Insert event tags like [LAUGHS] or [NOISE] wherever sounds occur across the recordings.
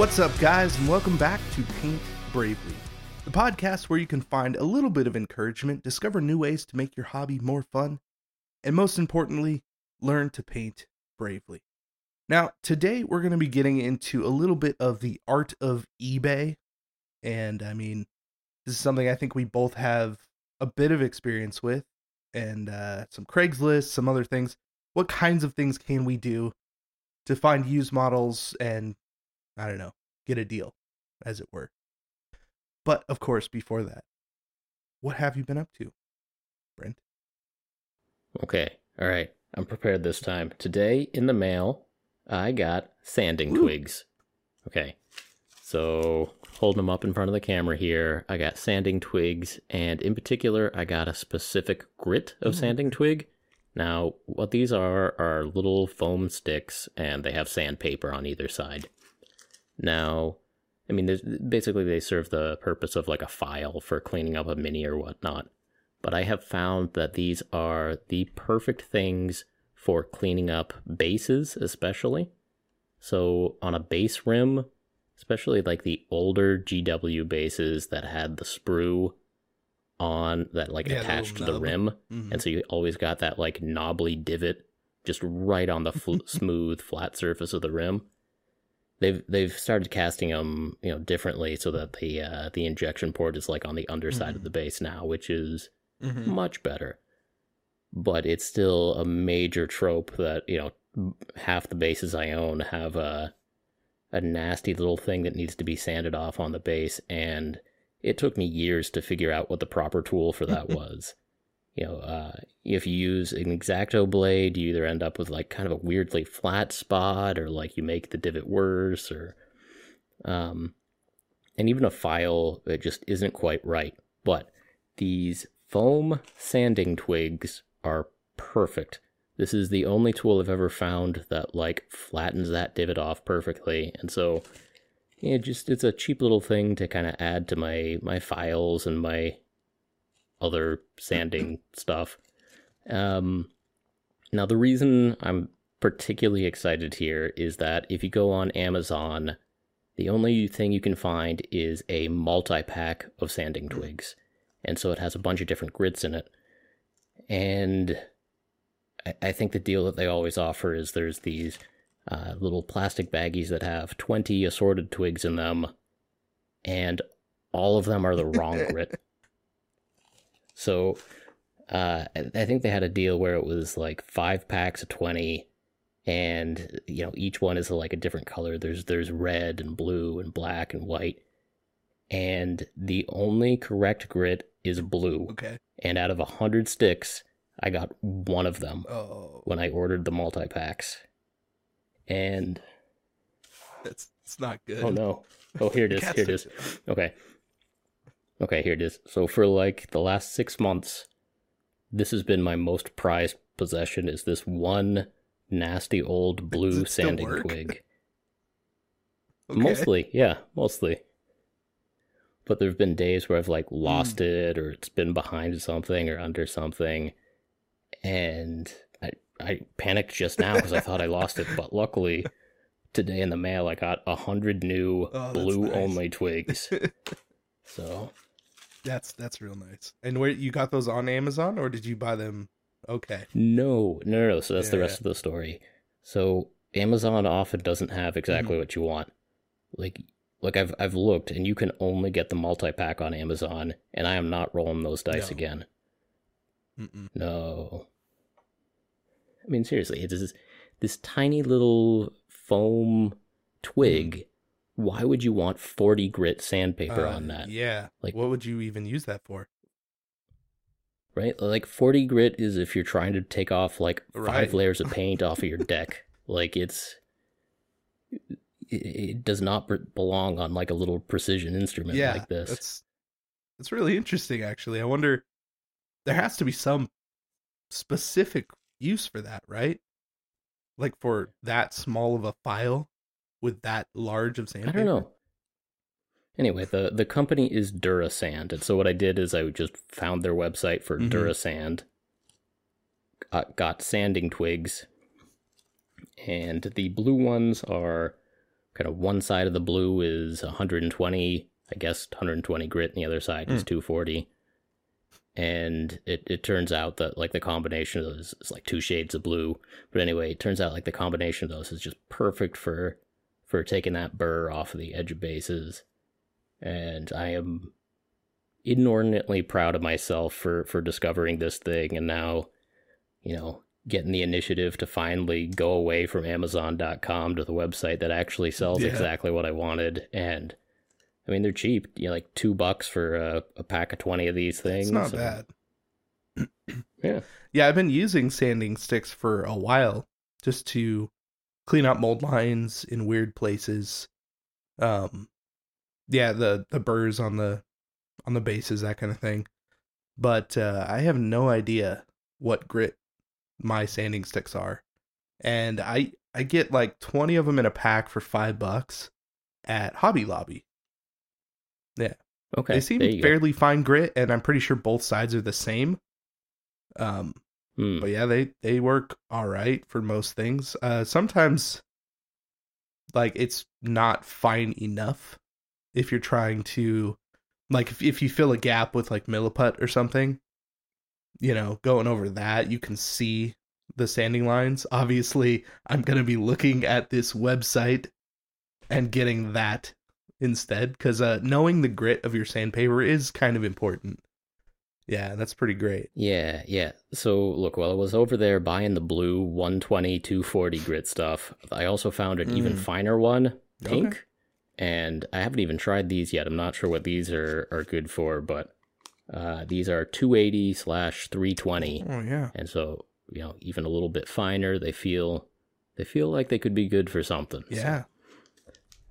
What's up, guys, and welcome back to Paint Bravely, the podcast where you can find a little bit of encouragement, discover new ways to make your hobby more fun, and most importantly, learn to paint bravely. Now, today we're going to be getting into a little bit of the art of eBay. And I mean, this is something I think we both have a bit of experience with, and uh, some Craigslist, some other things. What kinds of things can we do to find used models and, I don't know, get a deal, as it were? But of course, before that, what have you been up to, Brent? Okay, all right. I'm prepared this time. Today in the mail, I got sanding Ooh. twigs. Okay, so holding them up in front of the camera here, I got sanding twigs, and in particular, I got a specific grit of mm. sanding twig. Now, what these are are little foam sticks, and they have sandpaper on either side. Now, I mean, basically, they serve the purpose of like a file for cleaning up a mini or whatnot. But I have found that these are the perfect things for cleaning up bases, especially. So, on a base rim, especially like the older GW bases that had the sprue on that like yeah, attached to the rim, mm-hmm. and so you always got that like knobbly divot just right on the fl- [LAUGHS] smooth flat surface of the rim. They've they've started casting them you know differently so that the uh, the injection port is like on the underside mm-hmm. of the base now, which is mm-hmm. much better. But it's still a major trope that you know half the bases I own have a a nasty little thing that needs to be sanded off on the base, and it took me years to figure out what the proper tool for that [LAUGHS] was. You know, uh, if you use an exacto blade, you either end up with like kind of a weirdly flat spot, or like you make the divot worse, or um, and even a file that just isn't quite right. But these foam sanding twigs are perfect this is the only tool I've ever found that like flattens that divot off perfectly. And so yeah, just it's a cheap little thing to kind of add to my my files and my other sanding [LAUGHS] stuff. Um now the reason I'm particularly excited here is that if you go on Amazon, the only thing you can find is a multi-pack of sanding twigs. And so it has a bunch of different grits in it. And I think the deal that they always offer is there's these uh, little plastic baggies that have 20 assorted twigs in them, and all of them are the wrong [LAUGHS] grit. So uh, I think they had a deal where it was like five packs of 20, and you know each one is like a different color. There's there's red and blue and black and white, and the only correct grit is blue. Okay. And out of a hundred sticks, I got one of them oh. when I ordered the multi packs, and it's it's not good. Oh no! Oh here it [LAUGHS] is. here it is. Okay. Okay, here it is. So for like the last six months, this has been my most prized possession. Is this one nasty old blue sanding twig? [LAUGHS] okay. Mostly, yeah, mostly. But there've been days where I've like lost mm. it, or it's been behind something or under something, and I I panicked just now because I thought I lost it, but luckily today in the mail I got a hundred new oh, blue nice. only twigs. [LAUGHS] so that's that's real nice. And where you got those on Amazon or did you buy them? Okay. No, no, no. So that's yeah, the rest yeah. of the story. So Amazon often doesn't have exactly mm-hmm. what you want. Like like I've I've looked and you can only get the multi pack on Amazon, and I am not rolling those dice no. again. Mm-mm. No. I mean, seriously, it is this, this tiny little foam twig. Why would you want 40 grit sandpaper uh, on that? Yeah. Like, what would you even use that for? Right? Like, 40 grit is if you're trying to take off like five layers of [LAUGHS] paint off of your deck. Like, it's. It, it does not belong on like a little precision instrument yeah, like this. That's, that's really interesting, actually. I wonder there has to be some specific use for that, right? Like for that small of a file with that large of sandpaper. I don't know. Anyway, the the company is Durasand, and so what I did is I just found their website for mm-hmm. Durasand, got, got sanding twigs, and the blue ones are kind of one side of the blue is 120, I guess 120 grit, and the other side is 240. And it, it turns out that like the combination of those is like two shades of blue. But anyway, it turns out like the combination of those is just perfect for for taking that burr off of the edge of bases. And I am inordinately proud of myself for for discovering this thing and now, you know, getting the initiative to finally go away from amazon.com to the website that actually sells Yeah. exactly what I wanted and I mean they're cheap, you know, like 2 bucks for a, a pack of 20 of these things. It's not and- bad. Yeah. Yeah, I've been using sanding sticks for a while just to clean up mold lines in weird places. Um yeah, the the burrs on the on the bases that kind of thing. But uh I have no idea what grit my sanding sticks are. And I I get like 20 of them in a pack for 5 bucks at Hobby Lobby. Yeah. Okay. they seem you go. fairly fine grit and I'm pretty sure both sides are the same. Um Hmm. but yeah they they work all right for most things. Uh sometimes like it's not fine enough if you're trying to like if, if you fill a gap with like milliput or something you know going over that you can see the sanding lines. Obviously i'm to be looking at this website and getting that instead because uh knowing the grit of your sandpaper is kind of important yeah that's pretty great Yeah, yeah. So look, while I was over there buying the blue 120 240 grit stuff, I also found an even Mm. finer one, pink. Okay. And I haven't even tried these yet. I'm not sure what these are are good for, but uh, these are 280 slash 320, oh yeah and so you know even a little bit finer. They feel they feel like they could be good for something. So, yeah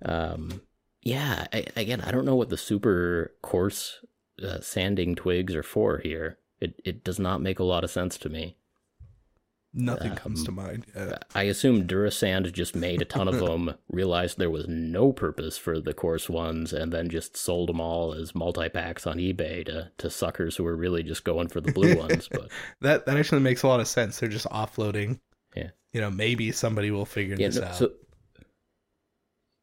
um, yeah. I, again, I don't know what the super coarse uh, sanding twigs are for here. It it does not make a lot of sense to me. Nothing comes Um, to mind. I assume Durasand just made a ton of [LAUGHS] them, realized there was no purpose for the coarse ones, and then just sold them all as multi packs on eBay to, to suckers who were really just going for the blue ones. But [LAUGHS] That that actually makes a lot of sense. They're just offloading. Yeah. You know, maybe somebody will figure yeah, this no, out. so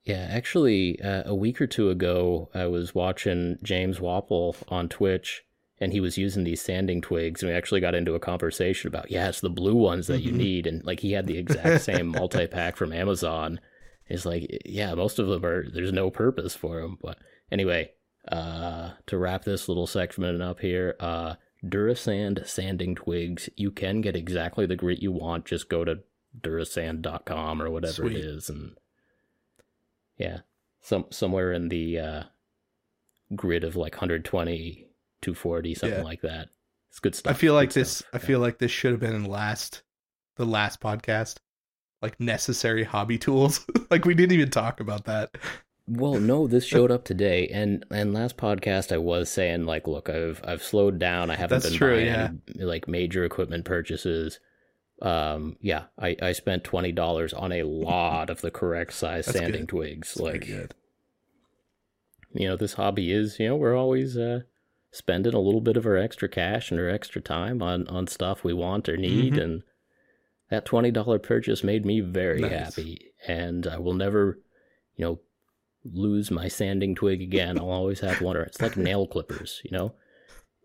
yeah, actually, uh, a week or two ago, I was watching James Wappel on Twitch, and he was using these sanding twigs, and we actually got into a conversation about, yeah, it's the blue ones that you Mhm. need, and like he had the exact same multi pack from Amazon. It's like, yeah, most of them are. There's no purpose for them, but anyway, uh, to wrap this little segment up here, uh, Durasand sanding twigs, you can get exactly the grit you want. Just go to durasand.com or whatever Sweet. it is, and yeah, some somewhere in the uh, grid of like 120, 240, something Yeah. like that. It's good stuff. I feel like good this stuff, I yeah. feel like this should have been in last the last podcast. Like necessary hobby [LAUGHS] tools. like we didn't even talk about that. Well, no, this [LAUGHS] showed up today, and and last podcast I was saying like, look, I've I've slowed down. I haven't That's been true, buying yeah. like major equipment purchases. Um, yeah, I I spent twenty dollars on a lot of the correct size That's sanding good. twigs. Very like, you know, this hobby is, you know, we're always uh spending a little bit of our extra cash and our extra time on on stuff we want or need, Mhm. and that twenty dollar purchase made me very Nice. happy, and I will never, you know, lose my sanding twig again. I'll always have one. Or it's like nail clippers, you know.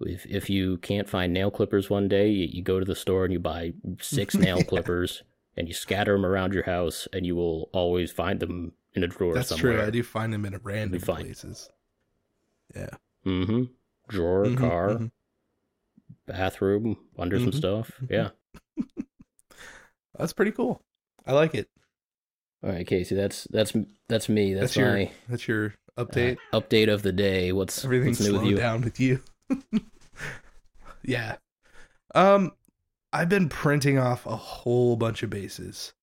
If if you can't find nail clippers one day, you, you go to the store and you buy six [LAUGHS] nail Yeah. clippers and you scatter them around your house, and you will always find them in a drawer That's somewhere. true. I do find them in a random places. Yeah. Mm-hmm. Drawer, Mhm, car, mhm. bathroom, under some Mhm, stuff. mhm. Yeah. [LAUGHS] That's pretty cool. I like it. All right, Casey. That's that's that's me. That's, That's your that's your uh, update. update of the day. What's Everything's what's new with slowed you? down with you. [LAUGHS] yeah. Um I've been printing off a whole bunch of bases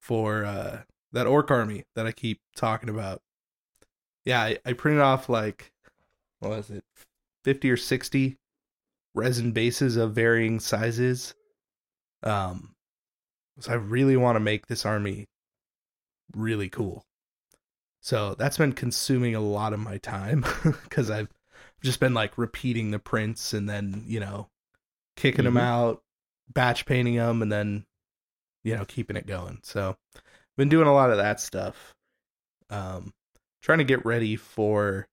for uh that orc army that I keep talking about. Yeah, I, I printed off like what was it? 50 or 60 resin bases of varying sizes. Um so I really want to make this army really cool. So that's been consuming a lot of my time [LAUGHS] because I've just been like repeating the prints and then, you know, kicking them Mhm. out, batch painting them, and then, you know, keeping it going. So been doing a lot of that stuff. Um, trying to get ready for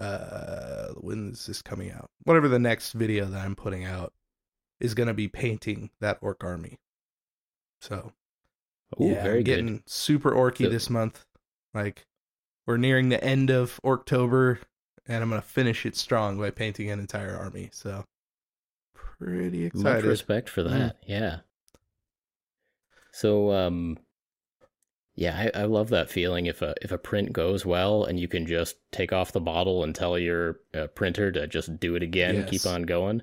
uh when is this coming out? Whatever the next video that I'm putting out is going to be painting that orc army. So, Ooh, yeah, very getting good. super orky So- this month. Like we're nearing the end of October and I'm going to finish it strong by painting an entire army. So, pretty excited. Much respect for Mm. that. Yeah. So, um, yeah, I, I love that feeling if a if a print goes well and you can just take off the bottle and tell your uh, printer to just do it again, Yes. keep on going.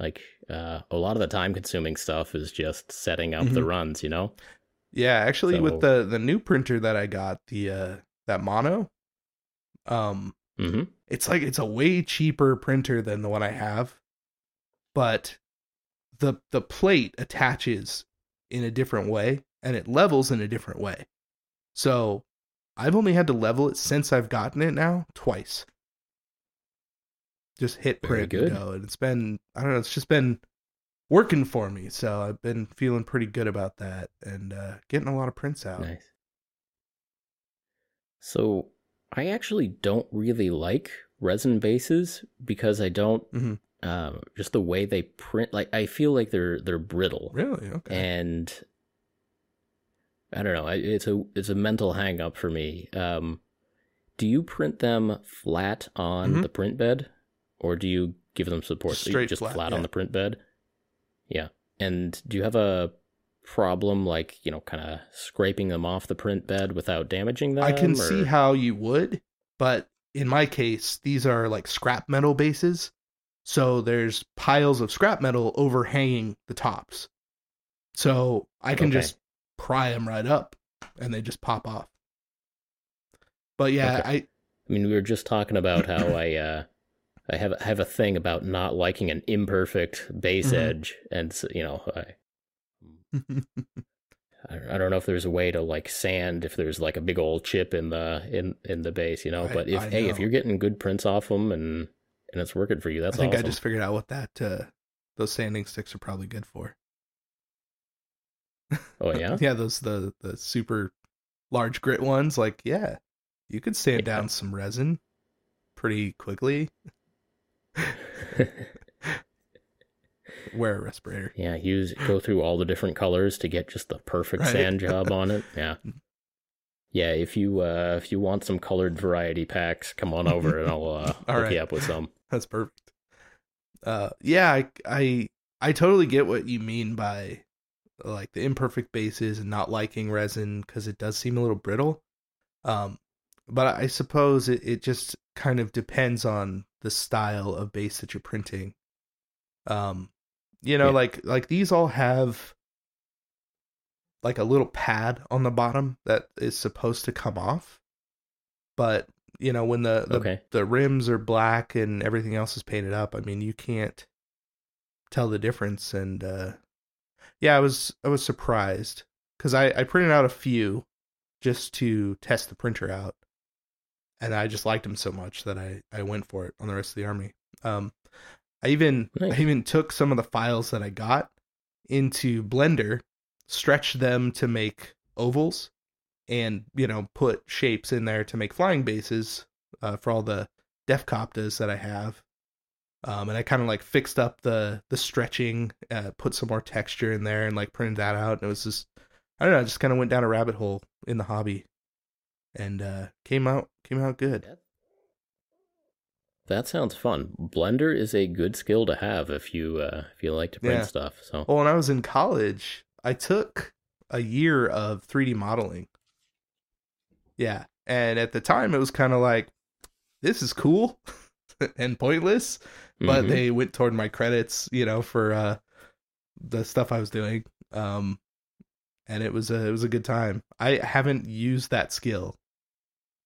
Like uh, a lot of the time consuming stuff is just setting up the Mhm. runs, you know. Yeah, actually So- with the the new printer that I got, the uh that mono um hmm it's like it's a way cheaper printer than the one I have, but the the plate attaches in a different way and it levels in a different way. So I've only had to level it since I've gotten it now twice. Just hit print good. and go, and it's been I don't know, it's just been working for me. So I've been feeling pretty good about that and uh getting a lot of prints out. Nice. So I actually don't really like resin bases because I don't Mhm. um, just the way they print. Like I feel like they're they're brittle, Really? Okay. and I don't know. It's a it's a mental hang up for me. Um, do you print them flat on Mhm. the print bed, or do you give them support? So Straight just flat, flat yeah. on the print bed. Yeah, and do you have a problem like you know kind of scraping them off the print bed without damaging them? I can or- see how you would, but in my case, these are like scrap metal bases. So there's piles of scrap metal overhanging the tops. So I can Okay. just pry them right up and they just pop off. But yeah, Okay. I I mean, we were just talking about how [COUGHS] I uh, I have have a thing about not liking an imperfect base Mhm. edge, and so, you know, I I don't know if there's a way to like sand if there's like a big old chip in the in in the base, you know. But if I hey, if you're getting good prints off them and and it's working for you, that's I think awesome. I just figured out what that uh those sanding sticks are probably good for. Oh [LAUGHS] yeah, yeah, those the the super large grit ones. Like, yeah, you could sand Yeah. down some resin pretty quickly. [LAUGHS] [LAUGHS] Wear a respirator. yeah. Use go through all the different colors to get just the perfect Right. sand job on it. [LAUGHS] Yeah. Yeah, if you uh if you want some colored variety packs, come on over and I'll uh [LAUGHS] hook right. you up with some. [LAUGHS] That's perfect. Uh, yeah, I, I I totally get what you mean by like the imperfect bases and not liking resin because it does seem a little brittle. Um, but I suppose it, it just kind of depends on the style of base that you're printing. Um, you know, Yeah. like like these all have like a little pad on the bottom that is supposed to come off. But you know, when the the, Okay. the rims are black and everything else is painted up, I mean, you can't tell the difference. And uh, yeah, I was I was surprised because I I printed out a few just to test the printer out, and I just liked them so much that I I went for it on the rest of the army. Um, I even Nice. I even took some of the files that I got into Blender, stretched them to make ovals, and you know put shapes in there to make flying bases uh, for all the Deffkoptas that I have. Um, and I kind of like fixed up the the stretching, uh, put some more texture in there, and like printed that out. And it was just I don't know, I just kind of went down a rabbit hole in the hobby, and uh, came out came out good. That sounds fun. Blender is a good skill to have if you uh, if you like to print Yeah. stuff. So Well, when I was in college, I took a year of 3D modeling. Yeah. And at the time, it was kind of like, this is cool [LAUGHS] and pointless. But Mhm. they went toward my credits, you know, for uh, the stuff I was doing. Um, and it was a it was a good time. I haven't used that skill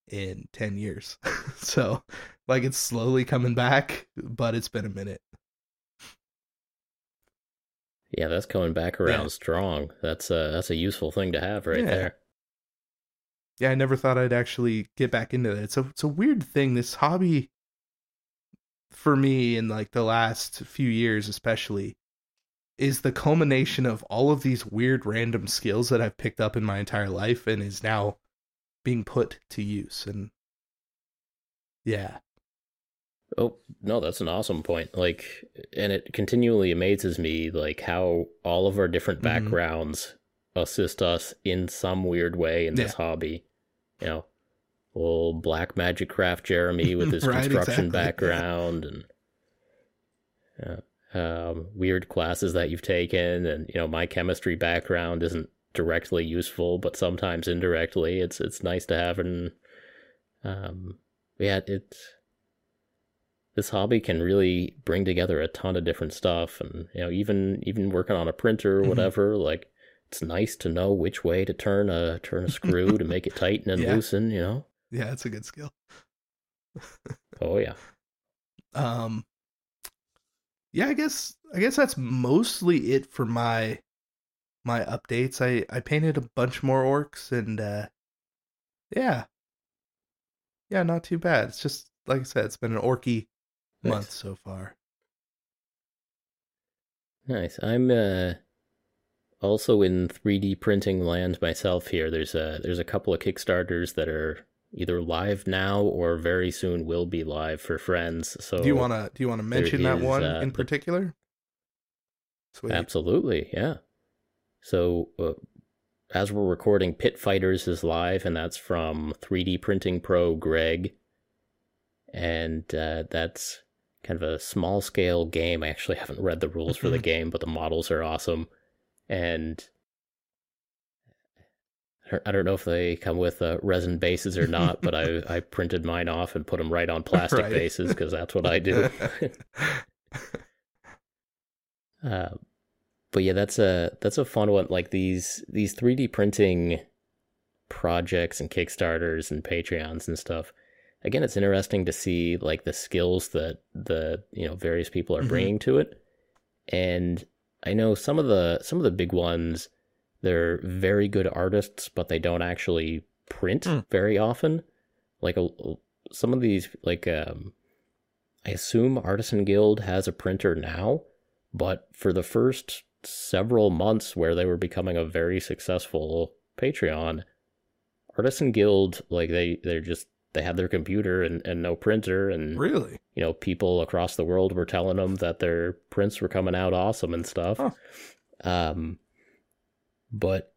in ten years, [LAUGHS] so like it's slowly coming back, but it's been a minute. yeah, that's coming back around Yeah. strong. That's a that's a useful thing to have right Yeah. there. yeah, I never thought I'd actually get back into that. It's a it's a weird thing. This hobby for me in like the last few years especially is the culmination of all of these weird random skills that I've picked up in my entire life and is now being put to use and yeah Oh, no, that's an awesome point. Like, and it continually amazes me, like, how all of our different Mhm. backgrounds assist us in some weird way in this Yeah. hobby. You know, old Black Magic Craft Jeremy [LAUGHS] with his Right, construction exactly, background and uh, um, weird classes that you've taken. And, you know, my chemistry background isn't directly useful, but sometimes indirectly. It's, it's nice to have. And, um, yeah, it's, this hobby can really bring together a ton of different stuff and you know even even working on a printer or Mhm. whatever like it's nice to know which way to turn a turn a screw to make it tighten and [LAUGHS] Yeah. loosen you know? Yeah it's a good skill. [LAUGHS] Oh yeah. Um yeah i guess i guess that's mostly it for my my updates. I i painted a bunch more orcs and uh yeah. Yeah not too bad. It's just like i said it's been an orky Nice. month so far nice i'm uh also in 3d printing land myself here there's a there's a couple of kickstarters that are either live now or very soon will be live for friends so do you want to do you want to mention that is, one uh, in particular Sweet. Absolutely, yeah. So, uh, as we're recording, Pit Fighters is live, and that's from 3D Printing Pro Greg. And uh, that's kind of a small scale game. I actually haven't read the rules for the Mhm. game, but the models are awesome. And I don't- know if they come with uh, resin bases or not, but I, [LAUGHS] I printed mine off and put them right on [LAUGHS] plastic Right. bases because that's what I do. [LAUGHS] Uh, but yeah, that's a that's a fun one. Like these these 3D printing projects and Kickstarters and Patreons and stuff. Again, it's interesting to see like the skills that the you know various people are Mhm. bringing to it. And I know some of the some of the big ones, they're very good artists, but they don't actually print Hmm. very often. Like a, some of these, like um, I assume Artisan Guild has a printer now, but for the first several months where they were becoming a very successful Patreon, Artisan Guild, like they they're just they had their computer and, and no printer and really you know people across the world were telling them that their prints were coming out awesome and stuff. Huh. Um but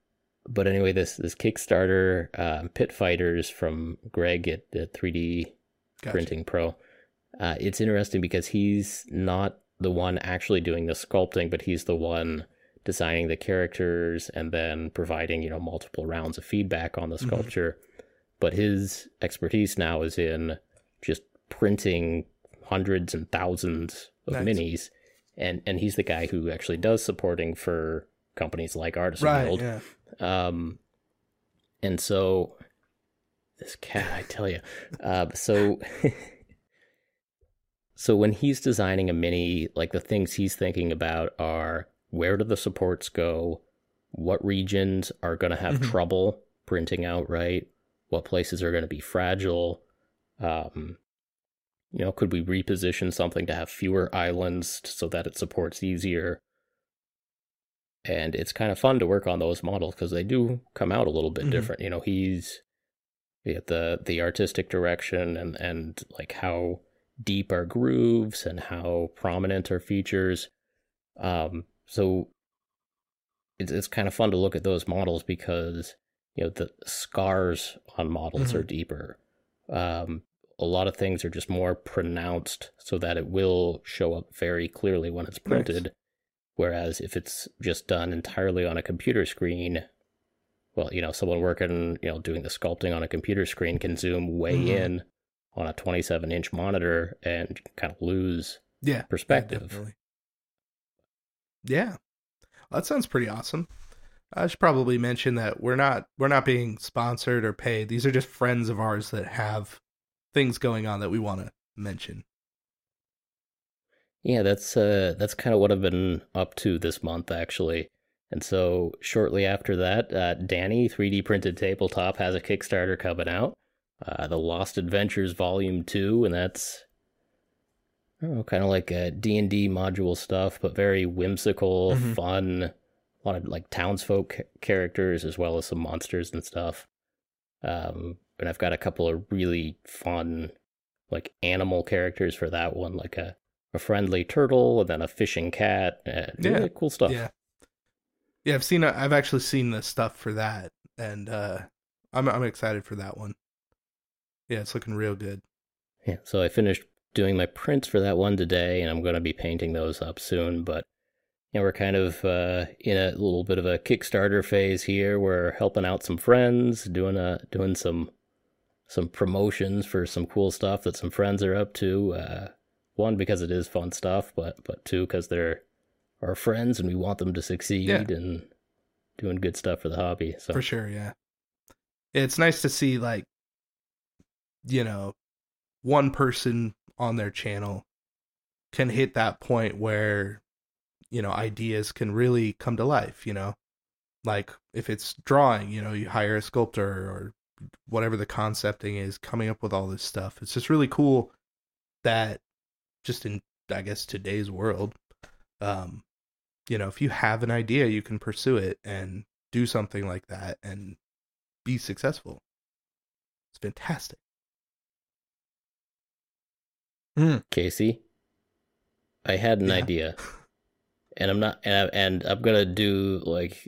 but anyway, this this Kickstarter um, Pit Fighters from Greg at, at 3D Gotcha. Printing Pro. Uh, it's interesting because he's not the one actually doing the sculpting, but he's the one designing the characters and then providing you know multiple rounds of feedback on the Mhm. sculpture. But his expertise now is in just printing hundreds and thousands of Nice. minis, and and he's the guy who actually does supporting for companies like Artisan right Guild. yeah Um, and so this cat, I tell you, uh, so [LAUGHS] so when he's designing a mini, like the things he's thinking about are where do the supports go, what regions are going to have Mhm. trouble printing out right, what places are going to be fragile. Um, you know, could we reposition something to have fewer islands so that it supports easier? and it's kind of fun to work on those models because they do come out a little bit Mhm. different. You know, he's yeah, the the artistic direction and and like how deep are grooves and how prominent are features. Um, so it's it's kind of fun to look at those models because you know the scars on models are deeper. Um, a lot of things are just more pronounced so that it will show up very clearly when it's Nice. printed. Whereas if it's just done entirely on a computer screen, well, you know, someone working, you know, doing the sculpting on a computer screen can zoom way Mhm. in on a 27 inch monitor and kind of lose yeah yeah, perspective. definitely. yeah that sounds pretty awesome i should probably mention that we're not we're not being sponsored or paid these are just friends of ours that have things going on that we want to mention Yeah, that's uh that's kind of what I've been up to this month actually. And so shortly after that, uh, Danny 3D printed tabletop has a Kickstarter coming out, uh, the Lost Adventures Volume Two, and that's I don't know, kind of like a D and D module stuff, but very whimsical, Mhm. fun. A lot of like townsfolk characters as well as some monsters and stuff. Um, and I've got a couple of really fun, like animal characters for that one, like a, a friendly turtle and then a fishing cat. Uh, Yeah. really cool stuff. Yeah. Yeah, I've seen I've actually seen the stuff for that and uh I'm I'm excited for that one. Yeah, it's looking real good. Yeah, so I finished doing my prints for that one today, and I'm going to be painting those up soon. But know, we're kind of uh, in a little bit of a Kickstarter phase here. We're helping out some friends, doing a doing some some promotions for some cool stuff that some friends are up to. Uh, one because it is fun stuff, but but two because they're our friends and we want them to succeed Yeah. and doing good stuff for the hobby. So For sure, yeah. It's nice to see like you know, one person on their channel can hit that point where you know, ideas can really come to life, you know. Like if it's drawing, you know, you hire a sculptor or whatever the concepting is, coming up with all this stuff. It's just really cool that just in I guess today's world, um, you know, if you have an idea, you can pursue it and do something like that and be successful. It's fantastic. mm. Casey, I had an Yeah. idea, [LAUGHS] and I'm not, and, I, and I'm gonna do like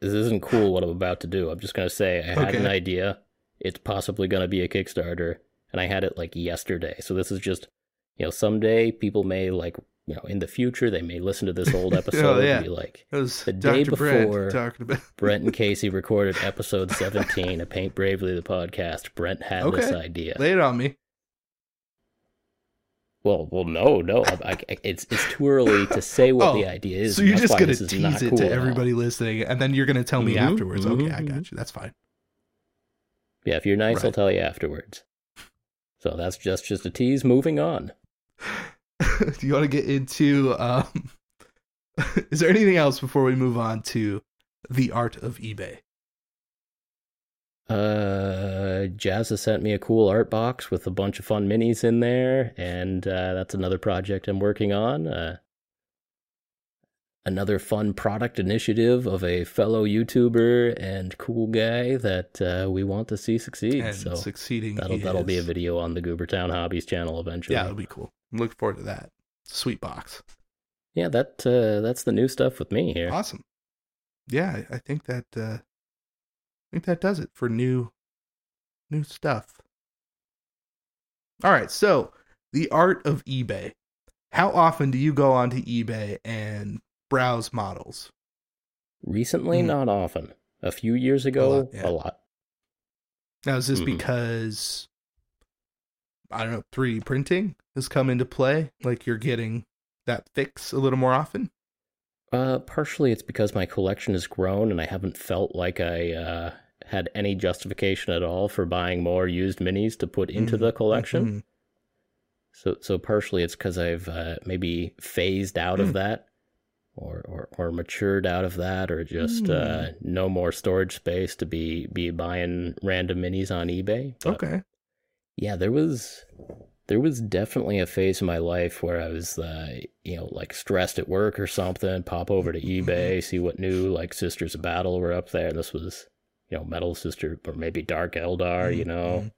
this isn't cool what I'm about to do. I'm just gonna say I had an idea. It's possibly gonna be a Kickstarter, and I had it like yesterday. So this is just, you know, someday people may like, you know, in the future they may listen to this old [LAUGHS] episode Oh, yeah. and be like, The day Dr. Brent before- talking about [LAUGHS] Brent and Casey recorded episode 17 of Paint Bravely the podcast. Brent had this idea. lay it on me. Well, well, no, no. I, I, it's it's too early to say what the Oh, idea is. So you're just gonna this is not tease it cool to everybody listening, and then you're gonna tell me Mhm, afterwards. Okay, I mhm, got you. That's fine. Yeah, if you're nice, I'll tell you afterwards. So that's just just a tease. Moving on. [LAUGHS] Do you want to get into? Um, [LAUGHS] is there anything else before we move on to the art of eBay? Uh, Jazz has sent me a cool art box with a bunch of fun minis in there, and uh, that's another project I'm working on. Uh, another fun product initiative of a fellow YouTuber and cool guy that uh, we want to see succeed. And so succeeding. that'll that'll be a video on the Goobertown Hobbies channel eventually. Yeah, it'll be cool. I'm looking forward to that. Sweet box. Yeah, that uh, that's the new stuff with me here. Awesome. Yeah, I- I think that uh I think that does it for new new stuff. All right, so the art of eBay. How often do you go onto eBay and browse models? Recently, Mhm. not often. A few years ago, lot, yeah. a lot. Now is this Mhm. because I don't know, 3D printing has come into play? Like you're getting that fix a little more often? Uh, partially it's because my collection has grown and I haven't felt like I uh, had any justification at all for buying more used minis to put into Mhm, the collection. mhm. So, so partially it's because I've uh, maybe phased out of Mm. that, or, or or matured out of that, or just uh, Mm. no more storage space to be be buying random minis on eBay. But- Okay. yeah there was there was definitely a phase in my life where i was uh, you know like stressed at work or something pop over to ebay see what new like sisters of battle were up there. And this was you know metal sister or maybe dark eldar you know? Mhm.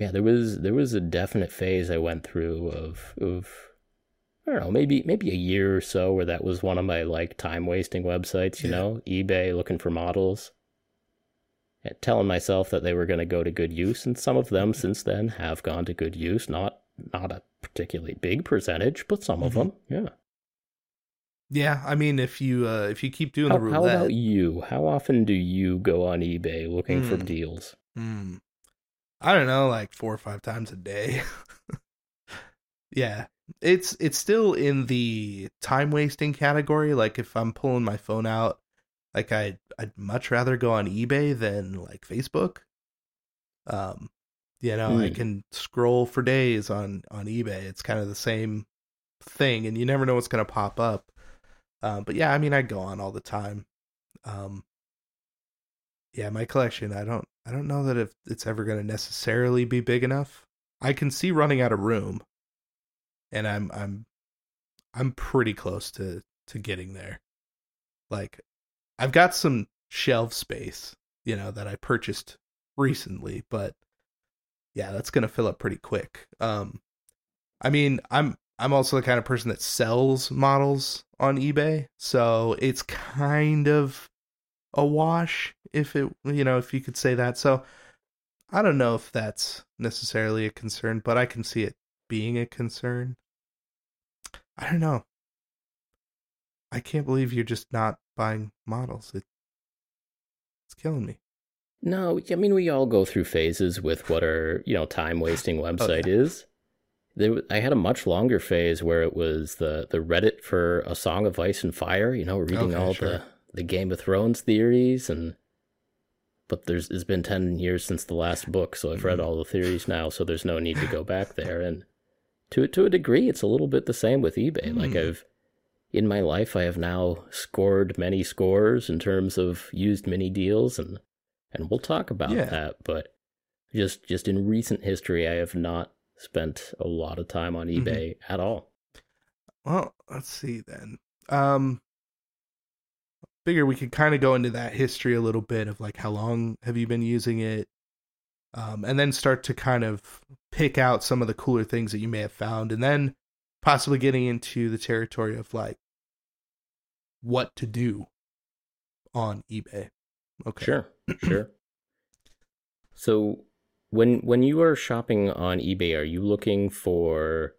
yeah there was there was a definite phase i went through of of i don't know maybe maybe a year or so where that was one of my like time wasting websites you Yeah. know? ebay looking for models telling myself that they were going to go to good use and some of them since then have gone to good use not not a particularly big percentage but some of Mhm. them yeah Yeah, I mean if you uh if you keep doing how, the how about you how often do you go on ebay looking for Hmm. deals Hmm. I don't know, like four or five times a day. [LAUGHS] yeah. It's it's still in the time wasting category. Like if I'm pulling my phone out, like I I'd much rather go on eBay than like Facebook. Um you know, I Hmm. can scroll for days on on eBay. It's kind of the same thing and you never know what's going to pop up. Um but yeah, I mean I go on all the time. Um yeah, my collection, I don't I don't know that if it's ever going to necessarily be big enough. I can see running out of room. And I'm I'm I'm pretty close to to getting there. Like I've got some shelf space, you know, that I purchased recently, but yeah, that's going to fill up pretty quick. Um I mean, I'm I'm also the kind of person that sells models on eBay, so it's kind of a wash if it you know, if you could say that. So I don't know if that's necessarily a concern, but I can see it being a concern. I don't know. I can't believe you're just not buying models. It, it's killing me. No, I mean we all go through phases with what our you know time wasting website [LAUGHS] oh, yeah. is. There, I had a much longer phase where it was the the Reddit for a Song of Ice and Fire. You know, reading Okay, all sure. the the Game of Thrones theories and. But there's it's been ten years since the last book, so I've read Mhm. all the theories now. So there's no need to go back there. [LAUGHS] And to to a degree, it's a little bit the same with eBay. Like Hmm. I've in my life, I have now scored many scores in terms of used mini deals, and and we'll talk about Yeah. that. But just just in recent history, I have not spent a lot of time on Mhm. eBay at all. Well, let's see then. Um figure we could kind of go into that history a little bit of like how long have you been using it? Um and then start to kind of pick out some of the cooler things that you may have found and then possibly getting into the territory of like what to do on eBay. Okay. Sure, sure. So when when you are shopping on eBay, are you looking for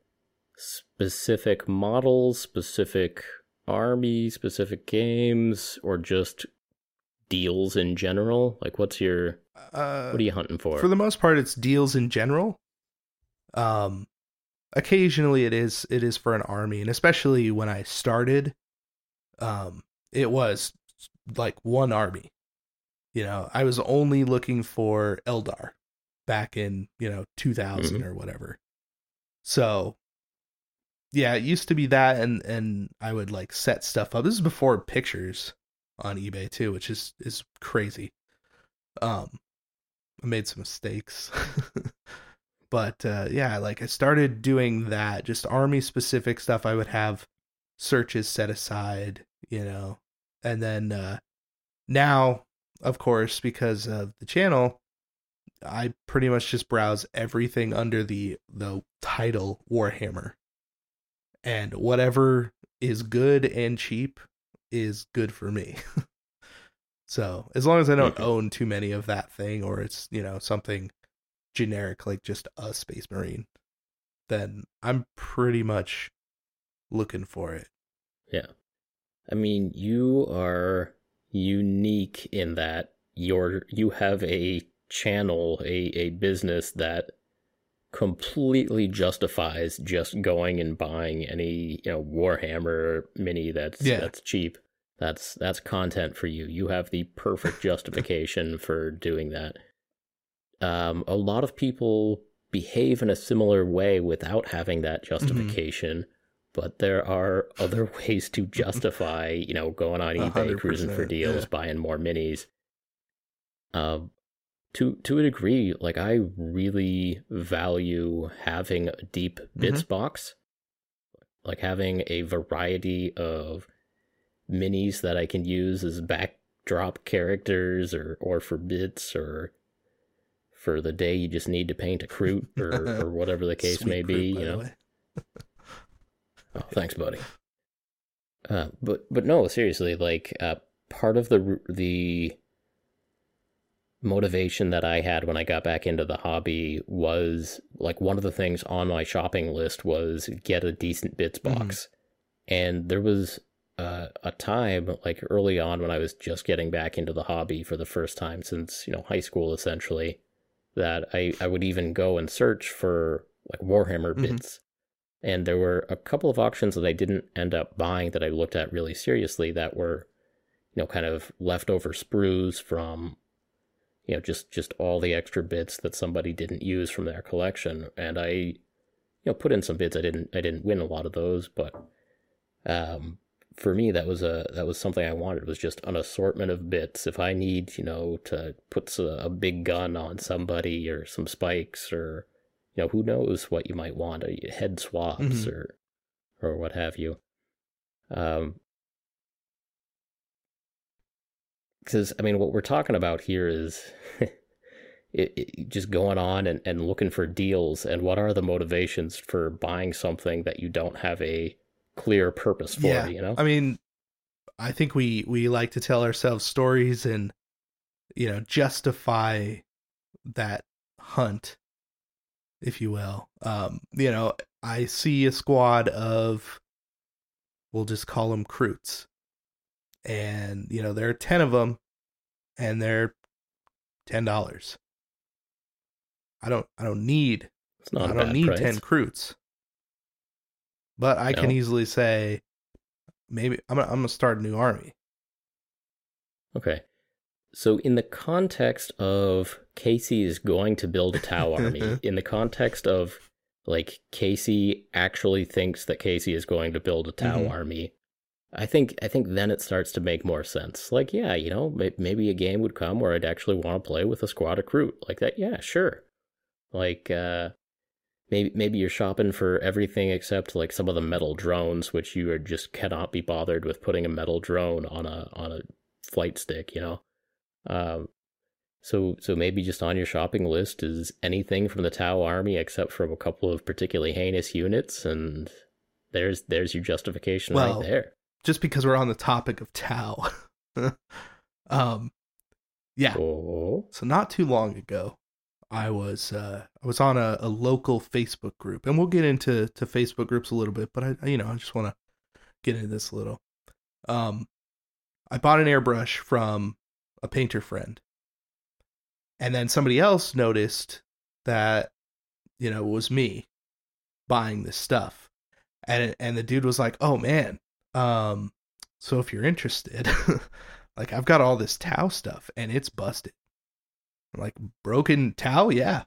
specific models, specific army, specific games, or just deals in general? Like, what's your Uh what are you hunting for? for the most part it's deals in general um occasionally it is it is for an army and especially when i started um it was like one army you know i was only looking for eldar back in you know 2000 Mhm. or whatever so yeah it used to be that and and i would like set stuff up this is before pictures on ebay too which is is crazy um I made some mistakes. [LAUGHS] but uh, yeah, like I started doing that, just army specific stuff. I would have searches set aside, you know, and then uh, now, of course, because of the channel, I pretty much just browse everything under the the title Warhammer, and whatever is good and cheap is good for me. [LAUGHS] So as long as I don't Mhm. own too many of that thing, or it's you know something generic like just a Space Marine, then I'm pretty much looking for it. Yeah. I mean, you are unique in that you're you have a channel, a, a business that completely justifies just going and buying any, you know, Warhammer mini that's Yeah. that's cheap. That's that's content for you. You have the perfect [LAUGHS] justification for doing that. Um, a lot of people behave in a similar way without having that justification but there are [LAUGHS] other ways to justify, you know, going on eBay, cruising for deals, yeah. buying more minis. Um, to to a degree, like I really value having a deep bits box, like having a variety of minis that I can use as backdrop characters, or or for bits, or for the day you just need to paint a crew, [LAUGHS] or or whatever the case may fruit, be. You know. [LAUGHS] Oh, thanks, buddy. Uh, but but no, seriously, like uh, part of the the motivation that I had when I got back into the hobby was like one of the things on my shopping list was get a decent bits Mhm. box, and there was uh, a time like early on when I was just getting back into the hobby for the first time since you know high school essentially that I I would even go and search for like Warhammer Mhm. bits. And there were a couple of auctions that I didn't end up buying that I looked at really seriously that were, you know, kind of leftover sprues from, you know, just just all the extra bits that somebody didn't use from their collection. And I, you know, put in some bids. I didn't I didn't win a lot of those, but um, for me that was a that was something I wanted was just an assortment of bits. If I need, you know, to put a, a big gun on somebody or some spikes or you know, who knows what you might want, uh, head swaps Mhm. or or what have you. Um, because I mean, what we're talking about here is [LAUGHS] it, it, just going on and, and looking for deals. And what are the motivations for buying something that you don't have a clear purpose for? yeah. You know, I mean, I think we we like to tell ourselves stories and you know justify that hunt, if you will. Um, you know, I see a squad of, we'll just call them Kroots, and you know there are ten of them, and they're ten dollars. I don't I don't need it's not I don't need price. 10 recruits. But I can easily say maybe I'm gonna, I'm going to start a new army. Okay. So, in the context of Casey is going to build a Tau army, [LAUGHS] in the context of like Casey actually thinks that Casey is going to build a Tau Mhm. army, I think I think then it starts to make more sense. Like, yeah, you know, may- maybe a game would come where I'd actually want to play with a squad of Kroot like that. Yeah, sure. Like, uh, maybe maybe you're shopping for everything except like some of the metal drones, which you are just cannot be bothered with putting a metal drone on a on a flight stick, you know. Um, so so maybe just on your shopping list is anything from the Tau army except from a couple of particularly heinous units, and there's there's your justification Well, right there. Just because we're on the topic of Tau. [LAUGHS] um yeah. Oh, So not too long ago, I was uh I was on a, a local Facebook group and we'll get into to Facebook groups a little bit, but I you know, I just want to get into this a little. Um I bought an airbrush from a painter friend. And then somebody else noticed that you know, it was me buying this stuff. And and the dude was like, "Oh man, um so if you're interested, [LAUGHS] like I've got all this Tau stuff and it's busted." I'm like broken Tau, yeah.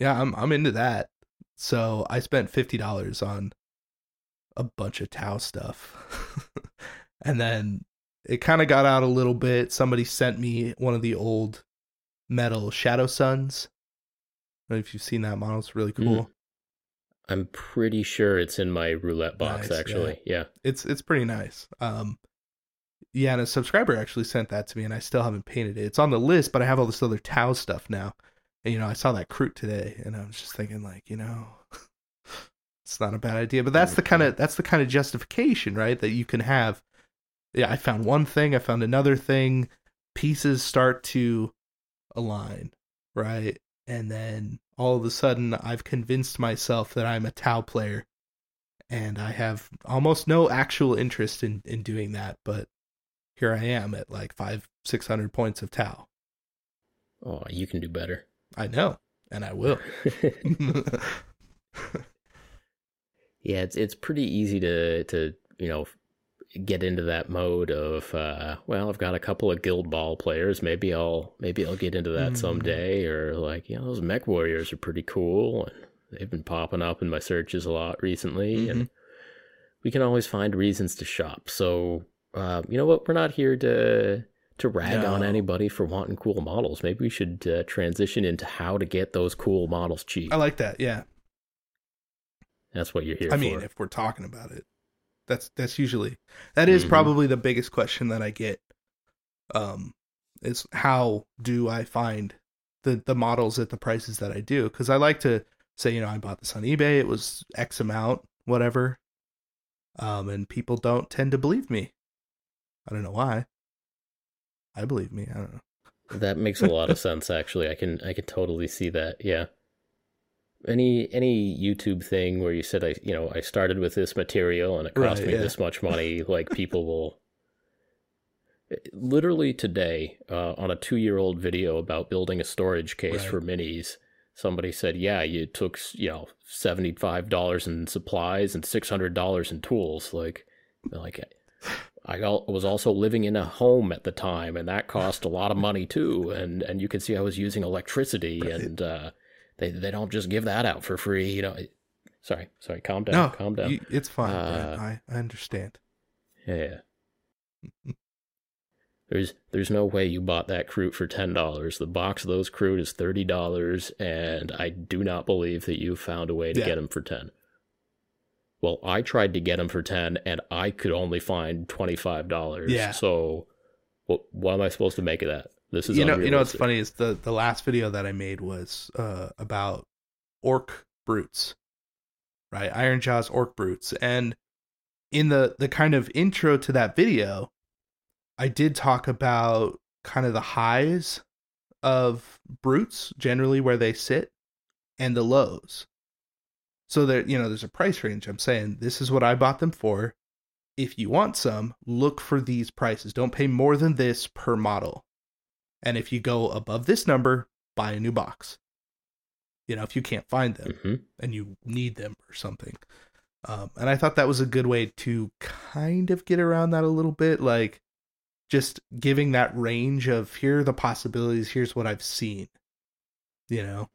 Yeah, I'm I'm into that. So I spent fifty dollars on a bunch of Tau stuff. [LAUGHS] and then it kind of got out a little bit. Somebody sent me one of the old metal Shadowsuns. I don't know if you've seen that model. It's really cool. I'm pretty sure it's in my roulette box. Nice, actually, yeah. It's it's pretty nice. Um yeah, and a subscriber actually sent that to me and I still haven't painted it. It's on the list, but I have all this other Tau stuff now. And you know, I saw that Kroot today and I was just thinking like, you know, [LAUGHS] it's not a bad idea. But that's the mm-hmm. kind of that's the kind of justification, right? That you can have. Yeah, I found one thing, I found another thing, pieces start to align, right? And then all of a sudden I've convinced myself that I'm a Tau player and I have almost no actual interest in in doing that, but here I am at like five, six hundred points of Tau. Oh, you can do better. I know, and I will. [LAUGHS] yeah, it's it's pretty easy to to you know get into that mode of uh well I've got a couple of guild ball players maybe I'll maybe I'll get into that Mm. someday or like you know those mech warriors are pretty cool and they've been popping up in my searches a lot recently and we can always find reasons to shop so uh you know what we're not here to to rag on anybody for wanting cool models maybe we should uh, transition into how to get those cool models cheap I like that. Yeah, that's what you're here I for mean, if we're talking about it, that's that's usually that is Mhm. probably the biggest question that I get. Um, is how do I find the the models at the prices that I do? Because I like to say, you know, I bought this on eBay. It was X amount, whatever. Um, and people don't tend to believe me. I don't know why. I believe me. I don't know. That makes a lot of [LAUGHS] sense actually. I can I can totally see that. Yeah. Any any YouTube thing where you said I you know, I started with this material and it cost Right, me yeah. this much money, like people will [LAUGHS] literally today uh, on a 2-year-old video about building a storage case Right. for minis, somebody said, "Yeah, you took, you know, $75 in supplies and $600 in tools." Like like I was also living in a home at the time, and that cost a lot of money too. And and you can see I was using electricity, Right. and uh, they they don't just give that out for free. You know, sorry, sorry, calm down, No, calm down. you- it's fine. Uh, I I understand. Yeah. [LAUGHS] There's there's no way you bought that Kroot for ten dollars. The box of those Kroot is thirty dollars, and I do not believe that you found a way to Yeah. get them for ten. Well, I tried to get them for ten, and I could only find twenty five dollars. Yeah. So what what am I supposed to make of that? This is you know you know what's funny is the the last video that I made was uh about orc brutes, right? Ironjawz orc brutes, and in the the kind of intro to that video, I did talk about kind of the highs of brutes generally where they sit and the lows. So there, you know, there's a price range. I'm saying this is what I bought them for. If you want some, look for these prices. Don't pay more than this per model. And if you go above this number, buy a new box. You know, if you can't find them Mhm. and you need them or something. Um, and I thought that was a good way to kind of get around that a little bit, like just giving that range of here are the possibilities, here's what I've seen. You know?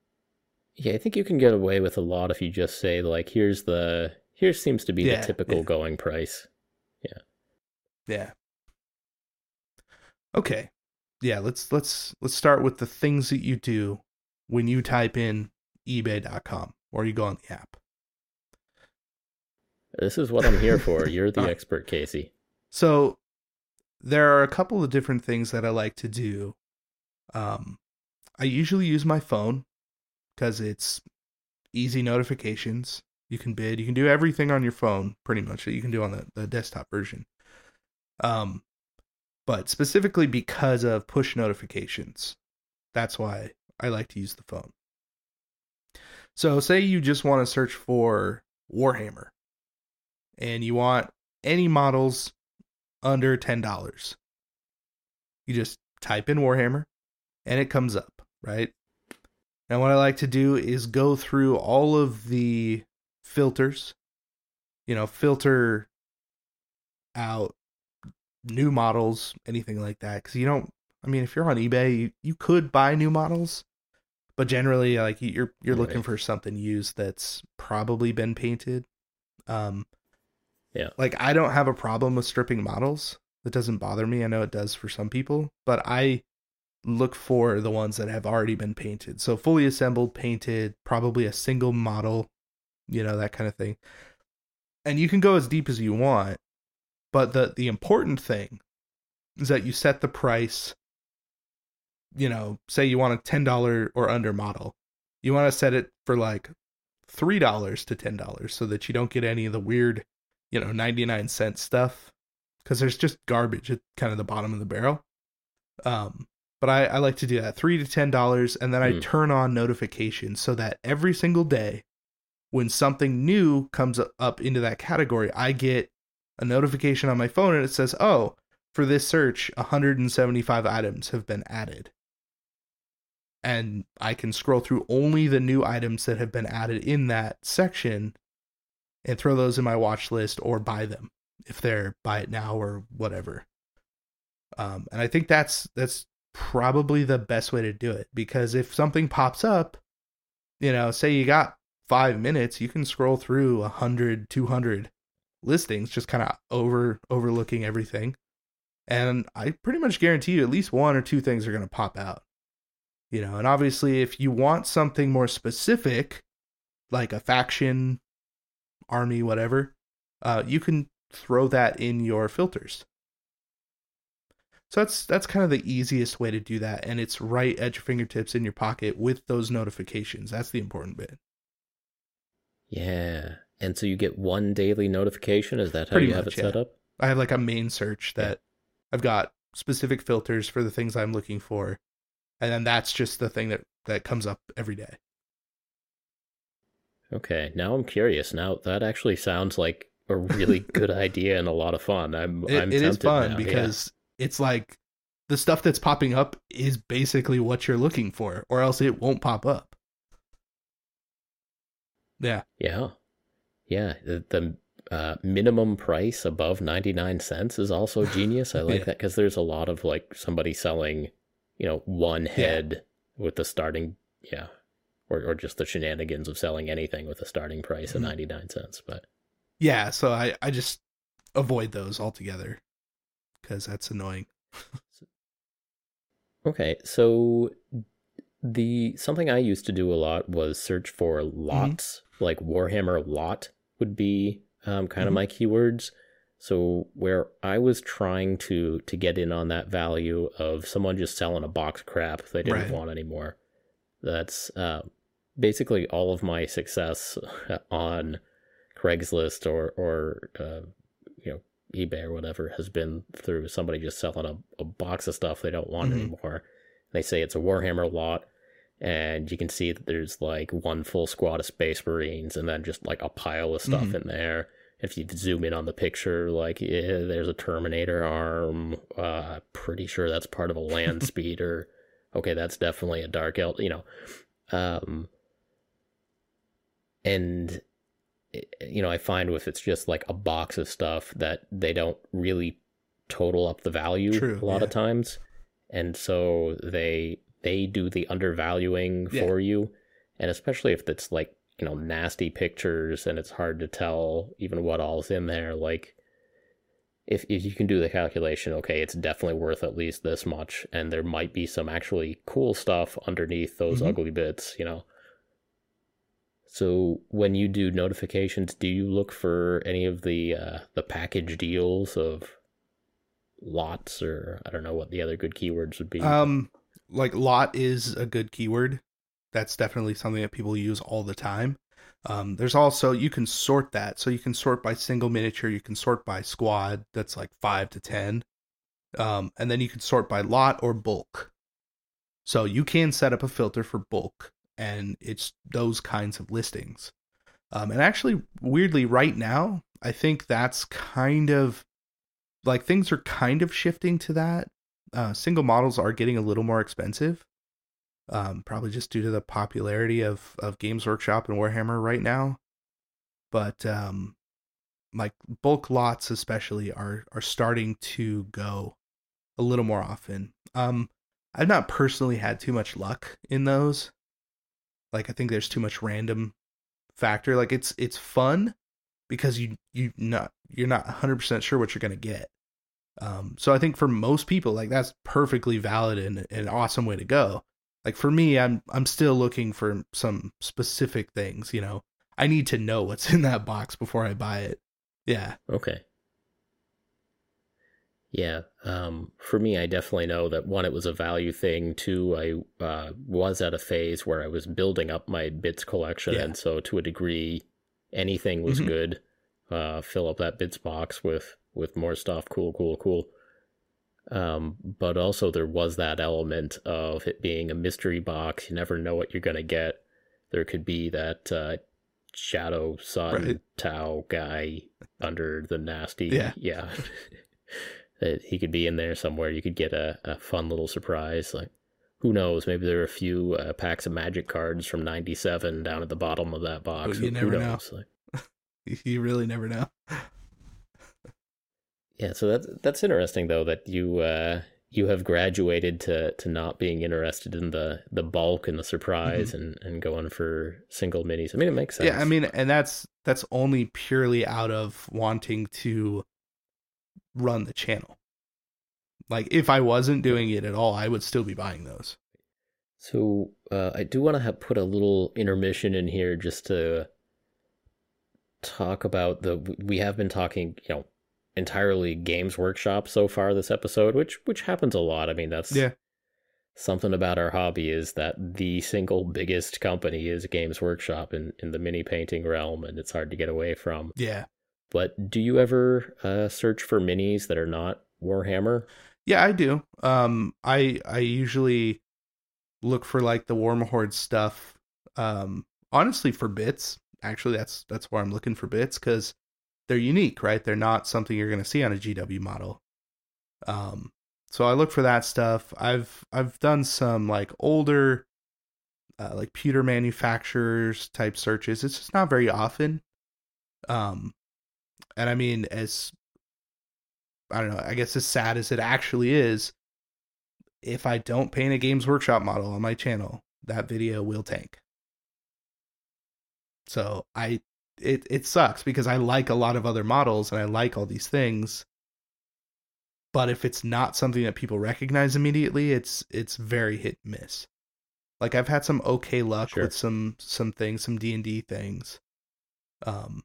Yeah, I think you can get away with a lot if you just say like, here's the here seems to be Yeah, the typical yeah. going price. Yeah. Yeah. Okay. Yeah, let's let's let's start with the things that you do when you type in ebay.com or you go on the app. This is what I'm here for. [LAUGHS] You're the expert, Casey. So there are a couple of different things that I like to do. Um I usually use my phone because it's easy notifications. You can bid, you can do everything on your phone pretty much that you can do on the, the desktop version. Um but specifically because of push notifications. That's why I like to use the phone. So say you just want to search for Warhammer and you want any models under $10. You just type in Warhammer and it comes up, right? And what I like to do is go through all of the filters, you know, filter out new models, anything like that. Because you don't, I mean, if you're on eBay, you, you could buy new models, but generally, like you're you're looking for something used that's probably been painted. Um, Yeah. like I don't have a problem with stripping models. That doesn't bother me. I know it does for some people, but I look for the ones that have already been painted. So fully assembled, painted, probably a single model, you know, that kind of thing. And you can go as deep as you want, but the the important thing is that you set the price you know, say you want a $10 or under model. You want to set it for like $3 to $10 so that you don't get any of the weird, you know, 99 cent stuff cuz there's just garbage at kind of the bottom of the barrel. Um but I, I like to do that three to ten dollars, and then I Hmm. turn on notifications so that every single day, when something new comes up into that category, I get a notification on my phone and it says, "Oh, for this search, 175 items have been added." And I can scroll through only the new items that have been added in that section and throw those in my watch list or buy them if they're buy it now or whatever. Um, and I think that's that's probably the best way to do it because if something pops up, you know, say you got five minutes, you can scroll through 100, 200 listings, just kind of over overlooking everything. And I pretty much guarantee you at least one or two things are going to pop out. You know, and obviously if you want something more specific, like a faction, army, whatever, uh, you can throw that in your filters. So that's that's kind of the easiest way to do that, and it's right at your fingertips in your pocket with those notifications. That's the important bit. Yeah. And so you get one daily notification. Is that how Pretty you have much, it set up? I have like a main search that I've got specific filters for the things I'm looking for, and then that's just the thing that that comes up every day. Okay. Now I'm curious. Now that actually sounds like a really [LAUGHS] good idea and a lot of fun. I'm It, I'm it is fun now, yeah. because it's like the stuff that's popping up is basically what you're looking for, or else it won't pop up. Yeah, Yeah. Yeah. The, the uh, minimum price above 99 cents is also [LAUGHS] genius. I like Yeah. that because there's a lot of like somebody selling, you know, one head with the starting, yeah, or, or just the shenanigans of selling anything with a starting price Mhm. of 99 cents. But yeah. So I I just avoid those altogether because that's annoying. okay. So the something I used to do a lot was search for Mm-hmm. lots, like Warhammer lot would be um, kind of Mhm. my keywords. So where I was trying to to get in on that value of someone just selling a box of crap they didn't Right. want anymore. That's uh, basically all of my success [LAUGHS] on Craigslist or or uh, eBay or whatever has been through somebody just selling a, a box of stuff they don't want Mhm. anymore. They say it's a Warhammer lot, and you can see that there's like one full squad of Space Marines, and then just like a pile of stuff Mhm. in there. If you zoom in on the picture, like yeah, there's a Terminator arm. Uh, pretty sure that's part of a land [LAUGHS] speeder. Okay, that's definitely a Dark Elf. You know, um, and you know, I find if it's just like a box of stuff that they don't really total up the value True, a lot of times, and so they they do the undervaluing Yeah. for you, and especially if it's like you know nasty pictures and it's hard to tell even what all's in there, like. If, if you can do the calculation, okay, it's definitely worth at least this much, and there might be some actually cool stuff underneath those Mhm. ugly bits, you know. So when you do notifications, do you look for any of the uh, the package deals of lots or I don't know what the other good keywords would be? Um, like lot is a good keyword. That's definitely something that people use all the time. Um, there's also you can sort that, so you can sort by single miniature, you can sort by squad. That's like five to ten, um, and then you can sort by lot or bulk. So you can set up a filter for bulk, and it's those kinds of listings. Um, and actually, weirdly, right now, I think that's kind of like things are kind of shifting to that uh, single models are getting a little more expensive. Um, probably just due to the popularity of of Games Workshop and Warhammer right now. But um, like bulk lots, especially, are are starting to go a little more often. Um, I've not personally had too much luck in those. Like I think there's too much random factor. Like it's it's fun because you you not you're not 100% sure what you're going to get. Um, so I think for most people, like that's perfectly valid and an awesome way to go. Like for me, I'm I'm still looking for some specific things. You know, I need to know what's [LAUGHS] in that box before I buy it. Yeah, Okay. Yeah. Um, for me, I definitely know that one, it was a value thing. Two, I uh, was at a phase where I was building up my bits collection, Yeah. and so to a degree, anything was Mhm. good. Uh, fill up that bits box with with more stuff. Cool, cool, cool. Um, but also there was that element of it being a mystery box. You never know what you're gonna get. There could be that uh, Shadowsun Right. Tau guy under the nasty. Yeah. yeah. [LAUGHS] [LAUGHS] that he could be in there somewhere. You could get a, a fun little surprise. Like, who knows? Maybe there are a few uh, packs of magic cards from '97 down at the bottom of that box. you Who- never who know. Like, [LAUGHS] you really never know. yeah, so that's that's interesting though that you uh, you have graduated to to not being interested in the the bulk and the surprise and and going for single minis. I mean, it makes sense. Mm-hmm. Yeah, I mean, and that's that's only purely out of wanting to run the channel. Like if I wasn't doing it at all, I would still be buying those. So uh, I do want to have put a little intermission in here just to talk about the. We have been talking, you know, entirely Games Workshop so far this episode, which which happens a lot. I mean, that's Yeah. something about our hobby is that the single biggest company is Games Workshop in in the mini painting realm, and it's hard to get away from. Yeah. But do you ever uh, search for minis that are not Warhammer? Yeah, I do. Um I I usually look for like the Warmahorde stuff. Um honestly for bits. Actually that's that's where I'm looking for bits cuz they're unique, right? They're not something you're going to see on a GW model. Um so I look for that stuff. I've I've done some like older uh, like pewter manufacturers type searches. It's just not very often. Um and I mean as I don't know, I guess as sad as it actually is, if I don't paint a Games Workshop model on my channel, that video will tank. So I it it sucks because I like a lot of other models and I like all these things. But if it's not something that people recognize immediately, it's it's very hit and miss. Like I've had some okay luck Sure. with some some things, some D and D things. Um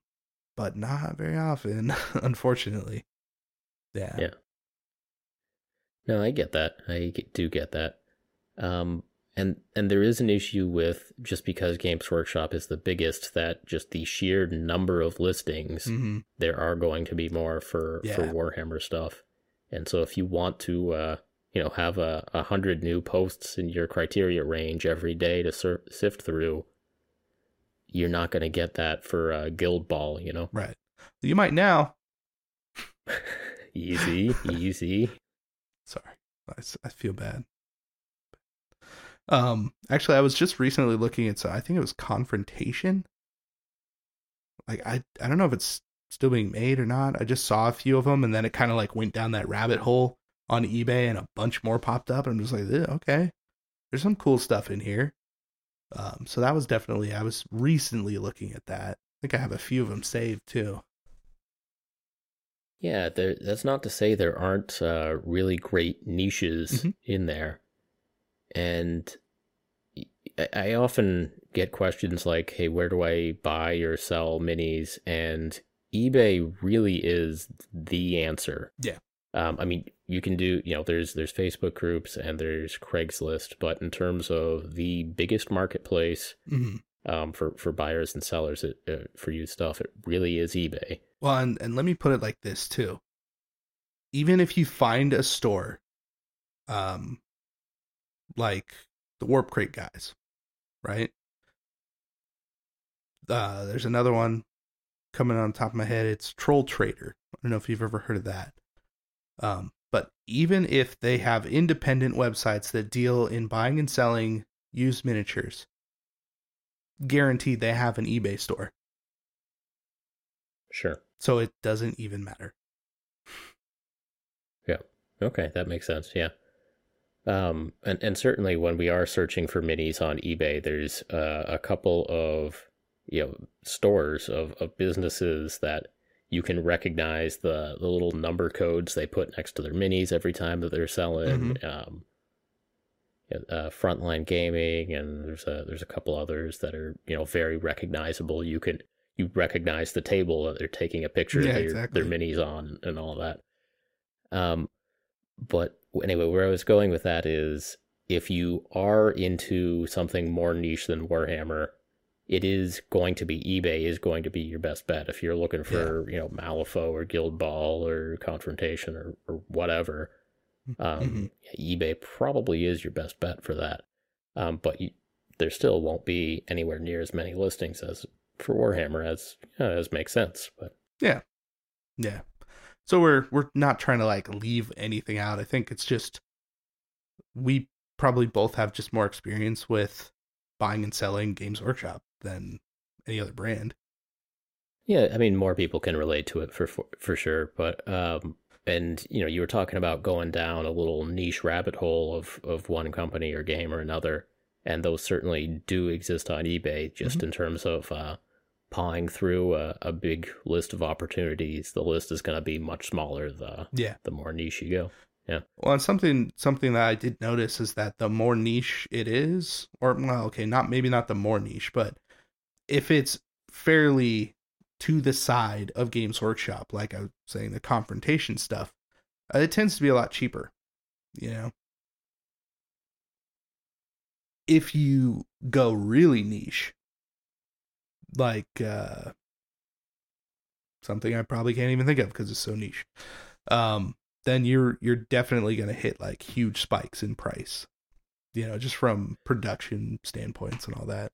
but not very often, [LAUGHS] unfortunately. Yeah. Yeah. No, I get that. I do get that. Um, and and there is an issue with just because Games Workshop is the biggest, that just the sheer number of listings, hmm there are going to be more for for Warhammer stuff. And so if you want to, uh, you know, have a, a hundred new posts in your criteria range every day to sur- sift through, you're not going to get that for uh, Guild Ball. You know, Right. You might now. [LAUGHS] easy, easy. [LAUGHS] Sorry, I, I feel bad. Um, actually, I was just recently looking at. so I think it was Confrontation. Like I, I don't know if it's still being made or not. I just saw a few of them, and then it kind of like went down that rabbit hole on eBay, and a bunch more popped up. And I'm just like, "Eh, okay, there's some cool stuff in here. Um, so that was definitely. I was recently looking at that. I think I have a few of them saved too. Yeah, there, that's not to say there aren't uh, really great niches Mhm. in there. And I, I often get questions like, hey, where do I buy or sell minis? And eBay really is the answer. Yeah. Um, I mean, you can do, you know, there's there's Facebook groups and there's Craigslist, but in terms of the biggest marketplace hmm um, for for buyers and sellers it, uh, for used stuff, it really is eBay. Well, and, and let me put it like this too. Even if you find a store, um, like the Warp Crate guys, right? Uh, there's another one coming on top of my head. It's Troll Trader. I don't know if you've ever heard of that. Um, but even if they have independent websites that deal in buying and selling used miniatures, guaranteed they have an eBay store. Sure. So it doesn't even matter. Yeah. Okay, that makes sense. Yeah. Um, and, and certainly when we are searching for minis on eBay, there's uh, a couple of you know stores of, of businesses that you can recognize the, the little number codes they put next to their minis every time that they're selling. Um, uh, Frontline Gaming, and there's a there's a couple others that are you know very recognizable. You can you recognize the table that they're taking a picture Yeah, of their, exactly. their minis on and all that. Um, but anyway, where I was going with that is if you are into something more niche than Warhammer, it is going to be eBay is going to be your best bet. If you're looking for, you know, Malifaux or Guild Ball or Confrontation or, or whatever, um, Mhm. eBay probably is your best bet for that. Um, but you, there still won't be anywhere near as many listings as for Warhammer as uh, as makes sense. But yeah, Yeah. So we're we're not trying to like leave anything out. I think it's just we probably both have just more experience with buying and selling Games Workshop than any other brand. Yeah, I mean, more people can relate to it for for, for sure. But um, and you know, you were talking about going down a little niche rabbit hole of of one company or game or another, and those certainly do exist on eBay. Just in terms of uh, pawing through a, a big list of opportunities, the list is going to be much smaller the Yeah. the more niche you go. Yeah. Well, and something something that I did notice is that the more niche it is, or well, okay, not maybe not the more niche, but if it's fairly to the side of Games Workshop, like I was saying, the confrontation stuff, uh, it tends to be a lot cheaper. You know, if you go really niche, like uh, something I probably can't even think of because it's so niche. Um, then you're you're definitely going to hit like huge spikes in price. You know, just from production standpoints and all that.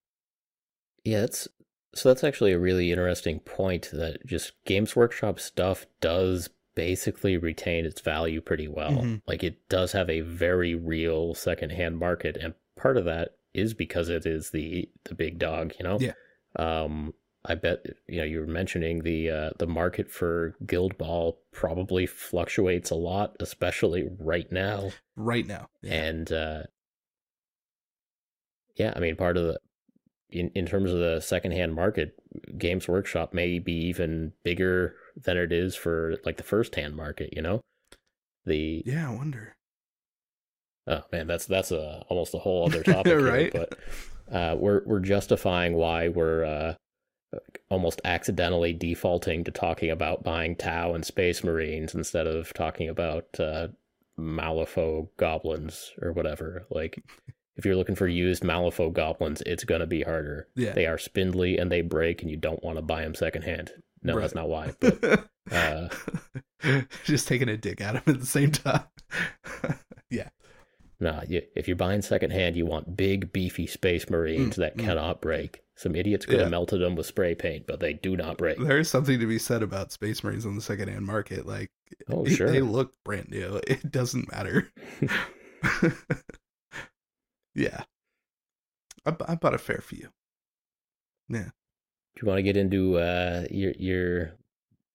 Yeah, that's so that's actually a really interesting point that just Games Workshop stuff does basically retain its value pretty well. Mhm. Like it does have a very real secondhand market and part of that is because it is the the big dog, you know? Yeah. Um I bet you know you were mentioning the uh, the market for Guild Ball probably fluctuates a lot, especially right now. Right now. And uh, yeah, I mean, part of the in in terms of the secondhand market, Games Workshop may be even bigger than it is for like the first hand market. You know, the yeah, I wonder. oh man, that's that's a almost a whole [LAUGHS] other topic, here, Right. But uh, we're we're justifying why we're uh, almost accidentally defaulting to talking about buying Tau and Space Marines instead of talking about uh, Malifaux goblins or whatever. Like, if you're looking for used Malifaux goblins, it's gonna be harder. Yeah. They are spindly and they break, and you don't want to buy them secondhand. No, that's not why. But [LAUGHS] uh, [LAUGHS] Just taking a dig at them at the same time. [LAUGHS] yeah. nah, you, if you're buying secondhand, you want big, beefy Space Marines Mm, that mm. cannot break. Some idiots could Yeah. have melted them with spray paint, but they do not break. There is something to be said about Space Marines on the secondhand market. Like, Oh, sure. they look brand new. It doesn't matter. Yeah. I, I bought a fair few. Yeah. Do you want to get into uh, your your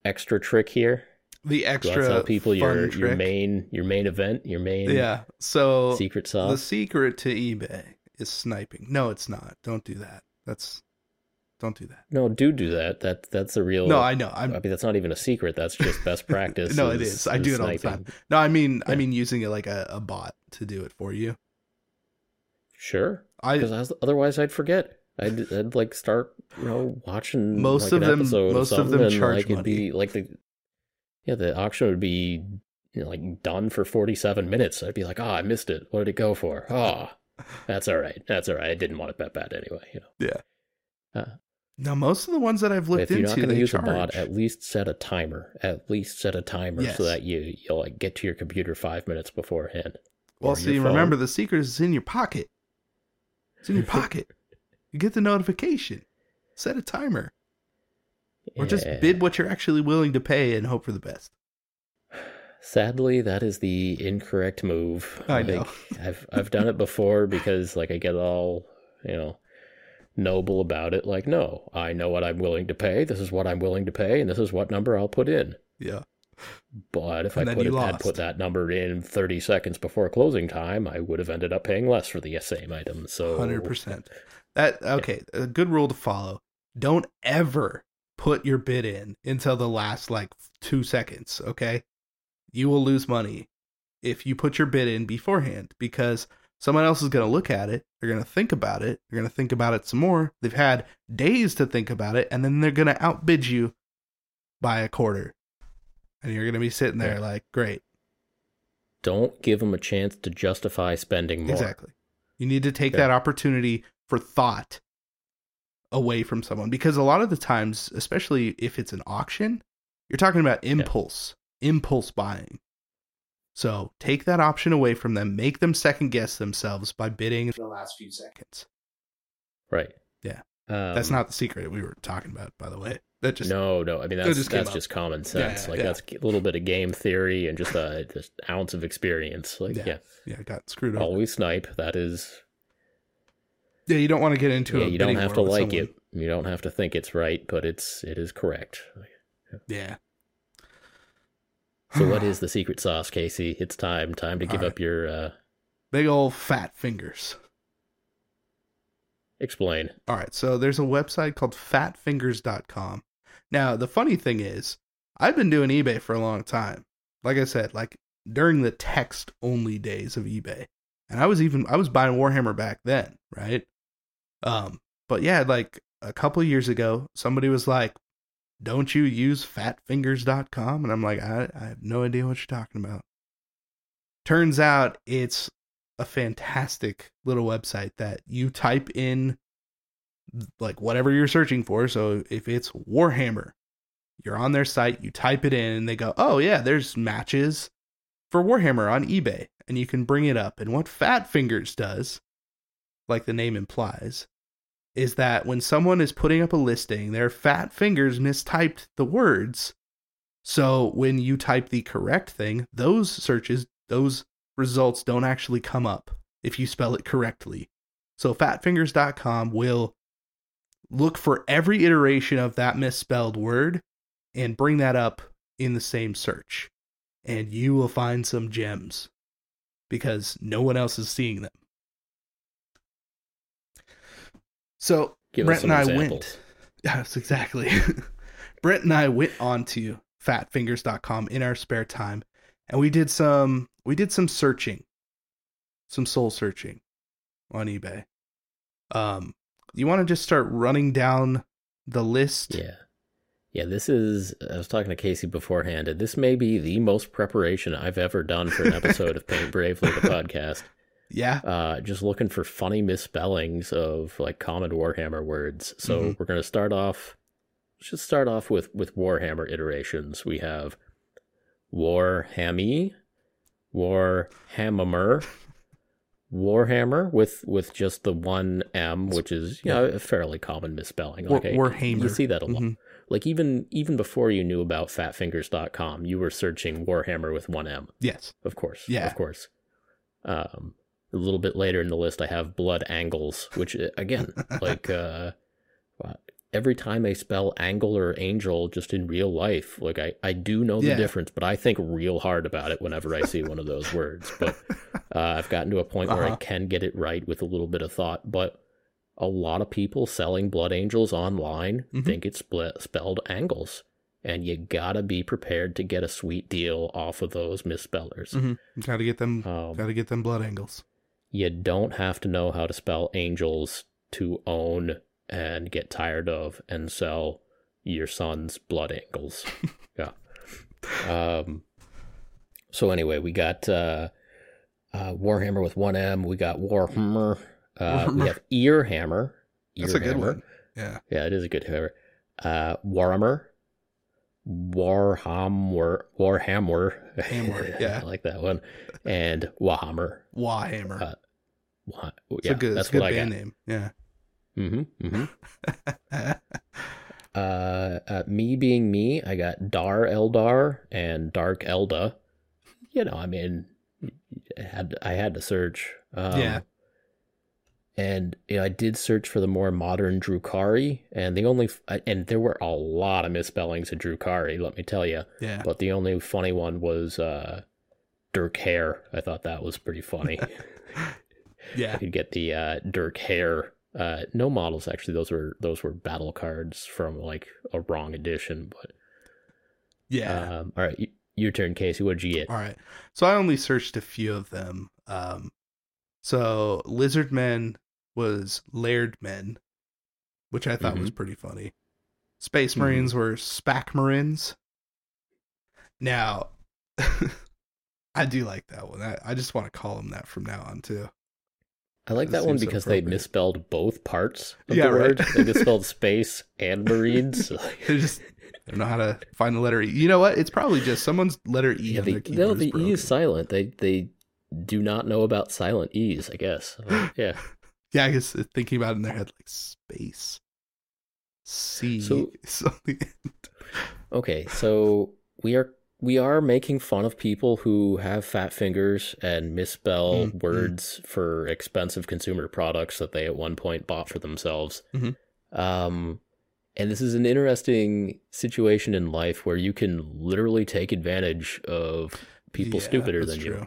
extra trick here? The extra tell people your your trick. main your main event, your main Yeah. So secret sauce. the secret to eBay is sniping. No, it's not. Don't do that. That's don't do that. no, do do that. That that's a real. No, I know. I I'm mean, that's not even a secret. That's just best [LAUGHS] practice. No, it is. I do it all the time. no, I mean I mean using it like a, a bot to do it for you. Sure, I because otherwise I'd forget. I'd, I'd like start you know watching Most like, of an them- most of them charge like, it'd be like the yeah the auction would be you know, like done for 47 minutes i'd be like oh i missed it what did it go for oh [LAUGHS] that's all right that's all right i didn't want to bet bad anyway you know Yeah. Uh, now most of the ones that I've looked if you're not into going to they use charge. a bot at least set a timer at least set a timer Yes. so that you you'll like get to your computer five minutes beforehand well, see, phone. remember the secret is in your pocket. It's in your pocket. [LAUGHS] You get the notification. Set a timer. Or just bid what you're actually willing to pay and hope for the best. Sadly, that is the incorrect move. I know. think I've I've done it before because like I get all you know noble about it. Like, no, I know what I'm willing to pay. This is what I'm willing to pay, and this is what number I'll put in. Yeah. But if And I put it, had put that number in 30 seconds before closing time, I would have ended up paying less for the same item. So Hundred percent. That okay. A good rule to follow: don't ever put your bid in until the last like two seconds. Okay, you will lose money if you put your bid in beforehand because someone else is going to look at it. They're going to think about it. They're going to think about it some more. They've had days to think about it, and then they're going to outbid you by a quarter, and you're going to be sitting there Yeah. like, great, don't give them a chance to justify spending more. Exactly. You need to take Yeah. that opportunity for thought away from someone because a lot of the times, especially if it's an auction, you're talking about impulse, impulse buying. So take that option away from them, make them second guess themselves by bidding the last few seconds. Right. Yeah. Um, That's not the secret we were talking about, by the way. That just no, no. I mean, that's just that's up. common sense. yeah, like yeah. that's a little bit of game theory and just a just ounce of experience. Like, Yeah. yeah, yeah, got screwed up. always snipe. That is, Yeah, you don't want to get into yeah. a You don't have to like someone. it. You don't have to think it's right, but it's it is correct. Yeah. So, what [SIGHS] is the secret sauce, Casey? It's time. Time to give All up your. uh Big old fat fingers. Explain. All right, so there's a website called fatfingers.com. Now, the funny thing is, I've been doing eBay for a long time. Like I said, like during the text only days of eBay. And I was even I was buying Warhammer back then, right? Um, but yeah, like a couple years ago, somebody was like, "Don't you use fatfingers.com?" And I'm like, "I, I have no idea what you're talking about." Turns out it's a fantastic little website that you type in like whatever you're searching for. So if it's Warhammer, you're on their site, you type it in, and they go, "Oh yeah, there's matches for Warhammer on eBay," and you can bring it up. And what Fat Fingers does, like the name implies, is that when someone is putting up a listing, their fat fingers mistyped the words. So when you type the correct thing, those searches, those results don't actually come up if you spell it correctly. So fatfingers.com will look for every iteration of that misspelled word and bring that up in the same search. And you will find some gems because no one else is seeing them. So Give Brett and I examples. went. Yes, exactly. [LAUGHS] Brett and I went on to fatfingers.com in our spare time and we did some we did some searching. Some soul searching on eBay. Um you want to just start running down the list. Yeah. Yeah, this is. I was talking to Casey beforehand, and this may be the most preparation I've ever done for an episode of Paint Bravely, the [LAUGHS] podcast. Yeah. Uh, just looking for funny misspellings of like common Warhammer words. So Mhm. we're going to start off. Let's just start off with with Warhammer iterations. We have Warhammy, Warhammer, Warhammer with with just the one M, which is you know, a fairly common misspelling. War- I- Warhammer. You see that a lot. Mhm. Like even even before you knew about fatfingers.com, you were searching Warhammer with one M. Yes. Of course. Yeah. Of course. Um, a little bit later in the list, I have blood angles, which uh, again, [LAUGHS] like uh, every time I spell angle or angel, just in real life, like I I do know the Yeah. difference, but I think real hard about it whenever I see one of those words. But [LAUGHS] uh, I've gotten to a point where I Uh-huh. can get it right with a little bit of thought, but. A lot of people selling blood angels online Mhm. think it's split, spelled angles, and you gotta be prepared to get a sweet deal off of those misspellers. Mhm. Got to get them. Um, Got to get them blood angles. you don't have to know how to spell angels to own and get tired of and sell your son's blood angles. [LAUGHS] yeah. Um. So anyway, we got uh, uh, Warhammer with one M. We got Warhammer. Uh, we have Earhammer. That's a good Earhammer. one. Yeah. Yeah, it is a good hammer. Uh, Warhammer. Warhammer. Warhammer. Hammer, [LAUGHS] yeah. I like that one. And Wahammer. Wahammer. Uh, Wah- it's yeah, a good, that's it's a good band name. Yeah. Mm-hmm, mm-hmm. [LAUGHS] Uh, uh, me being me, I got Dar Eldar and Dark Elda. You know, I mean, I had I had to search. Um, Yeah. And you know, I did search for the more modern Drukhari, and the only and there were a lot of misspellings of Drukhari. Let me tell you. yeah. But the only funny one was uh, Dirk Hare. I thought that was pretty funny. [LAUGHS] Yeah. [LAUGHS] You could get the uh, Dirk Hare. Uh, no models actually. Those were those were battle cards from like a wrong edition. But Yeah. um, all right, y- your turn, Casey. What'd you get? All right. So I only searched a few of them. Um, so Lizard Men was Laird Men, which I thought was pretty funny. Space Mhm. Marines were Spac Marines. Now, [LAUGHS] I do like that one. I, I just want to call them that from now on too. I like That that one so because they misspelled both parts of Yeah, the right. word. They [LAUGHS] misspelled space and marines. [LAUGHS] They just don't know how to find the letter E. You know what? It's probably just someone's letter E yeah, the, no, the E is silent. They they do not know about silent E's. I guess. Like, [LAUGHS] yeah. Yeah, I guess thinking about it in their head like space, C, So- something. Okay, so we are we are making fun of people who have fat fingers and misspell Mm, mm. words for expensive consumer products that they at one point bought for themselves. Mhm. Um, and this is an interesting situation in life where you can literally take advantage of people Yeah, stupider than you.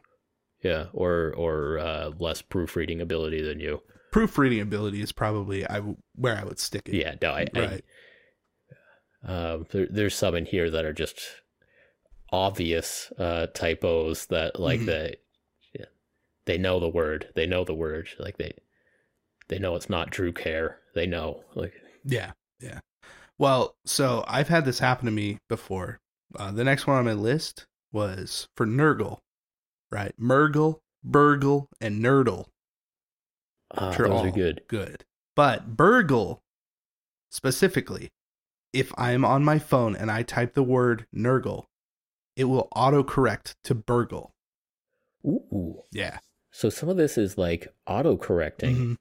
Yeah, or or uh, less proofreading ability than you. Proofreading ability is probably I w- where I would stick it. Yeah, no, I, I. Um, there, there's some in here that are just obvious uh, typos that like Mhm. they, yeah, they know the word. They know the word. Like they, they know it's not Drew Care. They know. Like Yeah, yeah. Well, so I've had this happen to me before. Uh, the next one on my list was for Nurgle, right? Murgle, Burgle, and Nerdle. ah, Sure, those are good. Good. But Burgle, specifically, if I'm on my phone and I type the word Nurgle, it will autocorrect to Burgle. Ooh. Yeah. So some of this is like auto correcting. Mhm.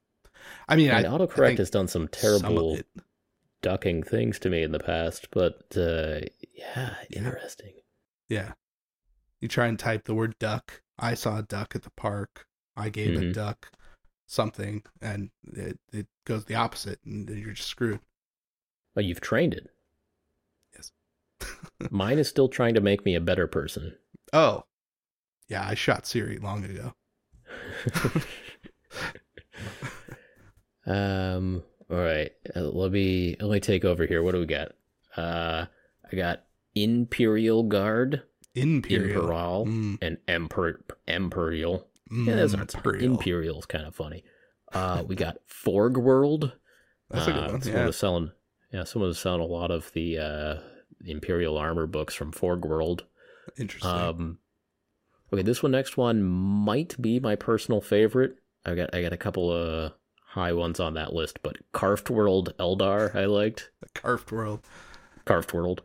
I mean, I mean, I autocorrect has done some some terrible it- ducking things to me in the past, but uh, yeah, interesting. Yeah. You try and type the word duck. I saw a duck at the park. I gave a Mhm. duck something, and it, it goes the opposite, and you're just screwed. But you've trained it. Mine is still trying to make me a better person. Oh, yeah, I shot Siri long ago. [LAUGHS] um. All right. Uh, let me let me take over here. What do we got? Uh, I got Imperial Guard, Imperial. Imperial, Mm, and Emper Imperial. mm, Yeah, are Imperial. Imperial's kind of funny. Uh, we got Forg World. That's a uh, good one. it's Yeah. was selling. Yeah, someone's selling a lot of the uh, the Imperial armor books from Forge World. Interesting. Um, okay, this one, next one might be my personal favorite. I got I got a couple of high ones on that list, but Carved World Eldar I liked. Carved World. Carved World.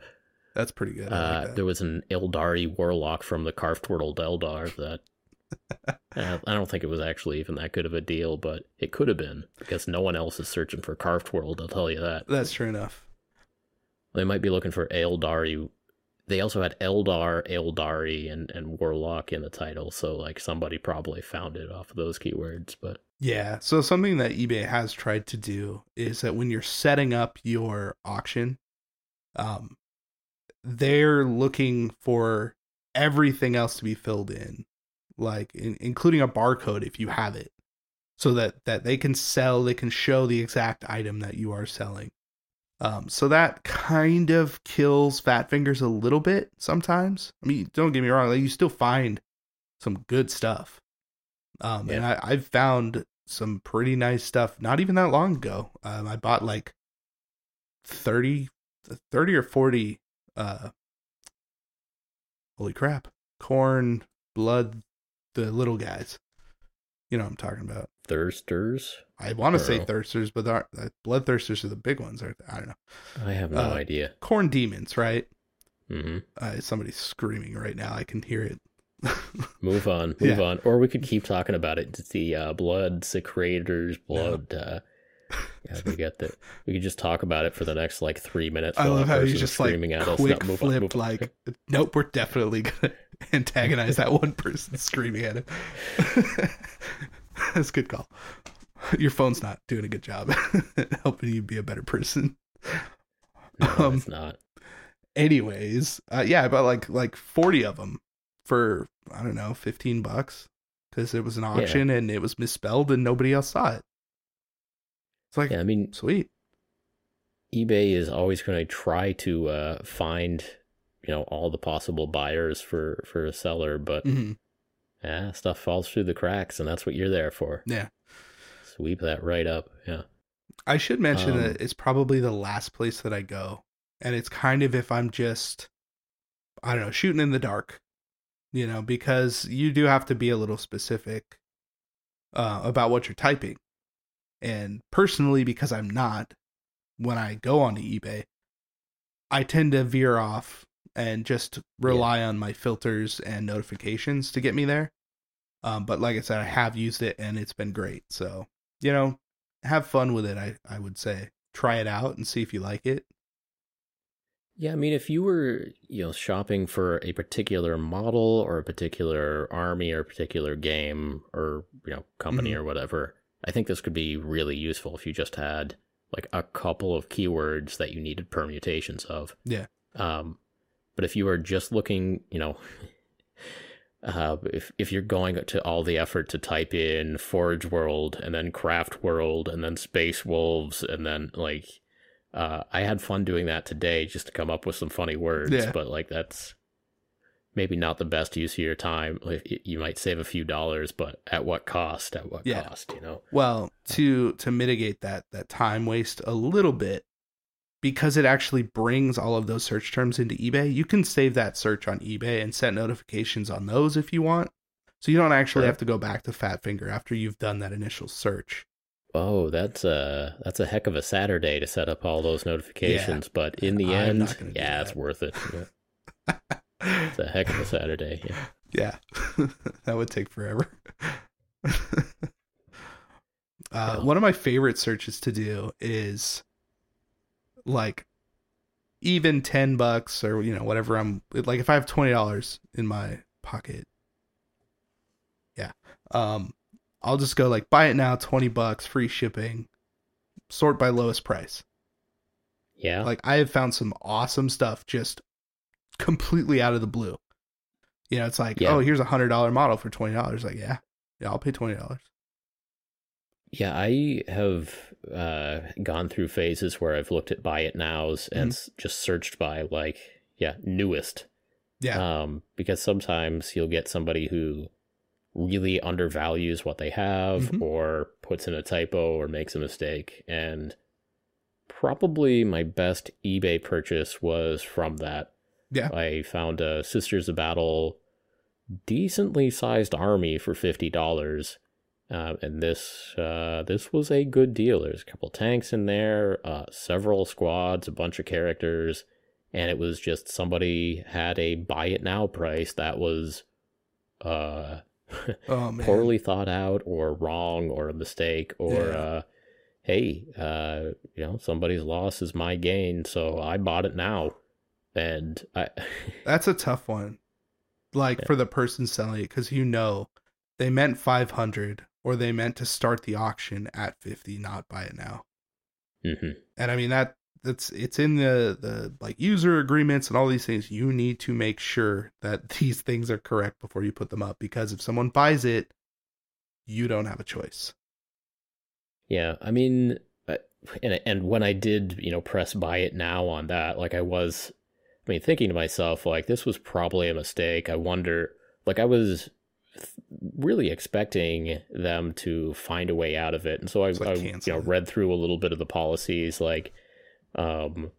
That's pretty good. Uh, like that. there was an Eldari warlock from the Carved World Eldar that [LAUGHS] I don't think it was actually even that good of a deal, but it could have been because no one else is searching for Carved World. I'll tell you that. That's true enough. They might be looking for Eldari. They also had Eldar, Eldari, and, and Warlock in the title, so like somebody probably found it off of those keywords. But Yeah. So something that eBay has tried to do is that when you're setting up your auction, um, they're looking for everything else to be filled in, like in, including a barcode if you have it, so that that they can sell, they can show the exact item that you are selling. Um, so that kind of kills fat fingers a little bit sometimes. I mean, don't get me wrong, like you still find some good stuff. Um, and I, I've found some pretty nice stuff not even that long ago. Um, I bought like 30, 30 or 40, uh, holy crap, Khorne, blood, the little guys. You know what I'm talking about. Thirsters, I want to say thirsters, but they're, uh, blood thirsters are the big ones. Aren't they? I don't know. I have no Uh, idea. Khorne demons, right? hmm Uh, somebody's screaming right now. I can hear it. [LAUGHS] Move on, move Yeah. on, or we could keep talking about it. It's the uh, blood secretors, blood. Uh, [LAUGHS] yeah, we get that. We could just talk about it for the next like three minutes. I love how person's just like screaming at us. quick No, move on, flip, on. like, nope, we're definitely gonna [LAUGHS] antagonize that one person screaming at him. [LAUGHS] That's a good call. [LAUGHS] Your phone's not doing a good job [LAUGHS] helping you be a better person. no, um, it's not. Anyways, uh, yeah, I bought like like forty of them for I don't know fifteen bucks because it was an auction and it was misspelled and nobody else saw it. It's like Yeah, I mean, sweet. eBay is always going to try to uh, find, you know, all the possible buyers for for a seller, but hmm yeah, stuff falls through the cracks, and that's what you're there for. Yeah. Sweep that right up. Yeah. I should mention Um, that it's probably the last place that I go. And it's kind of if I'm just, I don't know, shooting in the dark, you know, because you do have to be a little specific uh, about what you're typing. And personally, because I'm not, when I go onto eBay, I tend to veer off and just rely on my filters and notifications to get me there. Um, but like I said, I have used it and it's been great. So, you know, have fun with it, I, I would say. Try it out and see if you like it. Yeah, I mean, if you were, you know, shopping for a particular model or a particular army or a particular game or, you know, company Mhm. or whatever, I think this could be really useful if you just had like a couple of keywords that you needed permutations of. Yeah. Um, but if you are just looking, you know, [LAUGHS] uh, if if you're going to all the effort to type in Forge World and then Craft World and then Space Wolves and then like, uh, I had fun doing that today just to come up with some funny words. Yeah. But like that's maybe not the best use of your time. You might save a few dollars, but at what cost? At what Yeah. cost? You know. Well, to to mitigate that that time waste a little bit, because it actually brings all of those search terms into eBay, you can save that search on eBay and set notifications on those if you want. So you don't actually Sure. have to go back to Fatfinger after you've done that initial search. Oh, that's a that's a heck of a Saturday to set up all those notifications. But in the I'm end, not gonna do yeah, it's worth it. Yeah. [LAUGHS] It's a heck of a Saturday. Yeah. Yeah, [LAUGHS] that would take forever. [LAUGHS] uh, Yeah. One of my favorite searches to do is like even 10 bucks or, you know, whatever I'm like, if I have $20 in my pocket, yeah, um, I'll just go like buy it now, 20 bucks, free shipping, sort by lowest price. Yeah. Like I have found some awesome stuff just completely out of the blue. You know, it's like, Yeah. oh, here's a hundred dollar model for twenty dollars. Like, yeah, yeah, I'll pay twenty dollars. Yeah, I have uh, gone through phases where I've looked at buy it nows and s- just searched by like, yeah, newest. Yeah, Um, because sometimes you'll get somebody who really undervalues what they have Mhm. or puts in a typo or makes a mistake and probably my best eBay purchase was from that. Yeah. I found a Sisters of Battle decently sized army for fifty dollars. Uh, and this uh, this was a good deal. There's a couple tanks in there, uh, several squads, a bunch of characters, and it was just somebody had a buy it now price that was uh, [LAUGHS] Oh poorly thought out or wrong or a mistake or Yeah. uh, hey, uh, you know somebody's loss is my gain, so I bought it now, and I [LAUGHS] That's a tough one. Like Yeah. for the person selling it, because you know they meant 500 or they meant to start the auction at 50, not buy it now. Mhm. And I mean that that's it's in the the like user agreements and all these things. You need to make sure that [LAUGHS] these things are correct before you put them up because if someone buys it, you don't have a choice. Yeah, I mean, uh, and and when I did, you know, press buy it now on that, like I was, I mean, thinking to myself, like this was probably a mistake. I wonder, like I was really expecting them to find a way out of it, and so I, like I you know, read through a little bit of the policies, like, um,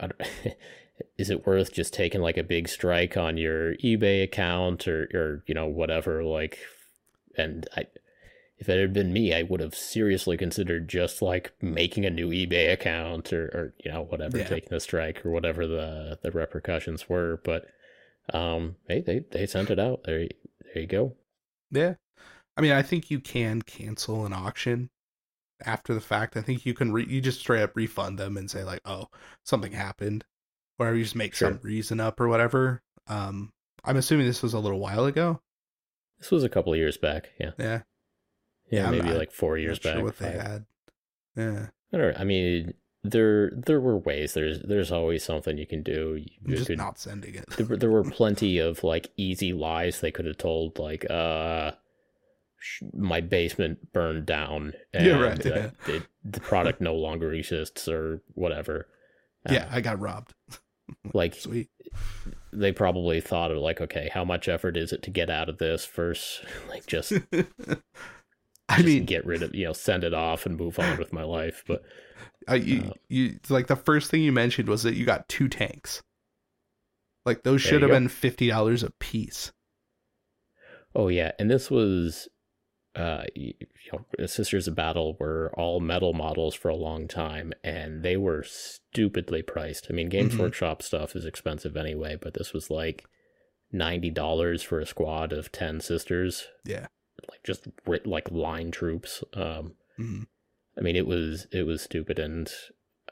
I don't, [LAUGHS] is it worth just taking like a big strike on your eBay account or or you know whatever, like, and I if it had been me, I would have seriously considered just like making a new eBay account or, or you know whatever, Yeah. taking a strike or whatever the the repercussions were. But um, hey, they they sent it out. There, there you go. Yeah. I mean, I think you can cancel an auction after the fact. I think you can re- you just straight up refund them and say like, "Oh, something happened." Or you just make Sure. some reason up or whatever. Um I'm assuming this was a little while ago. This was a couple of years back. Yeah, Yeah. yeah, Yeah, maybe not- like four years sure back. what they had. Yeah. I don't know. I mean, there there were ways. There's there's always something you can do. You I'm just could- not sending it. there, were- there were [LAUGHS] plenty of like easy lies they could have told like uh sh- my basement burned down and [LAUGHS] Yeah, right, uh, it, the product no longer exists or whatever Uh, yeah, I got robbed. [LAUGHS] like Sweet. they probably thought of like okay how much effort is it to get out of this first like just, I just mean, get rid of you know send it off and move on with my life but uh, you, uh, you like the first thing you mentioned was that you got two tanks. Like those should have go. been fifty dollars a piece. Oh yeah, and this was, uh, you know, Sisters of Battle were all metal models for a long time, and they were stupidly priced. I mean, Games Mhm. Workshop stuff is expensive anyway, but this was like ninety dollars for a squad of ten sisters, Yeah. like just like line troops. Um, Mhm. I mean, it was it was stupid, and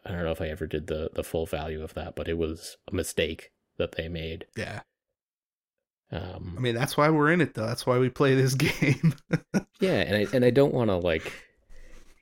I don't know if I ever did the the full value of that, but it was a mistake that they made. Yeah. Um, I mean, that's why we're in it, though. That's why we play this [LAUGHS] game. Yeah, and I and I don't want to like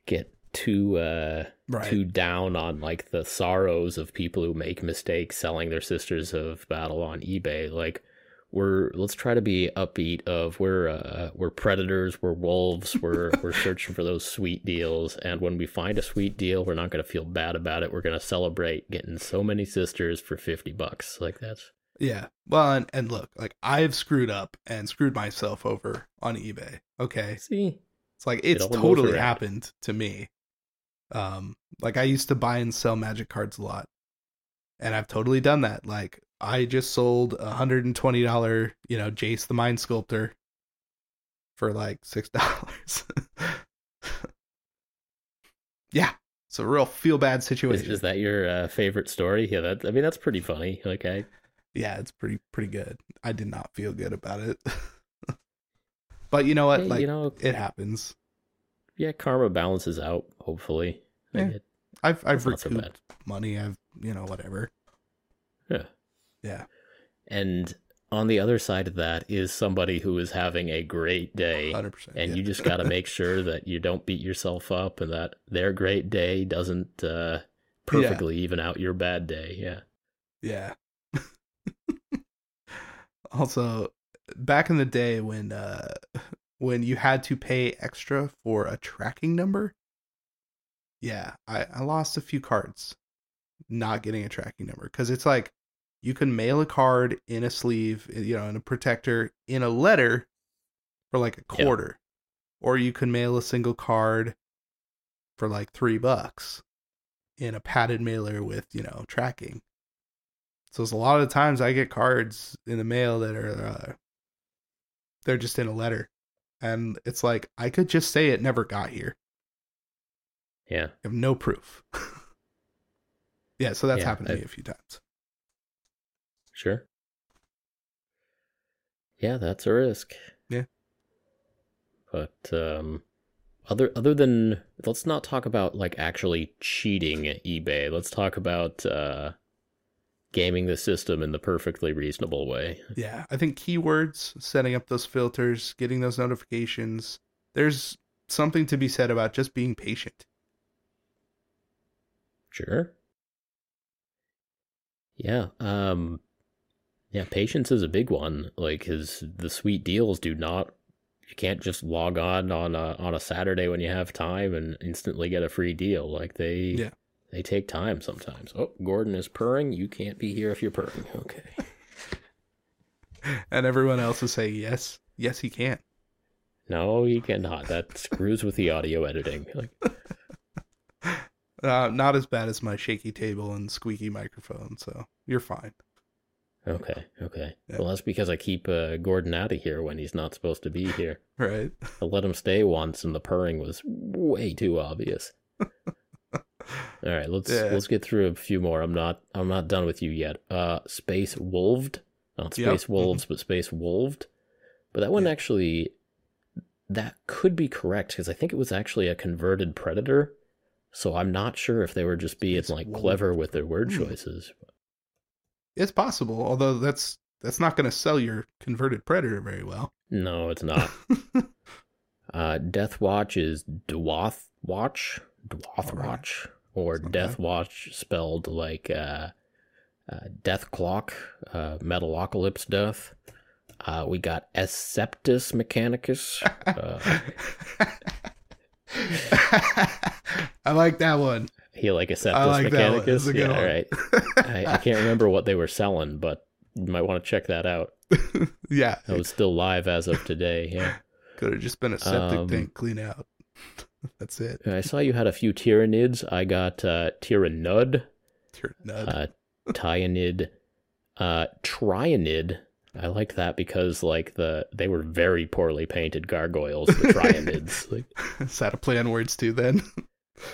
get too uh right. too down on like the sorrows of people who make mistakes selling their sisters of battle on eBay. Like we're let's try to be upbeat of we're uh we're predators, we're wolves, we're [LAUGHS] we're searching for those sweet deals and when we find a sweet deal, we're not going to feel bad about it. We're going to celebrate getting so many sisters for 50 bucks. Like that's Yeah. Well, and, and look, like I've screwed up and screwed myself over on eBay. Okay. see It's like it's goes totally happened to me. Um, like I used to buy and sell magic cards a lot. And I've totally done that. Like I just sold a hundred and twenty dollar, you know, Jace the Mind Sculptor for like six dollars. [LAUGHS] yeah. It's a real feel bad situation. is that your uh, favorite story? Yeah, that I mean that's pretty funny. Okay. Yeah, it's pretty pretty good. I did not feel good about it. [LAUGHS] but you know what? Hey, like you know, it happens. yeah, karma balances out. Hopefully, Like, Yeah. it- I've I've not so recouped money. I've you know whatever. Yeah. Yeah. And on the other side of that is somebody who is having a great day, Hundred percent. and you just got to make [LAUGHS] sure that you don't beat yourself up, and that their great day doesn't uh, perfectly even out your bad day. Yeah. Yeah. [LAUGHS] also, back in the day when uh when you had to pay extra for a tracking number, yeah, I, I lost a few cards not getting a tracking number because it's like you can mail a card in a sleeve, you know, in a protector in a letter for like a Yeah. quarter, or you can mail a single card for like three bucks in a padded mailer with, you know, tracking. So it's a lot of times I get cards in the mail that are uh, they're just in a letter. And it's like I could just say it never got here. Yeah. I have no proof. [LAUGHS] yeah, so that's Yeah, happened to I- me a few times. Sure. Yeah, that's a risk. Yeah. But um other other than let's not talk about like actually cheating at eBay. Let's talk about uh gaming the system in the perfectly reasonable way. Yeah, I think keywords, setting up those filters, getting those notifications, there's something to be said about just being patient. Sure. Yeah, um yeah, patience is a big one. Like his the sweet deals do not you can't just log on on a on a Saturday when you have time and instantly get a free deal. Like they Yeah. they take time sometimes. Oh, Gordon is purring. You can't be here if you're purring. Okay. [LAUGHS] And everyone else is saying yes, yes he can. No, he cannot. That screws with the audio editing. Like [LAUGHS] Uh, not as bad as my shaky table and squeaky microphone, so you're fine. Okay, okay. Yeah. Well, that's because I keep uh, Gordon out of here when he's not supposed to be here. [LAUGHS] Right? I let him stay once, and the purring was way too obvious. [LAUGHS] All right, let's Yeah. let's get through a few more. I'm not I'm not done with you yet. Uh, Space Wolved, not Yep. Space Wolves, but Space Wolved. But that one Yeah. actually, that could be correct because I think it was actually a converted predator. So I'm not sure if they were just being Space like Wolved. clever with their word Hmm. choices. It's possible, although that's that's not going to sell your converted predator very well. No, it's not. [LAUGHS] Uh, Death Watch is Dwath Watch, Dwath Alright. Watch, or Death bad. Watch spelled like uh, uh, Death Clock, uh, Metalocalypse Death. Uh, we got Aseptus Mechanicus. Uh, [LAUGHS] I like that one. He like Aseptus I like. Mechanicus. Yeah, all right. I, I can't [LAUGHS] remember what they were selling, but you might want to check that out. [LAUGHS] yeah, it was still live as of today. Yeah. [LAUGHS] could have just been a septic Um, tank clean out. That's it. I saw you had a few Tyranids. I got uh, Tyrannud. Nut. uh, Tyanid, uh, Trianid. I like that because like the they were very poorly painted gargoyles. The Trianids, like, Is that a play on words too? Then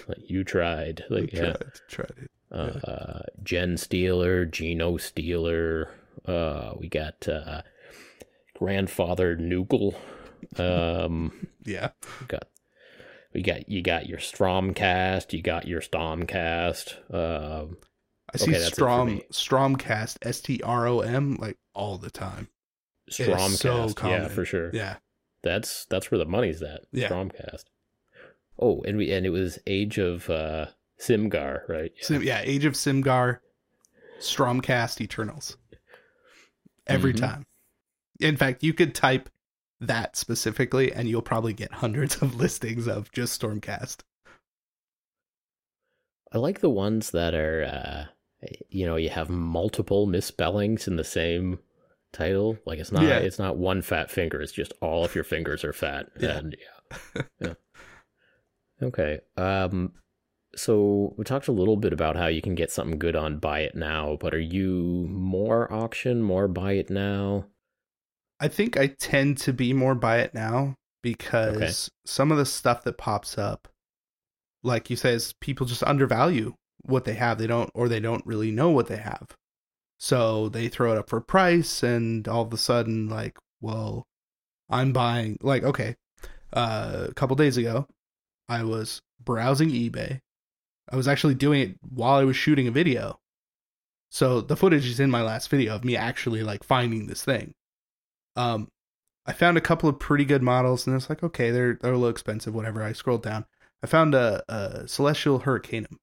like you tried, like yeah. tried, tried it. Uh, uh, Gen Steeler, Geno Steeler. Uh, we got uh, Grandfather Noogle. Um, [LAUGHS] Yeah, we got we got you got your Stromcast, you got your Stormcast. Um, I see Okay, Strom. Stromcast S T R O M like all the time. Stromcast, so yeah, for sure. Yeah, That's that's where the money's at. Yeah. Stromcast. Oh, and we and it was Age of uh Simgar, right? Sim, yeah. Age of Simgar, Stromcast Eternals. Every Mhm. time. In fact, you could type that specifically, and you'll probably get hundreds of [LAUGHS] listings of just Stormcast. I like the ones that are uh you know, you have multiple misspellings in the same title. Like it's not Yeah. it's not one fat finger, it's just all of your fingers are fat. Yeah. And yeah. [LAUGHS] yeah. Okay. Um so we talked a little bit about how you can get something good on buy it now, but are you more auction, more buy it now? I think I tend to be more buy it now because some of the stuff that pops up, like you say, is people just undervalue what they have. They don't, or they don't really know what they have. So they throw it up for price, and all of a sudden, like, well, I'm buying. Like, okay, uh, a couple days ago, I was browsing eBay. I was actually doing it while I was shooting a video. So the footage is in my last video of me actually like finding this thing. Um, I found a couple of pretty good models, and it's like, okay, they're they're a little expensive. Whatever. I scrolled down. I found a, a Celestial Hurricanum.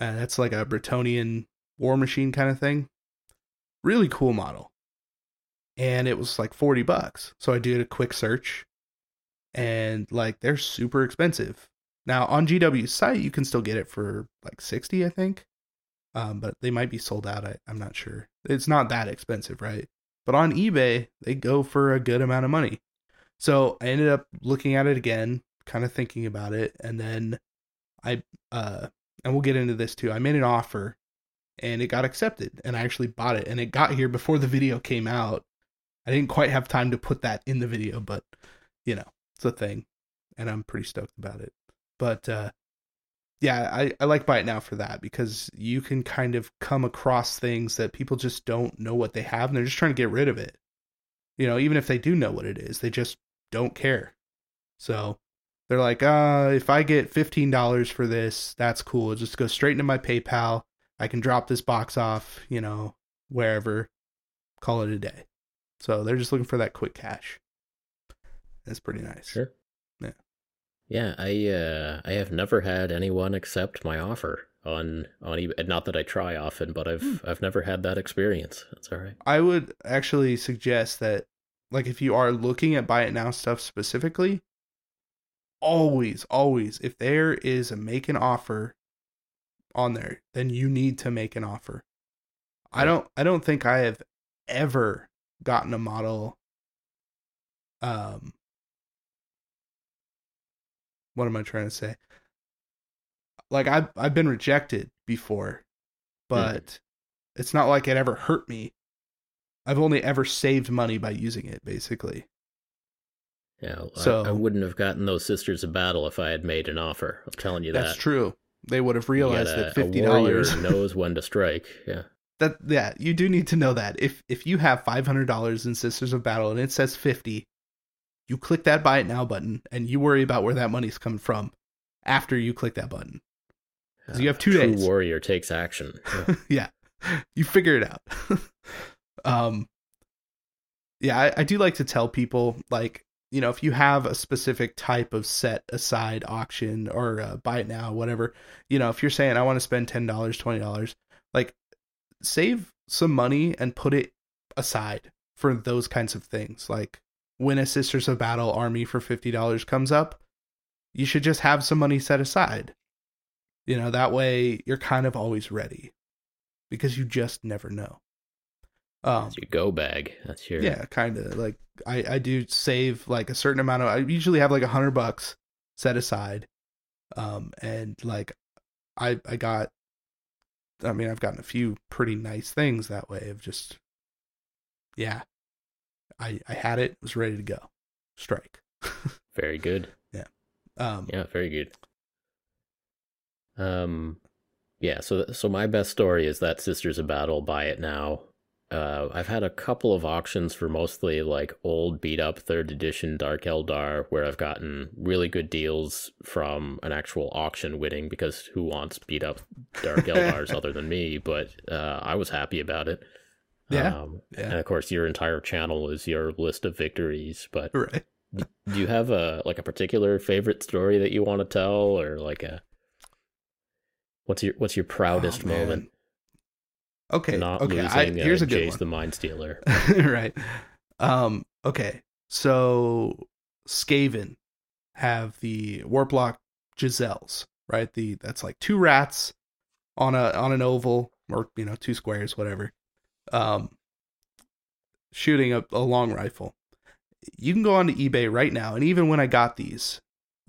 Uh, that's like a Bretonnian war machine kind of thing. Really cool model. And it was like 40 bucks. So I did a quick search and like they're super expensive. Now on GW's site you can still get it for like 60, I think. Um, but they might be sold out. I, I'm not sure. It's not that expensive, right? But on eBay, they go for a good amount of money. So I ended up looking at it again, kind of thinking about it, and then I uh and we'll get into this too. I made an offer and it got accepted and I actually bought it and it got here before the video came out. I didn't quite have time to put that in the video, but you know, it's a thing and I'm pretty stoked about it. But uh yeah, I, I like Buy It Now for that because you can kind of come across things that people just don't know what they have and they're just trying to get rid of it. You know, even if they do know what it is, they just don't care. So they're like, uh, if I get $15 for this, that's cool. It just go straight into my PayPal. I can drop this box off, you know, wherever, call it a day. So they're just looking for that quick cash. That's pretty nice. Sure. Yeah. Yeah, I uh I have never had anyone accept my offer on on eBay. Not that I try often, but I've Hmm. I've never had that experience. That's all right. I would actually suggest that, like, if you are looking at buy it now stuff specifically, always, always, if there is a make an offer on there, then you need to make an offer. I don't, I don't think I have ever gotten a model. Um, what am I trying to say? Like I've I've been rejected before, hmm. but it's not like it ever hurt me. I've only ever saved money by using it, basically. Yeah, I- I, wouldn't have gotten those Sisters of Battle if I had made an offer. I'm telling you that. That's true. They would have realized that fifty A dollars. [LAUGHS] knows when to strike. Yeah. that yeah, you do need to know that. If if you have five hundred dollars in Sisters of Battle and it says fifty, you click that buy it now button and you worry about where that money's coming from after you click that button. 'Cause you have A two true days. warrior takes action. [LAUGHS] Yeah. yeah, you figure it out. [LAUGHS] um, yeah, I, I do like to tell people like you know if you have a specific type of set aside auction or uh, buy it now, whatever. You know, if you're saying I want to spend ten dollars, twenty dollars, like save some money and put it aside for those kinds of things. Like when a Sisters of Battle army for fifty dollars comes up, you should just have some money set aside. You know, that way you're kind of always ready because you just never know. Um, That's your go bag. That's your yeah, kind of like I I do save like a certain amount of. I usually have like a hundred bucks set aside, um, and like I I got. I mean, I've gotten a few pretty nice things that way. Of just, yeah, I I had it, was ready to go, strike. [LAUGHS] very good. Yeah. Um, Yeah, very good. Um, yeah. So, so my best story is that Sisters of Battle. Buy it now. Uh, I've had a couple of auctions for mostly like old beat up third edition Dark Eldar where I've gotten really good deals from an actual auction winning because who wants beat up Dark [LAUGHS] Eldars other than me? But uh, I was happy about it. Yeah, Um, yeah. And of course, your entire channel is your list of victories. But right. do you have a like a particular favorite story that you want to tell, or like a what's your what's your proudest Oh, moment? Okay. Not okay. losing. I, here's uh, a good Jace one. the Mind Stealer. [LAUGHS] right. Um, okay. So Skaven have the Warplock Jezzails, right? The that's like two rats on a on an oval or you know, two squares, whatever. Um shooting a, a long rifle. You can go on to eBay right now, and even when I got these,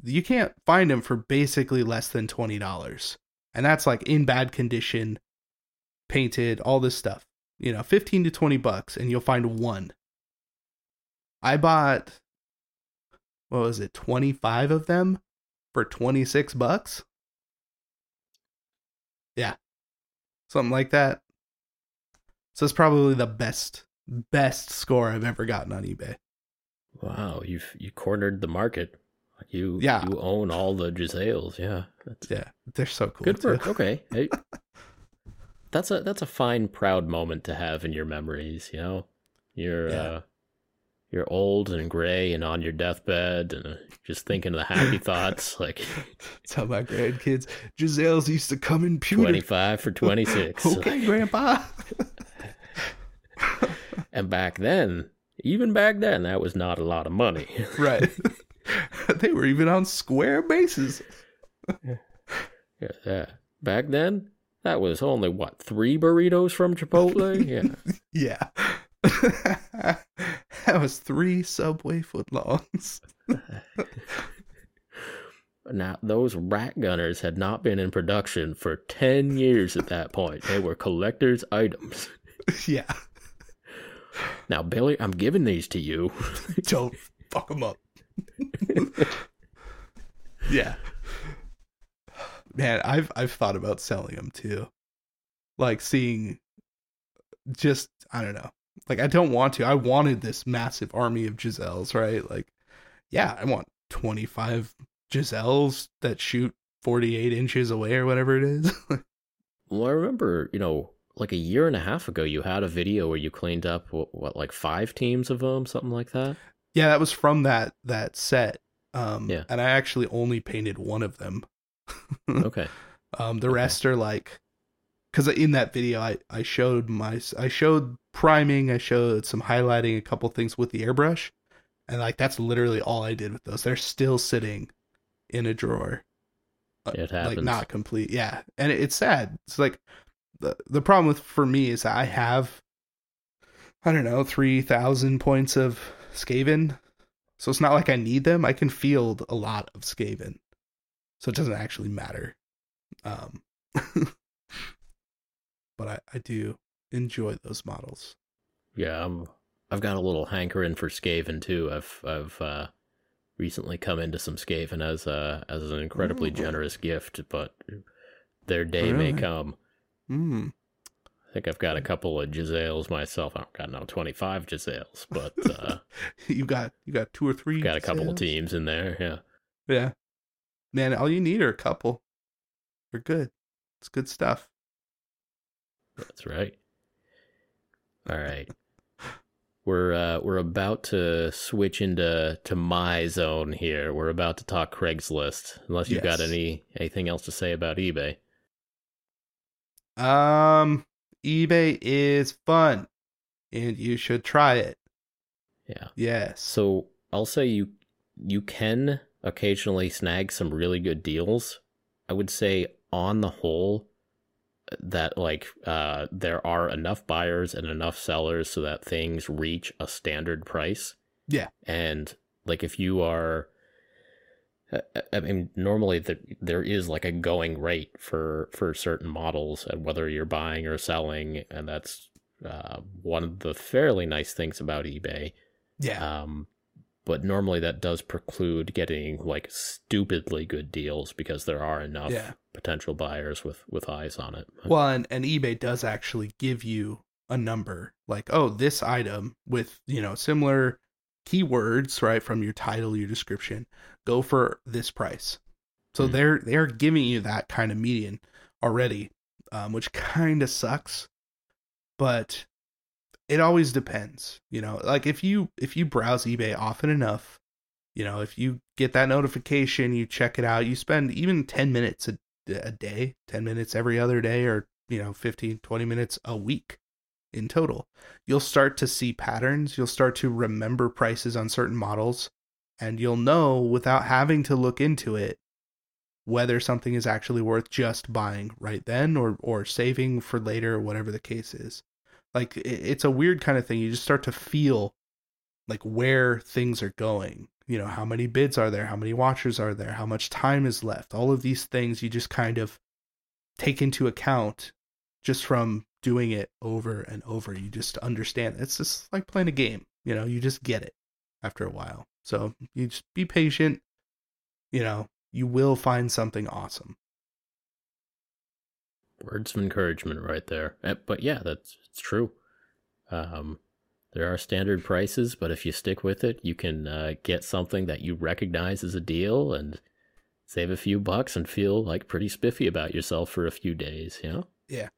you can't find them for basically less than twenty dollars. And that's like in bad condition, painted, all this stuff you know, 15 to 20 bucks and you'll find one. I bought what was it, 25 of them for 26 bucks? Yeah. Something like that. So it's probably the best best score I've ever gotten on eBay. Wow, you've you cornered the market. You Yeah. you own all the Jezzails. Yeah, that's Yeah, they're so cool. good too. work. Okay, Hey, [LAUGHS] that's a that's a fine, proud moment to have in your memories. You know, you're Yeah. uh, you're old and gray and on your deathbed and uh, just thinking of the happy [LAUGHS] thoughts like That's how my grandkids Jezzails used to come in pewter. twenty five for twenty six. [LAUGHS] Okay, grandpa. [LAUGHS] And back then, even back then, that was not a lot of money. [LAUGHS] right. [LAUGHS] they were even on square bases. yeah, yeah. Back then, that was only what three burritos from Chipotle. Yeah, Yeah. that was three Subway footlongs. Now, those rat gunners had not been in production for 10 years at that point. They were collector's items. yeah. Now, Billy, I'm giving these to you. [LAUGHS] Don't fuck them up. [LAUGHS] yeah. Man, I've I've thought about selling them too. Like seeing just I don't know. Like I don't want to. I wanted this massive army of Jezzails, right? Like yeah, I want 25 Jezzails that shoot 48 inches away or whatever it is. [LAUGHS] well, I remember, you know, like a year and a half ago, you had a video where you cleaned up what, what like five teams of them, something like that. Yeah, that was from that that set. Um, Yeah. and I actually only painted one of them. Okay. [LAUGHS] Um, the Okay. rest are like, because in that video I I showed my I showed priming, I showed some highlighting, a couple things with the airbrush, and like that's literally all I did with those. They're still sitting in a drawer, uh, It like not complete. Yeah, and it, it's sad. It's like the the problem with for me is I have I don't know three thousand points of Skaven, so it's not like I need them. I can field a lot of Skaven, so it doesn't actually matter. Um, [LAUGHS] but I, I do enjoy those models. Yeah, I'm, I've got a little hankering for Skaven too. I've I've uh, recently come into some Skaven as a as an incredibly Ooh. generous gift, but their day may come. Mm. I think I've got a couple of Jezzails myself. I've got no 25 Jezzails, but [LAUGHS] uh, you got you got two or three. got a couple of teams in there. Yeah. Yeah, man, all you need are a couple. They're good. It's good stuff. That's right. All right. We're uh, we're about to switch into to my zone here. We're about to talk Craigslist. Unless you've got any anything else to say about eBay. Um, eBay is fun, and you should try it. Yeah. Yes. So I'll say you you can occasionally snag some really good deals. I would say on the whole that like uh there are enough buyers and enough sellers so that things reach a standard price. Yeah. And like if you are I- mean, normally there there is like a going rate for for certain models, and whether you're buying or selling, and that's uh, one of the fairly nice things about eBay. Yeah. Um, but normally that does preclude getting like stupidly good deals because there are enough Yeah. potential buyers with with eyes on it. Well, and, and eBay does actually give you a number like, oh, this item with, you know, similar keywords, right, from your title, your description, go for this price. So Hmm. they're they're giving you that kind of median already, um, which kind of sucks. But it always depends, you know. Like if you if you browse eBay often enough, you know, if you get that notification, you check it out, you spend even 10 minutes a, a day, 10 minutes every other day or, you know, 15 20 minutes a week in total. You'll start to see patterns, you'll start to remember prices on certain models, and you'll know without having to look into it whether something is actually worth just buying right then or or saving for later or whatever the case is. Like it's a weird kind of thing. You just start to feel like where things are going. You know, how many bids are there? How many watchers are there? How much time is left? All of these things you just kind of take into account just from doing it over and over. You just understand. It's just like playing a game. You know, you just get it after a while. So you just be patient. You know, you will find something awesome. Words of encouragement right there. Uh, But yeah, that's it's true. Um, there are standard prices, but if you stick with it, you can uh, get something that you recognize as a deal and save a few bucks and feel like pretty spiffy about yourself for a few days. You know? Yeah.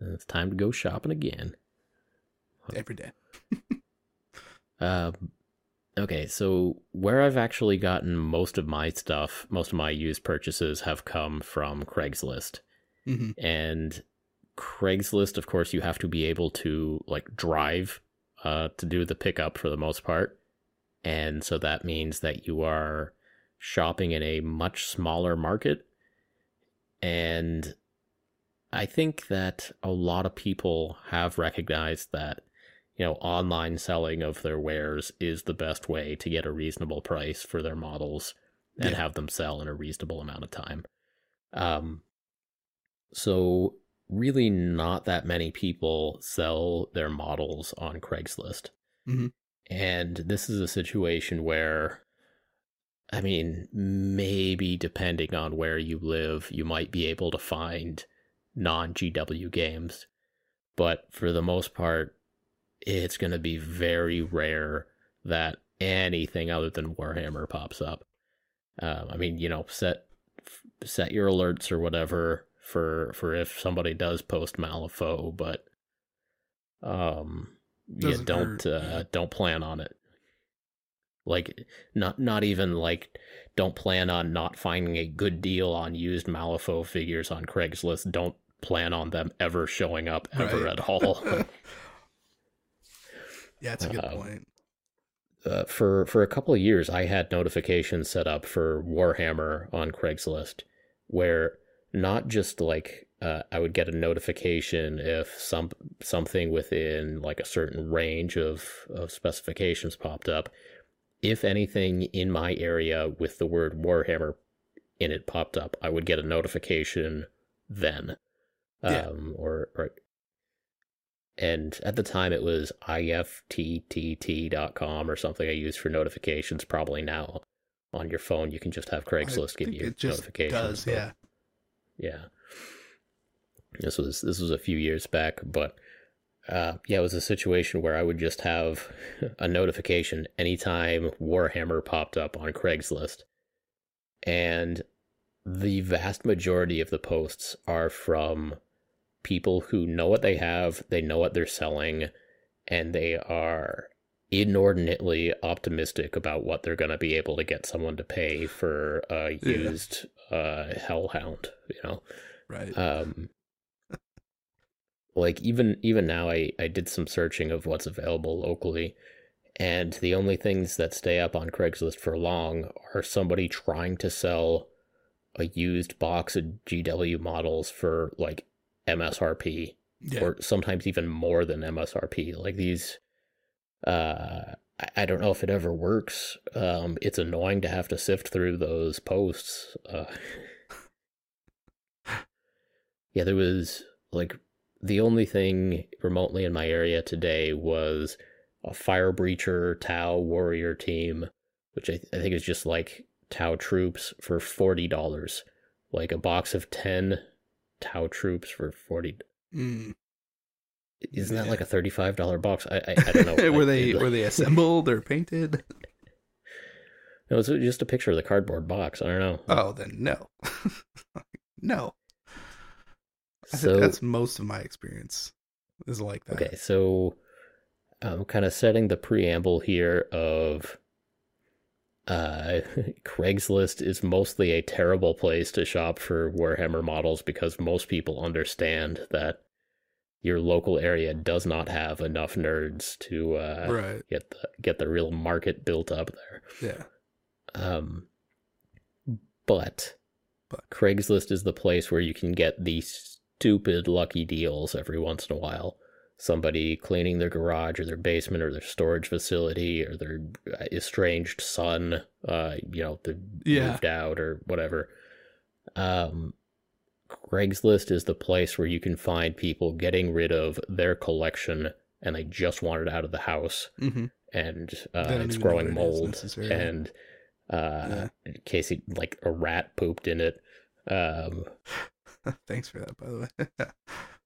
And it's time to go shopping again. every day. Um, [LAUGHS] okay, so where I've actually gotten most of my stuff, most of my used purchases have come from Craigslist. hmm And Craigslist, of course, you have to be able to like drive uh, to do the pickup for the most part. And so that means that you are shopping in a much smaller market. And I think that a lot of people have recognized that, you know, online selling of their wares is the best way to get a reasonable price for their models. and Yeah. have them sell in a reasonable amount of time. Um, so really, not that many people sell their models on Craigslist, Mhm. and this is a situation where. I mean, maybe depending on where you live, you might be able to find non GW games. But for the most part, it's going to be very rare that anything other than Warhammer pops up. Um, I mean, you know, set set your alerts or whatever for for if somebody does post Malifaux, but um, yeah, don't uh, don't plan on it. Like, not not even like, don't plan on not finding a good deal on used Malifaux figures on Craigslist. Don't plan on them ever showing up ever Right. at all. [LAUGHS] Yeah, it's a good Um, point. uh, for for a couple of years, I had notifications set up for Warhammer on Craigslist, where not just like uh, I would get a notification if some something within like a certain range of of specifications popped up. If anything in my area with the word Warhammer in it popped up, I would get a notification then, Yeah. um, or or and at the time it was ifttt.com or something I used for notifications. Probably now on your phone you can just have Craigslist give you notifications. does, yeah. yeah. This was this was a few years back, but uh, yeah, it was a situation where I would just have [LAUGHS] a notification anytime Warhammer popped up on Craigslist, and the vast majority of the posts are from people who know what they have, they know what they're selling, and they are inordinately optimistic about what they're going to be able to get someone to pay for a Yeah. used uh, Hellhound, you know. Right. Um, [LAUGHS] like even even now, I I did some searching of what's available locally, and the only things that stay up on Craigslist for long are somebody trying to sell a used box of GW models for like MSRP yeah. or sometimes even more than MSRP. Like these, uh, I- don't know if it ever works. Um, it's annoying to have to sift through those posts. Uh, [LAUGHS] yeah, there was like the only thing remotely in my area today was a fire breacher Tau warrior team, which I, I think is just like Tau troops for forty dollars, like a box of ten Tau troops for forty. Mm. Isn't that Yeah. like a thirty-five dollar box? I, I I don't [LAUGHS] know. were I- they it- were they [LAUGHS] assembled or painted? No, it's just a picture of the cardboard box. I don't know. Oh, then no, [LAUGHS] no. I so think that's most of my experience is like that. okay, so I'm kind of setting the preamble here of uh, [LAUGHS] Craigslist is mostly a terrible place to shop for Warhammer models because most people understand that your local area does not have enough nerds to uh, Right. get the get the real market built up there. Yeah. Um, but, But. Craigslist is the place where you can get these stupid lucky deals every once in a while. Somebody cleaning their garage or their basement or their storage facility or their estranged son, uh, you know, they Yeah. moved out or whatever. Um, Craigslist is the place where you can find people getting rid of their collection and they just want it out of the house hmm and uh, it's growing it mold necessarily. and uh in case like a rat pooped in it um [LAUGHS] Thanks for that, by the way. [LAUGHS]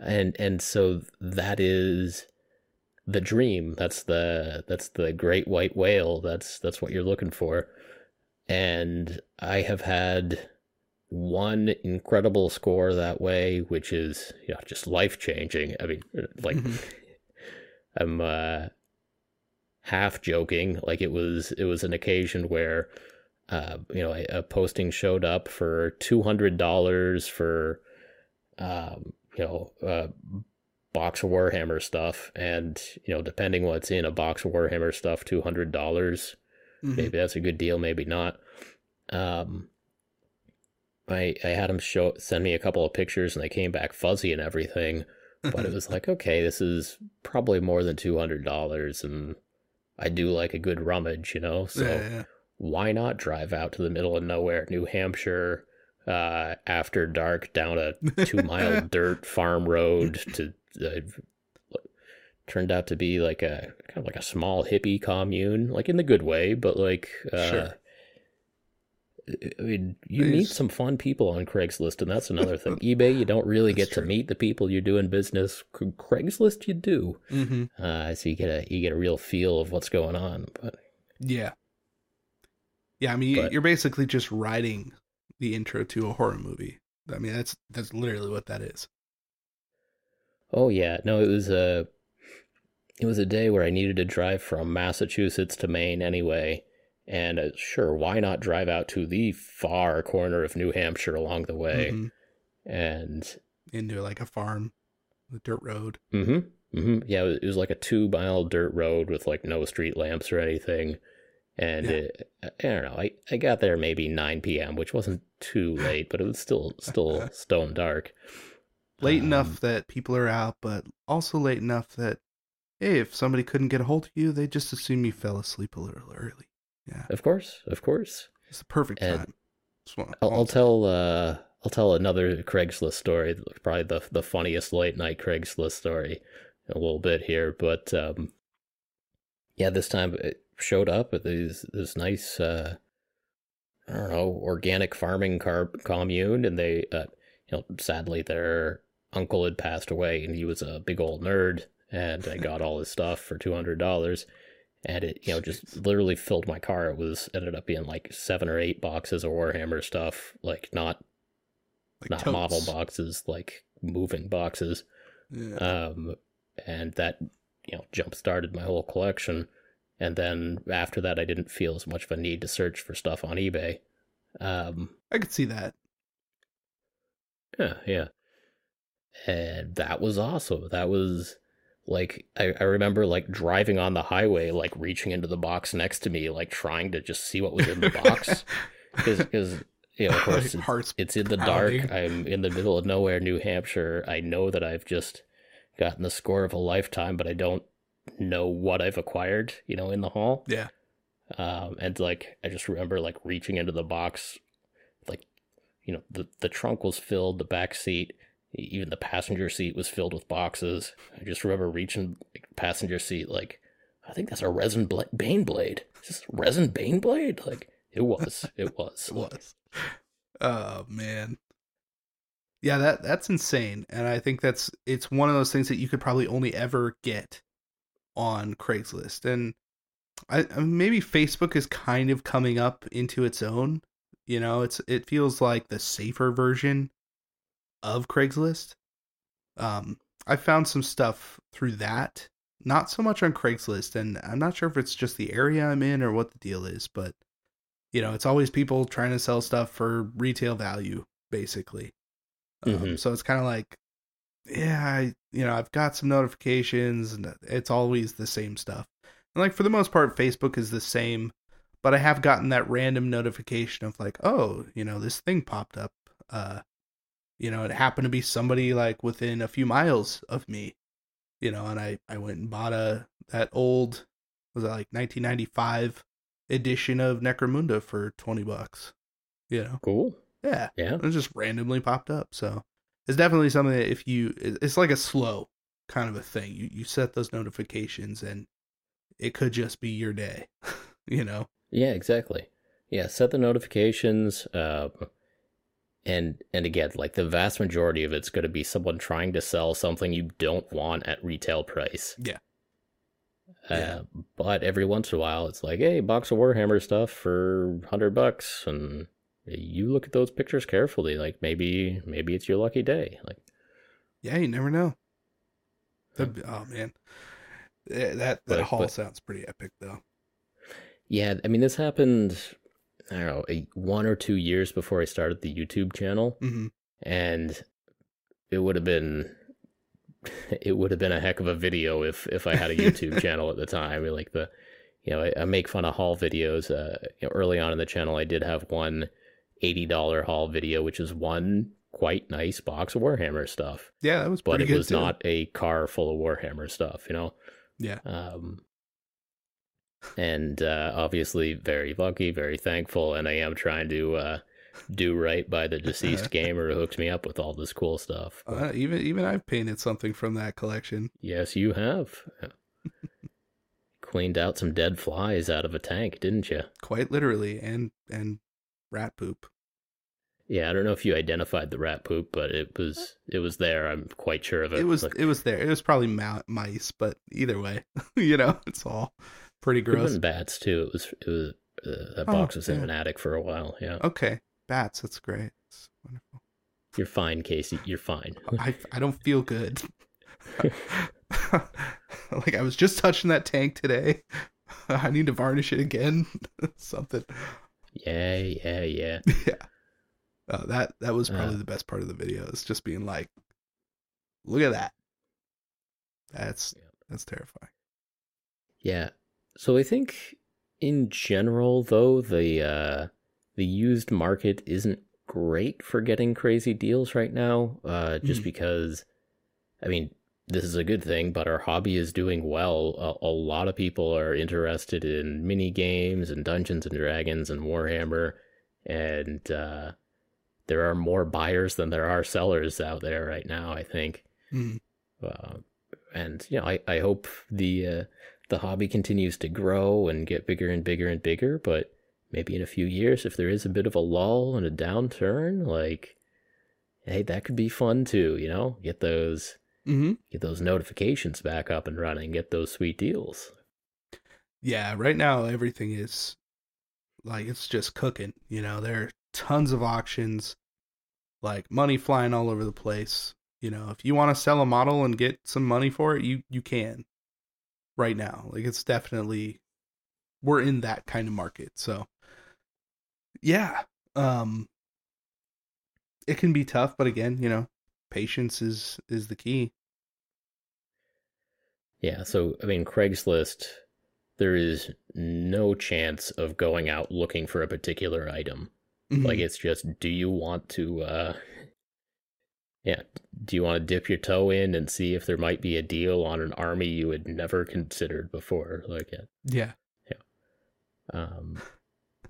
and and so that is the dream. That's the that's the great white whale. That's that's what you're looking for. And i have had one incredible score that way which is you know just life changing i mean like Mhm. [LAUGHS] i'm uh half joking. Like it was it was an occasion where uh you know a, a posting showed up for $200 for um you know uh box of warhammer stuff and you know depending what's in a box of warhammer stuff $200 Mhm. maybe that's a good deal maybe not um i i had him show send me a couple of pictures and they came back fuzzy and everything but it [LAUGHS] was like okay this is probably more than $200 and i do like a good rummage you know so yeah, yeah. why not drive out to the middle of nowhere, New Hampshire, uh, after dark down a [LAUGHS] two mile dirt farm road to uh, turned out to be like a kind of like a small hippie commune, like in the good way, but like uh, Sure. I mean, you meet some fun people on Craigslist, and that's another thing. [LAUGHS] eBay, you don't really That's get to meet the people you're doing business. Craigslist, you do. Mm-hmm. Uh, so you get a you get a real feel of what's going on. But Yeah. Yeah, I mean, But- you're basically just writing the intro to a horror movie. I mean, that's that's literally what that is. oh yeah, no, it was a it was a day where I needed to drive from Massachusetts to Maine anyway. And uh, sure, why not drive out to the far corner of New Hampshire along the way? Mhm. And Into like a farm, the dirt road. Mm-hmm. Mm-hmm. Yeah, it was, it was like a two mile dirt road with like no street lamps or anything. And Yeah. it, I don't know. I, I got there maybe nine p.m., which wasn't too late, but it was still still [LAUGHS] stone dark. Late Um, enough that people are out, but also late enough that hey, if somebody couldn't get a hold of you, they just assume you fell asleep a little early. Yeah, Of course, of course. it's the perfect And time. I'll, I'll tell. Uh, I'll tell another Craigslist story. Probably the the funniest late night Craigslist story a little bit here, but um, yeah, this time it showed up at these this nice. Uh, I don't know, organic farming car commune, and they, uh, you know, sadly their uncle had passed away, and he was a big old nerd, and I got all his [LAUGHS] stuff for two hundred dollars, and it, you know, just literally filled my car. It was ended up being like seven or eight boxes of Warhammer stuff, like not Like not totes. model boxes, like moving boxes, Yeah. um, and that you know jump started my whole collection. And then after that, I didn't feel as much of a need to search for stuff on eBay. Um, I could see that. Yeah, yeah. And that was awesome. That was like I, I remember like driving on the highway, like reaching into the box next to me, like trying to just see what was in the box. [LAUGHS] Because you know, of course, [LAUGHS] it's, it's in the pounding. dark. I'm in the middle of nowhere, New Hampshire. I know that I've just gotten the score of a lifetime, but I don't know what I've acquired. You know, in the hall. Yeah. Um, and like I just remember like reaching into the box, like you know the the trunk was filled, the back seat, even the passenger seat was filled with boxes. I just remember reaching like, passenger seat like I think that's a resin bla- Baneblade. Is this a resin bane blade? Like it was, it [LAUGHS] was. It was. Oh man. Yeah, that that's insane. And I think that's it's one of those things that you could probably only ever get on Craigslist. And I maybe Facebook is kind of coming up into its own. You know, it's it feels like the safer version of Craigslist. Um I found some stuff through that. Not so much on Craigslist and I'm not sure if it's just the area I'm in or what the deal is, but you know, it's always people trying to sell stuff for retail value, basically. Um, Mhm. so it's kind of like, yeah, I, you know, I've got some notifications, and it's always the same stuff. And like for the most part, Facebook is the same, but I have gotten that random notification of like, oh, you know, this thing popped up. Uh, you know, it happened to be somebody like within a few miles of me, you know, and I I went and bought a that old was it like 1995 edition of Necromunda for 20 bucks. You know, Cool. yeah, Yeah. it just randomly popped up. So it's definitely something that if you, it's like a slow kind of a thing. You you set those notifications and it could just be your day. [LAUGHS] you know, Yeah, exactly. Yeah, set the notifications. Um, and and again, like the vast majority of it's going to be someone trying to sell something you don't want at retail price. Yeah. Uh, Yeah. But every once in a while, it's like, hey, box of Warhammer stuff for hundred bucks, and you look at those pictures carefully. Like maybe maybe it's your lucky day. Like yeah, you never know. The, oh man, that that But- haul but- sounds pretty epic though. Yeah, I mean, this happened. I don't know, a, one or two years before I started the YouTube channel. hmm and it would have been [LAUGHS] it would have been a heck of a video if if I had a YouTube [LAUGHS] channel at the time. Like the you know, I, I make fun of haul videos. Uh, you know, early on in the channel, I did have one eighty dollar haul video, which is one quite nice box of Warhammer stuff, Yeah, that was but it was too. not a car full of Warhammer stuff. You know, Yeah, um, and uh, obviously very lucky, very thankful, and I am trying to uh, do right by the deceased [LAUGHS] gamer who hooked me up with all this cool stuff. Uh, even even I've painted something from that collection. yes, you have [LAUGHS] cleaned out some dead flies out of a tank, didn't you? Quite literally, and and rat poop. Yeah, I don't know if you identified the rat poop, but it was it was there. I'm quite sure of it. It was Like, it was there. It was probably ma- mice, but either way, [LAUGHS] you know, it's all pretty gross. bats too. It was it was uh, that Oh, box was in an attic for a while. Yeah, Okay, bats. That's great. That's wonderful. you're fine, Casey. You're fine. I I don't feel good. [LAUGHS] [LAUGHS] like I was just touching that tank today. I need to varnish it again. Something. Yeah, yeah, yeah. [LAUGHS] Yeah. Uh, that that was probably Uh. the best part of the video. It's just being like, look at that. That's Yeah. that's terrifying. Yeah. So I think in general though the uh the used market isn't great for getting crazy deals right now uh just Mm. because I mean this is a good thing but our hobby is doing well a, a lot of people are interested in mini games and Dungeons and Dragons and Warhammer and uh there are more buyers than there are sellers out there right now I think Mm. uh, and you know, I, I hope the uh, the hobby continues to grow and get bigger and bigger and bigger. But maybe in a few years, if there is a bit of a lull and a downturn, like, hey, that could be fun too. You know, get those hmm get those notifications back up and running, get those sweet deals. Yeah, right now everything is like it's just cooking. You know, there are tons of auctions, like money flying all over the place. You know, if you want to sell a model and get some money for it, you you can. Right now, like it's definitely we're in that kind of market. So, yeah, um, it can be tough, but again, you know, patience is is the key. Yeah. So I mean, Craigslist. There is no chance of going out looking for a particular item. Like Mhm. it's just, do you want to, uh, yeah, do you want to dip your toe in and see if there might be a deal on an army you had never considered before? Like, yeah. yeah, Um,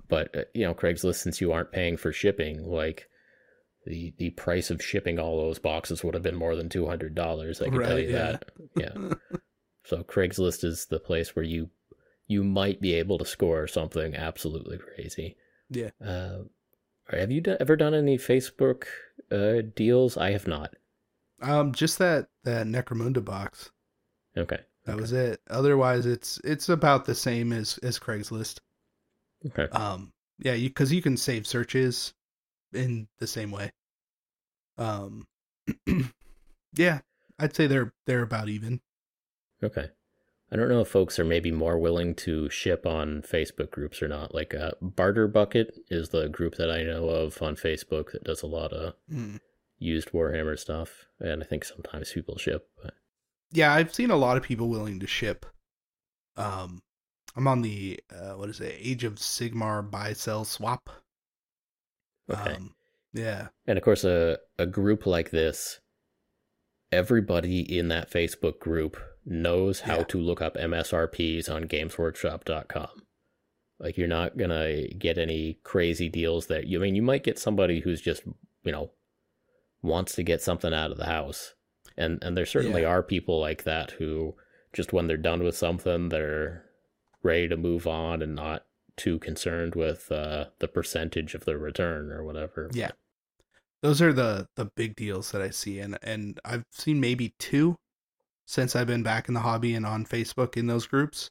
but uh, you know, Craigslist, since you aren't paying for shipping, like the the price of shipping all those boxes would have been more than two hundred dollars. I can tell you yeah. that. Yeah. [LAUGHS] So Craigslist is the place where you you might be able to score something absolutely crazy. Yeah. Uh, have you ever done any Facebook uh, deals? I have not. um, just that that Necromunda box. Okay. That Okay. was it. Otherwise, it's it's about the same as as Craigslist. Okay. Um, yeah, you because you can save searches in the same way. Um, [CLEARS THROAT] yeah, I'd say they're they're about even. Okay. I don't know if folks are maybe more willing to ship on Facebook groups or not. Like uh, Barter Bucket is the group that I know of on Facebook that does a lot of Mm. used Warhammer stuff, and I think sometimes people ship. But Yeah, I've seen a lot of people willing to ship. Um, I'm on the uh, what is it? Age of Sigmar buy sell swap. Okay. Um, yeah, And of course, a, a group like this, everybody in that Facebook group knows how Yeah. to look up MSRPs on GamesWorkshop.com. Like, you're not going to get any crazy deals that you I mean, you might get somebody who's just, you know, wants to get something out of the house. And, and there certainly Yeah. are people like that who just when they're done with something, they're ready to move on and not too concerned with uh, the percentage of the return or whatever. yeah. Those are the the big deals that I see, and and I've seen maybe two since I've been back in the hobby and on Facebook in those groups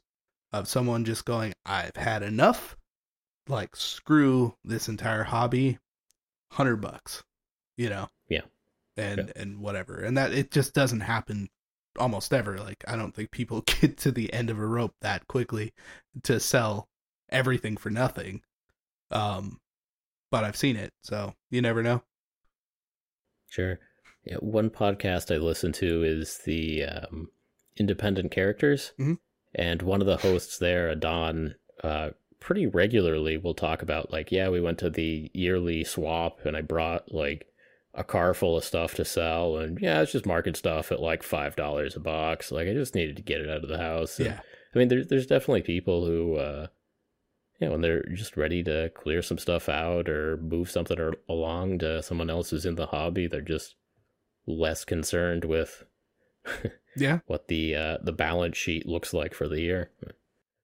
of someone just going, "I've had enough." Like screw this entire hobby, hundred bucks, you know. Yeah. And Yeah. and whatever, and that it just doesn't happen almost ever. Like I don't think people [LAUGHS] get to the end of a rope that quickly to sell everything for nothing. Um, but I've seen it, so you never know. Sure. Yeah, one podcast I listen to is the um, Independent Characters, Mhm. and one of the hosts there, Adon, uh, pretty regularly will talk about like, yeah, we went to the yearly swap, and I brought like a car full of stuff to sell, and yeah, it's just market stuff at like five dollars a box. Like, I just needed to get it out of the house. and Yeah. I mean, there's there's definitely people who, uh, you know, when they're just ready to clear some stuff out or move something or, along to someone else who's in the hobby, they're just less concerned with [LAUGHS] Yeah. what the uh, the balance sheet looks like for the year.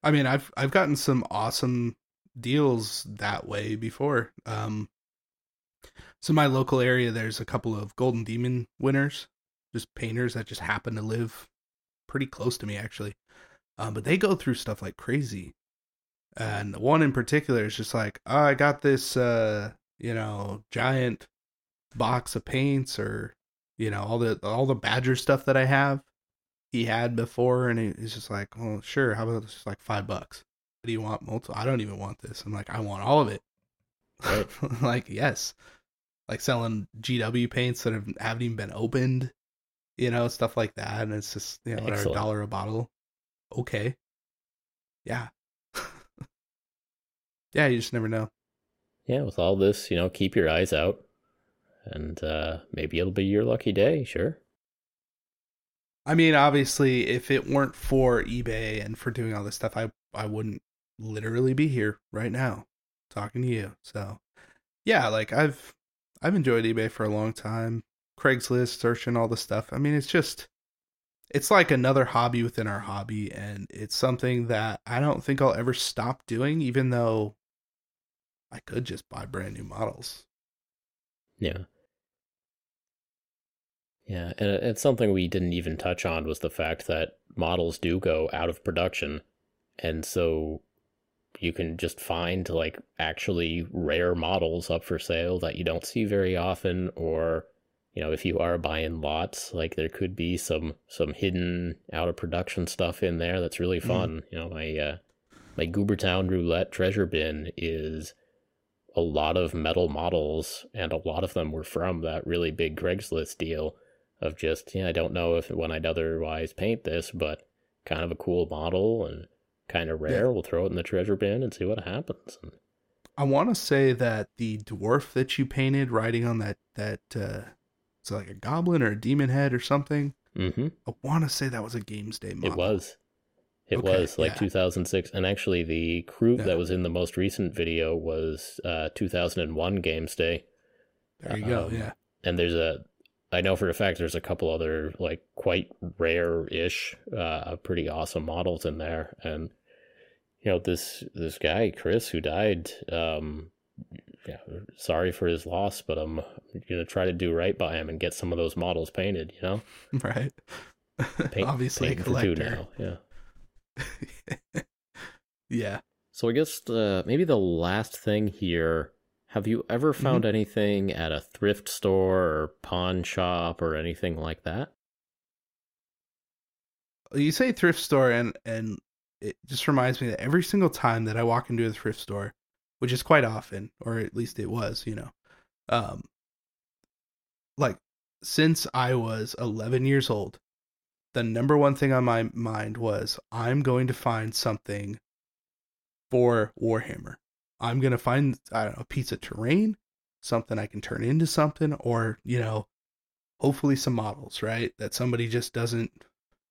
I mean, I've I've gotten some awesome deals that way before. Um, so my local area, there's a couple of Golden Demon winners, just painters that just happen to live pretty close to me, actually. Um, but they go through stuff like crazy. And one in particular is just like, oh, I got this, uh, you know, giant box of paints, or you know, all the all the Badger stuff that I have. He had before, and he's just like, "Oh, sure. How about just Like five bucks? do you want multiple? I don't even want this. I'm like, I want all of it. Right. [LAUGHS] like, yes. Like selling GW paints that have, haven't even been opened, you know, stuff like that. And it's just, you know, a dollar a bottle. Okay. Yeah. Yeah, you just never know. Yeah, with all this, you know, keep your eyes out, and uh, maybe it'll be your lucky day. Sure. I mean, obviously, if it weren't for eBay and for doing all this stuff, I I wouldn't literally be here right now talking to you. So, yeah, like I've I've enjoyed eBay for a long time. Craigslist, searching all the stuff. I mean, it's just it's like another hobby within our hobby and it's something that I don't think I'll ever stop doing even though I could just buy brand new models. Yeah. Yeah, and it's something we didn't even touch on was the fact that models do go out of production, and so you can just find like actually rare models up for sale that you don't see very often, or you know, if you are buying lots, like there could be some some hidden out of production stuff in there that's really Mhm. fun. You know, my uh, my Goobertown Roulette treasure bin is a lot of metal models, and a lot of them were from that really big Craigslist deal of just, yeah, I don't know if when I'd otherwise paint this, but kind of a cool model and kind of rare. We'll throw it in the treasure bin and see what happens. And I want to say that the dwarf that you painted riding on that that uh it's like a goblin or a demon head or something. Mm-hmm. I want to say that was a Games Day model. It was. It Okay, was like yeah. 2006. And actually, the crew Yeah. that was in the most recent video was uh, 2001 Games Day. There you go. Um, yeah. and there's a I know for a fact there's a couple other like quite rare-ish, uh, pretty awesome models in there, and you know this this guy Chris who died. Um, yeah, sorry for his loss, but I'm gonna try to do right by him and get some of those models painted. You know, [LAUGHS] Right. [LAUGHS] Paint, Obviously, a painting for two collector. now. Yeah. [LAUGHS] yeah. So I guess the maybe the last thing here. Have you ever found anything at a thrift store or pawn shop or anything like that? You say thrift store, and and it just reminds me that every single time that I walk into a thrift store, which is quite often, or at least it was, you know, um, like since I was 11 years old, the number one thing on my mind was I'm going to find something for Warhammer. I'm gonna find I don't know a piece of terrain, something I can turn into something, or you know, hopefully some models, right? That somebody just doesn't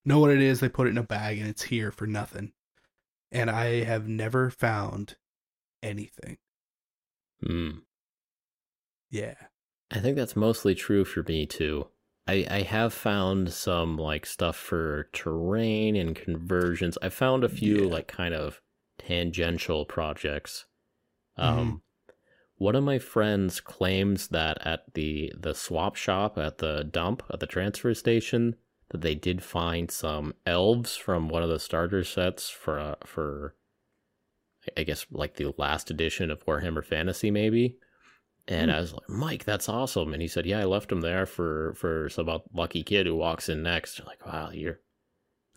know what it is. They put it in a bag and it's here for nothing. And I have never found anything. Hmm. Yeah. I think that's mostly true for me too. I, I have found some like stuff for terrain and conversions. I found a few Yeah. like kind of tangential projects. Mhm. Um one of my friends claims that at the the swap shop at the dump at the transfer station that they did find some elves from one of the starter sets for uh, for I guess like the last edition of Warhammer Fantasy maybe. And Hmm. I was like, Mike, that's awesome. And he said, Yeah, I left him there for for some lucky kid who walks in next. I'm like, wow, you're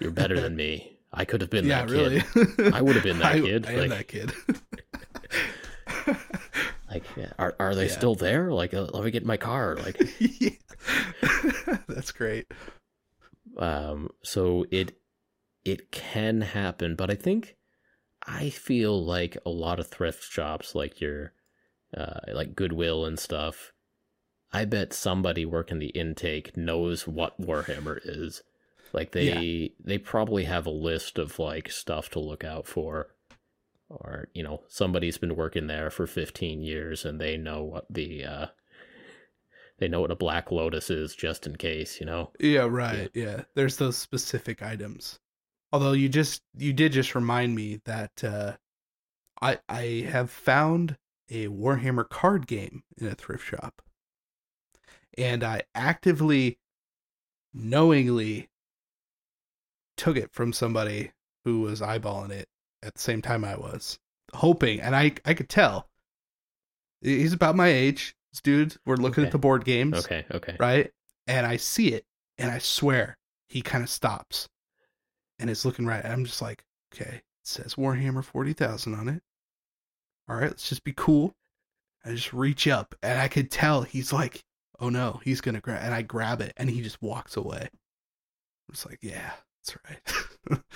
you're better than [LAUGHS] me. I could have been yeah, that really. kid. [LAUGHS] I would have been that I- kid, I am like- that kid. [LAUGHS] Like, are are they Yeah. still there? Like, uh, let me get in my car. Like, Yeah. That's great. um, so it it can happen, but I think I feel like a lot of thrift shops, like your uh, like Goodwill and stuff. I bet somebody working the intake knows what Warhammer is. Like they they probably have a list of like stuff to look out for. Or, you know, somebody's been working there for 15 years and they know what the uh they know what a black lotus is just in case, you know. Yeah, right. Yeah. There's those specific items. Although you just you did just remind me that uh I I have found a Warhammer card game in a thrift shop. And I actively knowingly took it from somebody who was eyeballing it at the same time I was, hoping and I I could tell he's about my age. This dude, we're looking Okay. at the board games Okay, okay. right? And I see it, and I swear he kind of stops, and is looking right. And I'm just like, okay, it says Warhammer forty thousand on it. All right, let's just be cool. I just reach up, and I could tell he's like, oh no, he's gonna grab, and I grab it, and he just walks away. I'm just like, yeah, that's right. [LAUGHS]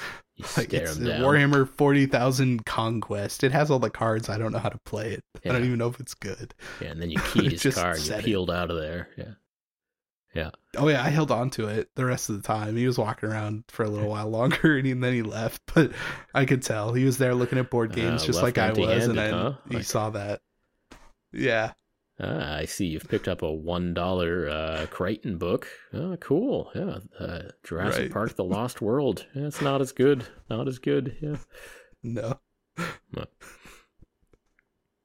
Like it's. Warhammer forty thousand Conquest. It has all the cards. I don't know how to play it. I don't even know if it's good. Yeah, and then you [LAUGHS] keyed his car and you said it. peeled out of there. Yeah. Oh yeah, I held on to it the rest of the time. He was walking around for a little [LAUGHS] while longer, [LAUGHS] and, then he left. But I could tell he was there looking at board games, Ah, just like I was, and then huh? he Like- saw that. Yeah, Ah, I see you've picked up a one dollar uh, Crichton book. Oh, cool. Yeah, uh, Jurassic Right. Park: The [LAUGHS] Lost World. Yeah, it's not as good. Not as good. Yeah. no,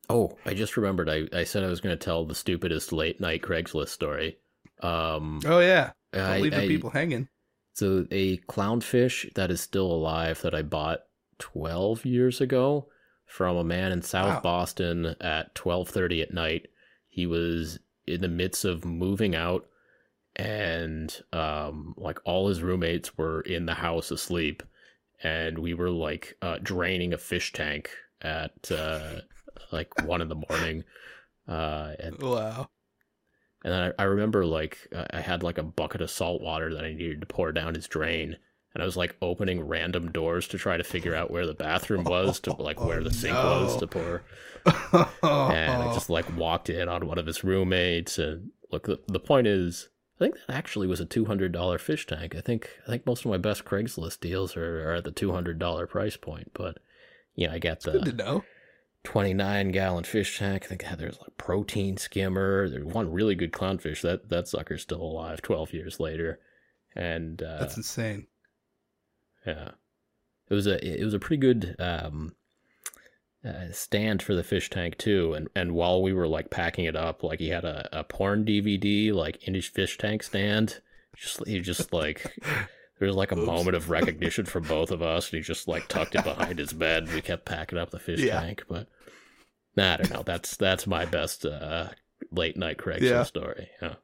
Oh, I just remembered. I, I said I was going to tell the stupidest late night Craigslist story. Um, oh yeah, don't I, leave the I- people hanging. So a clownfish that is still alive that I bought 12 years ago from a man in South Wow. Boston at 12:30 at night. He was in the midst of moving out and um like all his roommates were in the house asleep and we were like uh draining a fish tank at uh like 1 in the morning. Uh and [LAUGHS] Wow. And then I, I remember like I I had like a bucket of salt water that I needed to pour down his drain. And I was like opening random doors to try to figure out where the bathroom was, to [LAUGHS] like oh, where the sink was to pour. And I just like walked in on one of his roommates. And look, the, the point is, I think that actually was a two hundred dollar fish tank. I think I think most of my best Craigslist deals are, are at the two hundred dollar price point. But yeah, I got good to the know. Twenty nine gallon fish tank. I think there's like protein skimmer. There's one really good clownfish. That that sucker's still alive twelve years later. And uh, That's insane. yeah, it was a it was a pretty good um, uh, stand for the fish tank too. And and while we were like packing it up, like he had a, a porn DVD like in his fish tank stand. Just he just like there was like a Oops. moment of recognition for both of us, and [LAUGHS] he just like tucked it behind his bed. We kept packing up the fish Yeah. tank, but I don't know. That's that's my best uh, late night Craigslist Yeah. story. Yeah.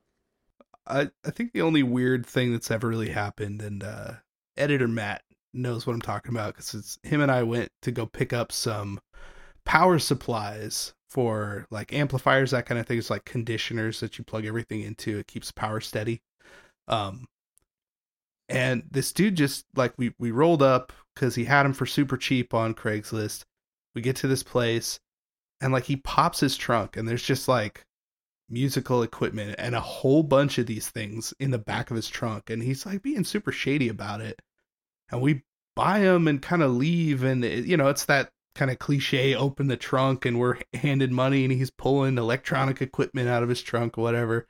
I I think the only weird thing that's ever really happened, and uh, editor Matt knows what I'm talking about because it's him and I went to go pick up some power supplies for like amplifiers, that kind of thing. It's like conditioners that you plug everything into. It keeps power steady. Um, and this dude just like we we rolled up because he had them for super cheap on Craigslist. We get to this place, and like he pops his trunk, and there's just like musical equipment and a whole bunch of these things in the back of his trunk and he's like being super shady about it. And we buy him and kind of leave and it, you know it's that kind of cliche open the trunk and we're handed money and he's pulling electronic equipment out of his trunk or whatever.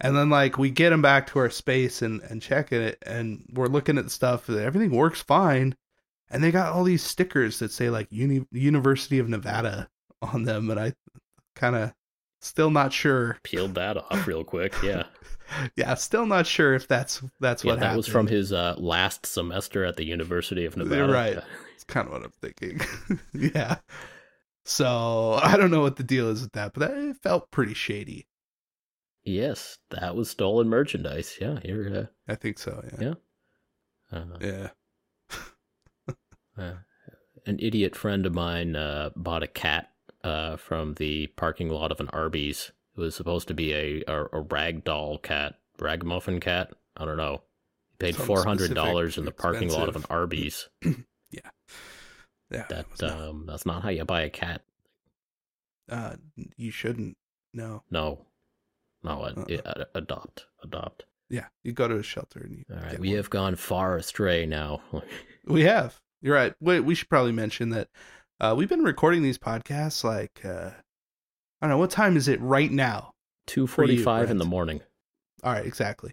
And then like we get him back to our space and and checking it and we're looking at stuff and everything works fine. And they got all these stickers that say like Uni- University of Nevada on them and I kind of still not sure Peeled that off real quick. Yeah. [LAUGHS] yeah, still not sure if that's that's yeah, what that happened. was from his uh, last semester at the University of Nevada. right. It's kind of what I'm thinking. [LAUGHS] yeah. So I don't know what the deal is with that, but that, it felt pretty shady. Yes, that was stolen merchandise. Yeah, you're. Uh, I think so. Yeah. Yeah. uh, Yeah. [LAUGHS] uh, an idiot friend of mine uh, bought a cat uh, from the parking lot of an Arby's. It was supposed to be a a, a rag doll cat, ragamuffin cat. I don't know. He paid four hundred dollars in the parking lot of an. Arby's. [CLEARS THROAT] Yeah. That it was not- um, that's not how you buy a cat. uh, you shouldn't. No. No, no, uh, Uh-uh. yeah, adopt, adopt. Yeah, you go to a shelter and you. All right, we one. have gone far astray now. [LAUGHS] We have. You're right. Wait, we should probably mention that uh, we've been recording these podcasts like uh, I don't know what time is it right now. Two forty-five in the morning. All right, exactly.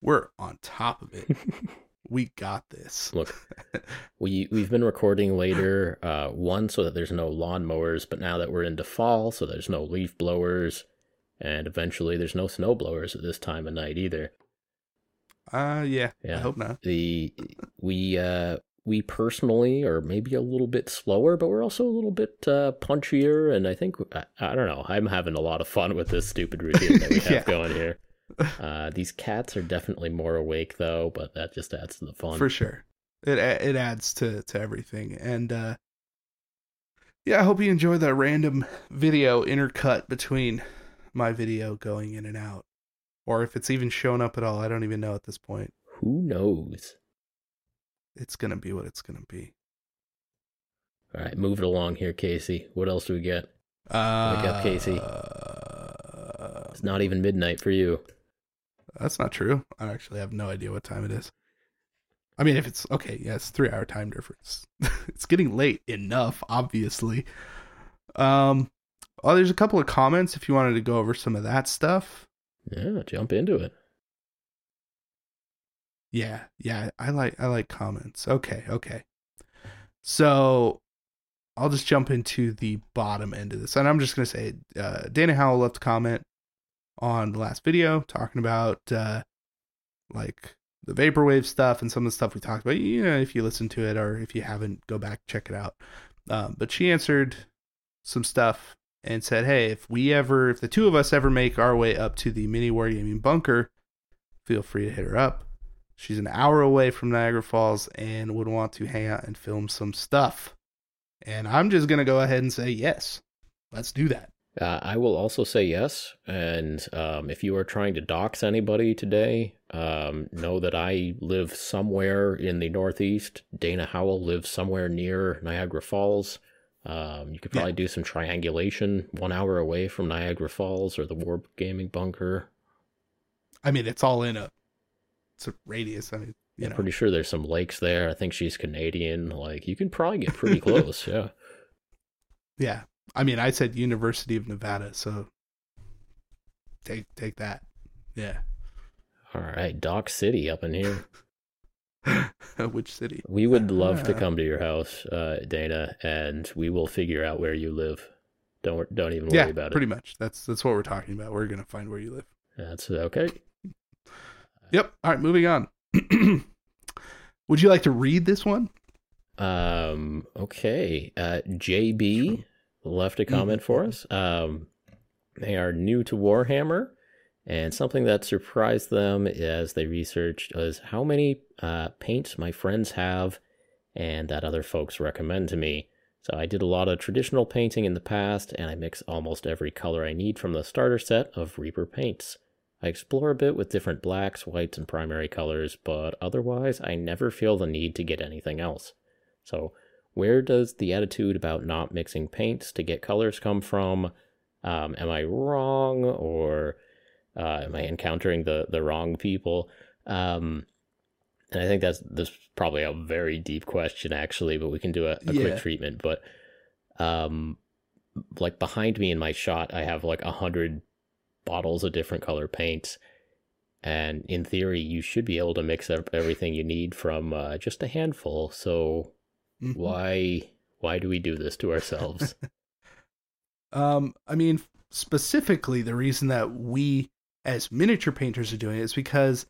We're on top of it. [LAUGHS] we got this. Look, [LAUGHS] we we've been recording later. Uh, one so that there's no lawnmowers, but now that we're into fall, so there's no leaf blowers, and eventually there's no snow blowers at this time of night either. Uh, yeah. yeah. I hope not. The we uh we personally are maybe a little bit slower, but we're also a little bit uh, punchier, and I think I, I don't know. I'm having a lot of fun with this stupid routine that we [LAUGHS] have Yeah. going here. [LAUGHS] Uh, these cats are definitely more awake though, but that just adds to the fun. for sure. It it adds to to everything, and uh, yeah, I hope you enjoy that random video intercut between my video going in and out, or if it's even shown up at all. I don't even know at this point. Who knows? It's gonna be what it's gonna be. All right, move it along here, Casey. What else do we get? Uh, Wake up, Casey. It's not even midnight for you. That's not true. I actually have no idea what time it is. I mean, if it's okay, yeah, it's three hour time difference. [LAUGHS] it's getting late enough, obviously. Um, oh, there's a couple of comments if you wanted to go over some of that stuff. Yeah, jump into it. Yeah, yeah, I like I like comments. Okay, okay. So I'll just jump into the bottom end of this, and I'm just gonna say, uh, Dana Howell left a comment on the last video talking about uh, like the vaporwave stuff and some of the stuff we talked about. You know, if you listen to it or if you haven't, go back check it out. Um, but she answered some stuff and said, "Hey, if we ever, if the two of us ever make our way up to the mini wargaming bunker, feel free to hit her up. She's an hour away from Niagara Falls and would want to hang out and film some stuff. And I'm just gonna go ahead and say yes. Let's do that. Uh, I will also say yes. And um, if you are trying to dox anybody today, um, know that I live somewhere in the Northeast. Dana Howell lives somewhere near Niagara Falls. Um, you could probably do some triangulation one hour away from Niagara Falls or the Wargaming Bunker. I mean, it's all in a it's a radius. I mean, you I'm know, pretty sure there's some lakes there. I think she's Canadian. Like, you can probably get pretty close. [LAUGHS] Yeah. yeah. I mean, I said University of Nevada, so take take that. Yeah. All right. Dock City up in here. [LAUGHS] Which city? We would love to come to your house, uh, Dana, and we will figure out where you live. Don't don't even worry Yeah, about it. pretty much. That's that's what we're talking about. We're gonna find where you live. That's okay. Yep. All right, moving on. [CLEARS THROAT] Would you like to read this one? Um. Okay. Uh, JB left a comment Mm-hmm. for us. Um, they are new to Warhammer, and something that surprised them as they researched was how many uh, paints my friends have, and that other folks recommend to me. So I did a lot of traditional painting in the past, and I mix almost every color I need from the starter set of Reaper paints. I explore a bit with different blacks, whites, and primary colors, but otherwise I never feel the need to get anything else. So, where does the attitude about not mixing paints to get colors come from? Um, am I wrong, or uh, am I encountering the the wrong people? Um, and I think that's this is probably a very deep question, actually, but we can do a, a Yeah. quick treatment. But um, like behind me in my shot, I have like a hundred bottles of different color paints. And in theory, you should be able to mix up everything you need from uh, just a handful. So Mhm. why why do we do this to ourselves? [LAUGHS] Um, I mean, specifically, the reason that we as miniature painters are doing it is because,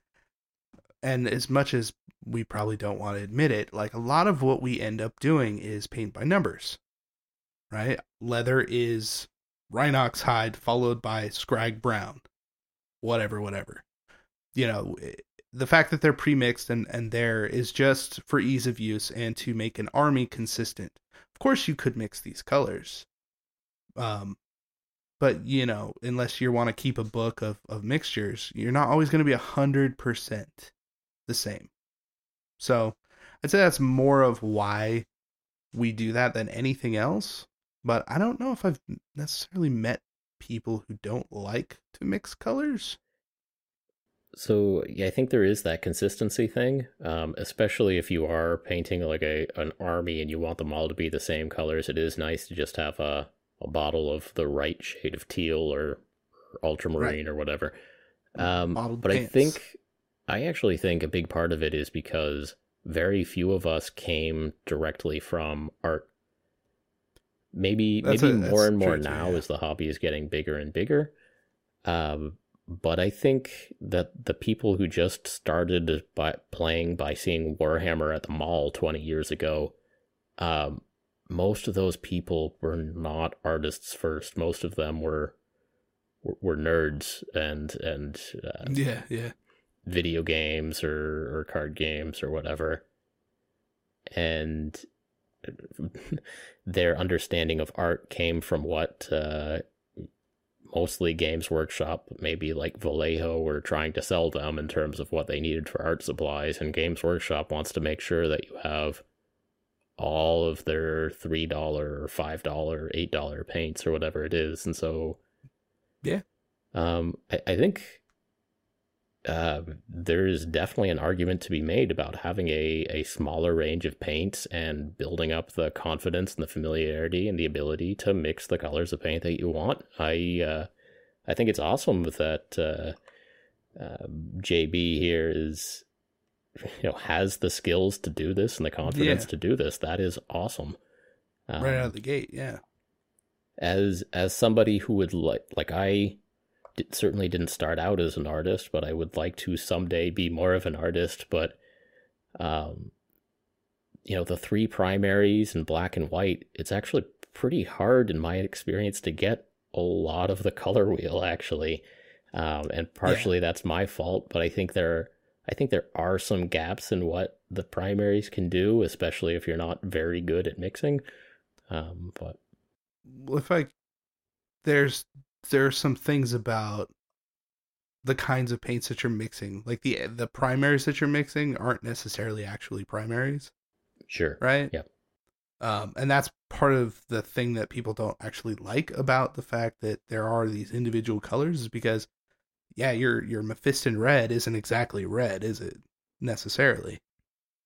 and as much as we probably don't want to admit it, like a lot of what we end up doing is paint by numbers, right? Leather is Rhinox hide followed by Skrag brown, whatever, whatever. You know, eh, the fact that they're pre-mixed and and there is just for ease of use and to make an army consistent. Of course, you could mix these colors, um, but you know, unless you want to keep a book of of mixtures, you're not always going to be a hundred percent the same. So, I'd say that's more of why we do that than anything else. But I don't know if I've necessarily met people who don't like to mix colors. So yeah, I think there is that consistency thing, um, especially if you are painting like a an army and you want them all to be the same colors. It is nice to just have a a bottle of the right shade of teal or, or ultramarine right. or whatever. Um, but pants. I think I actually think a big part of it is because very few of us came directly from art. Maybe that's maybe a, more and more now yeah. as the hobby is getting bigger and bigger. Um, but I think that the people who just started by playing by seeing Warhammer at the mall 20 years ago, um, most of those people were not artists first. Most of them were were, were nerds and and uh, yeah yeah video games or or card games or whatever, and their understanding of art came from what uh, mostly Games Workshop, maybe like Vallejo were trying to sell them in terms of what they needed for art supplies, and Games Workshop wants to make sure that you have all of their three dollar or five dollar, eight dollar paints or whatever it is, and so yeah, um, I, I think uh, there is definitely an argument to be made about having a, a smaller range of paints and building up the confidence and the familiarity and the ability to mix the colors of paint that you want. I uh, I think it's awesome that uh, uh JB here is [LAUGHS] you know has the skills to do this and the confidence yeah. to do this. That is awesome. Um, right out of the gate, yeah. As as somebody who would like like I certainly didn't start out as an artist, but I would like to someday be more of an artist. But, um, you know, the three primaries and black and white, it's actually pretty hard in my experience to get a lot of the color wheel actually. Um, and partially yeah. that's my fault, but I think there, I think there are some gaps in what the primaries can do, especially if you're not very good at mixing. Um, but if I, there's there are some things about the kinds of paints that you're mixing like the the primaries that you're mixing aren't necessarily actually primaries sure. right? Yep. Um, and that's part of the thing that people don't actually like about the fact that there are these individual colors is because yeah your your mephiston red isn't exactly red is it necessarily?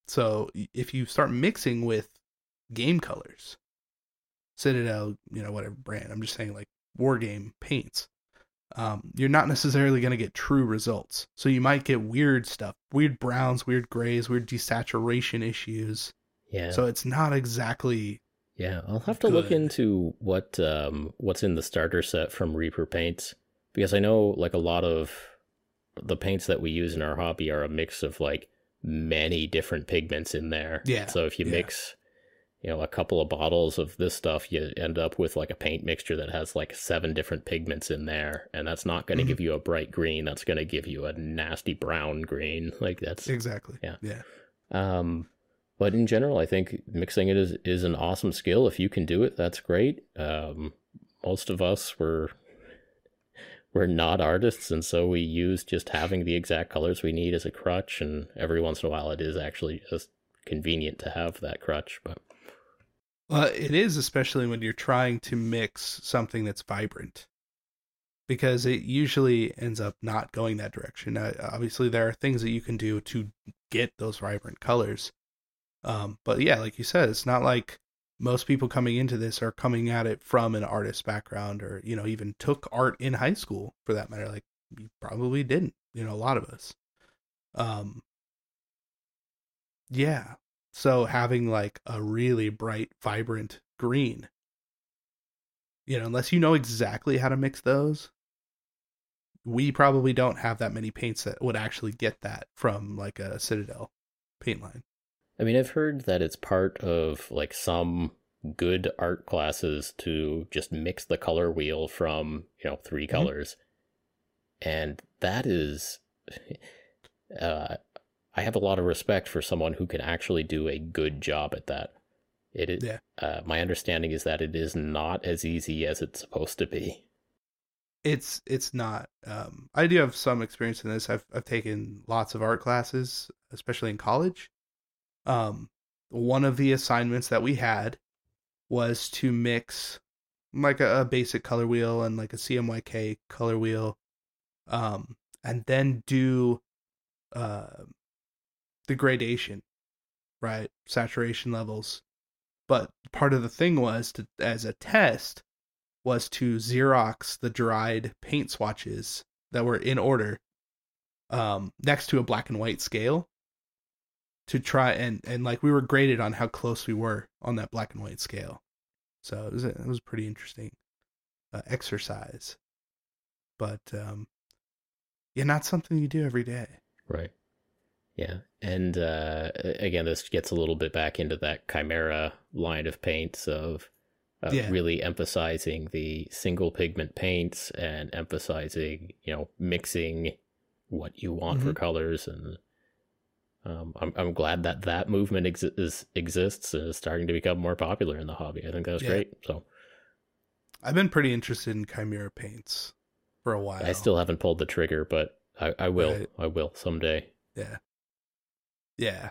So if you start mixing with game colors citadel you know whatever brand i'm just saying like war game paints, um, you're not necessarily going to get true results. So you might get weird stuff, weird browns, weird grays, weird desaturation issues. Yeah. So it's not exactly. Yeah, I'll have to good. look into what um, what's in the starter set from Reaper paints because I know like a lot of the paints that we use in our hobby are a mix of like many different pigments in there. Yeah. So if you yeah. mix you know, a couple of bottles of this stuff, you end up with like a paint mixture that has like seven different pigments in there. And that's not going to mm-hmm. give you a bright green. That's going to give you a nasty brown green. [LAUGHS] Like that's exactly. Yeah. Yeah. Um, but in general, I think mixing it is, is an awesome skill. If you can do it, that's great. Um, most of us were, we're not artists. And so we use just having the exact colors we need as a crutch. And every once in a while, it is actually just convenient to have that crutch. But well, it is especially when you're trying to mix something that's vibrant, because it usually ends up not going that direction. Now, obviously, there are things that you can do to get those vibrant colors, um, but yeah, like you said, it's not like most people coming into this are coming at it from an artist background, or you know, even took art in high school for that matter. Like you probably didn't, you know, a lot of us. Um, yeah, so having like a really bright, vibrant green, you know, unless you know exactly how to mix those, we probably don't have that many paints that would actually get that from like a Citadel paint line. I mean, I've heard that it's part of like some good art classes to just mix the color wheel from, you know, 3 mm-hmm. colors. And that is [LAUGHS] uh I have a lot of respect for someone who can actually do a good job at that. It is, yeah. Uh, my understanding is that it is not as easy as it's supposed to be. It's it's not. Um, I do have some experience in this. I've I've taken lots of art classes, especially in college. Um, one of the assignments that we had was to mix like a, a basic color wheel and like a CMYK color wheel, um, and then do uh, the gradation, right? Saturation levels. But part of the thing was to, as a test, was to Xerox the dried paint swatches that were in order um, next to a black and white scale to try and and like we were graded on how close we were on that black and white scale. So it was it was pretty interesting uh, exercise, but um, yeah, not something you do every day. Right. Yeah, and uh, again, this gets a little bit back into that Kimera line of paints of uh, Yeah. really emphasizing the single pigment paints and emphasizing, you know, mixing what you want for Mhm. colors. And um, I'm I'm glad that that movement ex- is, exists and is starting to become more popular in the hobby. I think that was Yeah. great. So I've been pretty interested in Kimera paints for a while. I still haven't pulled the trigger, but I, I will. Right. I will someday. yeah yeah.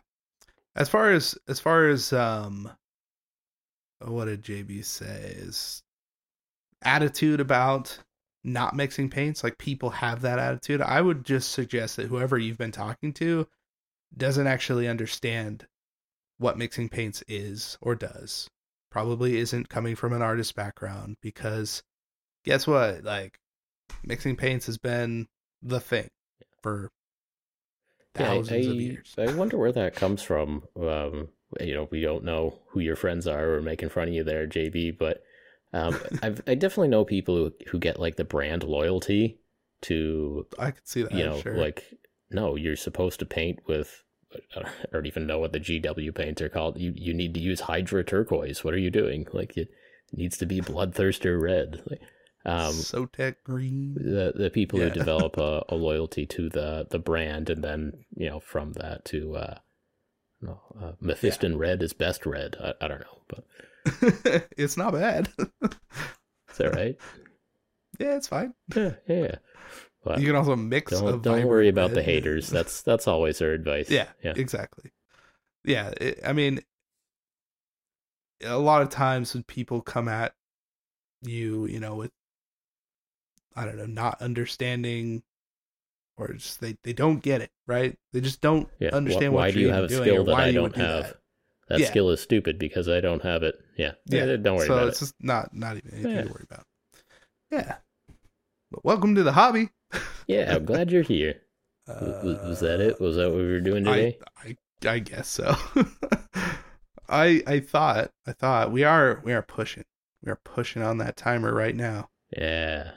As far as as far as um what did jb say is attitude about not mixing paints like people have that attitude i would just suggest that whoever you've been talking to doesn't actually understand what mixing paints is or does. Probably isn't coming from an artist background because guess what? Like mixing paints has been the thing for Yeah, I- I, of years I wonder where that comes from. Um, you know, we don't know who your friends are or making fun of you there, JB, but um, [LAUGHS] I've, I definitely know people who, who get like the brand loyalty to, I could see that. you know, sure. like, no, you're supposed to paint with, I don't even know what the GW paints are called. You, you need to use Hydra turquoise. What are you doing? Like, it needs to be bloodthirster red. Like, um, Sotek green. the the people Yeah. who [LAUGHS] develop a, a loyalty to the the brand and then you know from that to uh no uh, Mephiston red is best red I, I don't know but [LAUGHS] it's not bad. [LAUGHS] is that right yeah, it's fine. yeah yeah but You can also mix. don't don't worry about the haters that's that's always our advice Yeah, yeah exactly. Yeah, it, I mean, a lot of times when people come at you, you know, with I don't know, not understanding, or just they they don't get it, right? They just don't yeah understand why what do you're you have a doing skill or that why I don't do have that. that, Yeah. skill is stupid because I don't have it yeah Yeah, Eh, don't worry so about it. So it's just not not even anything Yeah. to worry about. Yeah. But welcome to the hobby. yeah I'm [LAUGHS] glad you're here W- was, was that it was that what we were doing Uh, I, today I I guess so. [LAUGHS] I I thought I thought we are we are pushing. We are pushing on that timer right now. yeah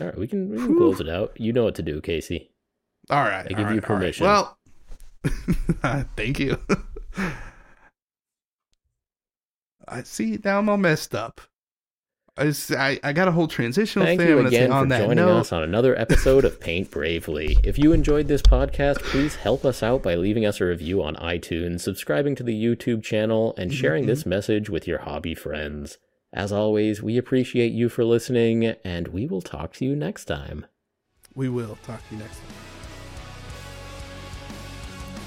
all right we can we can close it out you know what to do Casey All right. I give all you right, permission. Well, [LAUGHS] thank you. [LAUGHS] I see. Now I'm all messed up. I I got a whole transitional Thank thing. you again for on that joining note. us on another episode of Paint Bravely. If you enjoyed this podcast, please help us out by leaving us a review on iTunes, subscribing to the YouTube channel, and sharing Mhm. this message with your hobby friends. As always, we appreciate you for listening, and we will talk to you next time. We will talk to you next time.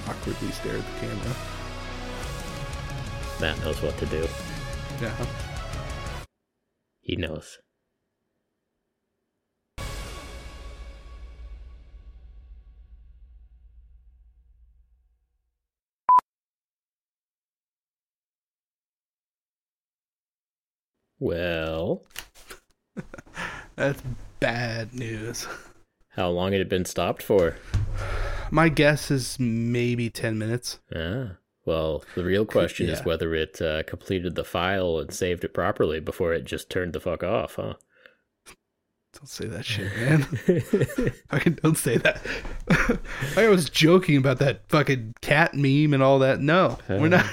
Awkwardly stare at the camera. Matt knows what to do. Yeah. He knows. Well, [LAUGHS] That's bad news. how long had it been stopped for? My guess is maybe 10 minutes. Ah, well, the real question is whether it uh, completed the file and saved it properly before it just turned the fuck off, huh? [LAUGHS] Don't say that shit, man. [LAUGHS] Fucking don't say that. I was joking about that fucking cat meme and all that. No, we're not.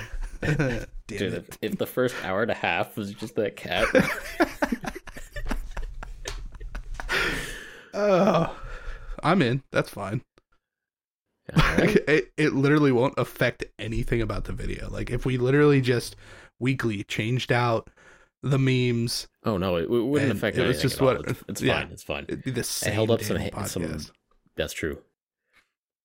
Damn Dude, it. if, if the first hour and a half was just that cat, [LAUGHS] Oh, I'm in. That's fine. Alright. [LAUGHS] it, it literally won't affect anything about the video. Like if we literally just weekly changed out the memes, oh no, it, it wouldn't affect it anything just at all. what- It's, it's yeah. fine. It's fine. it'd be the same. held up some some- That's true.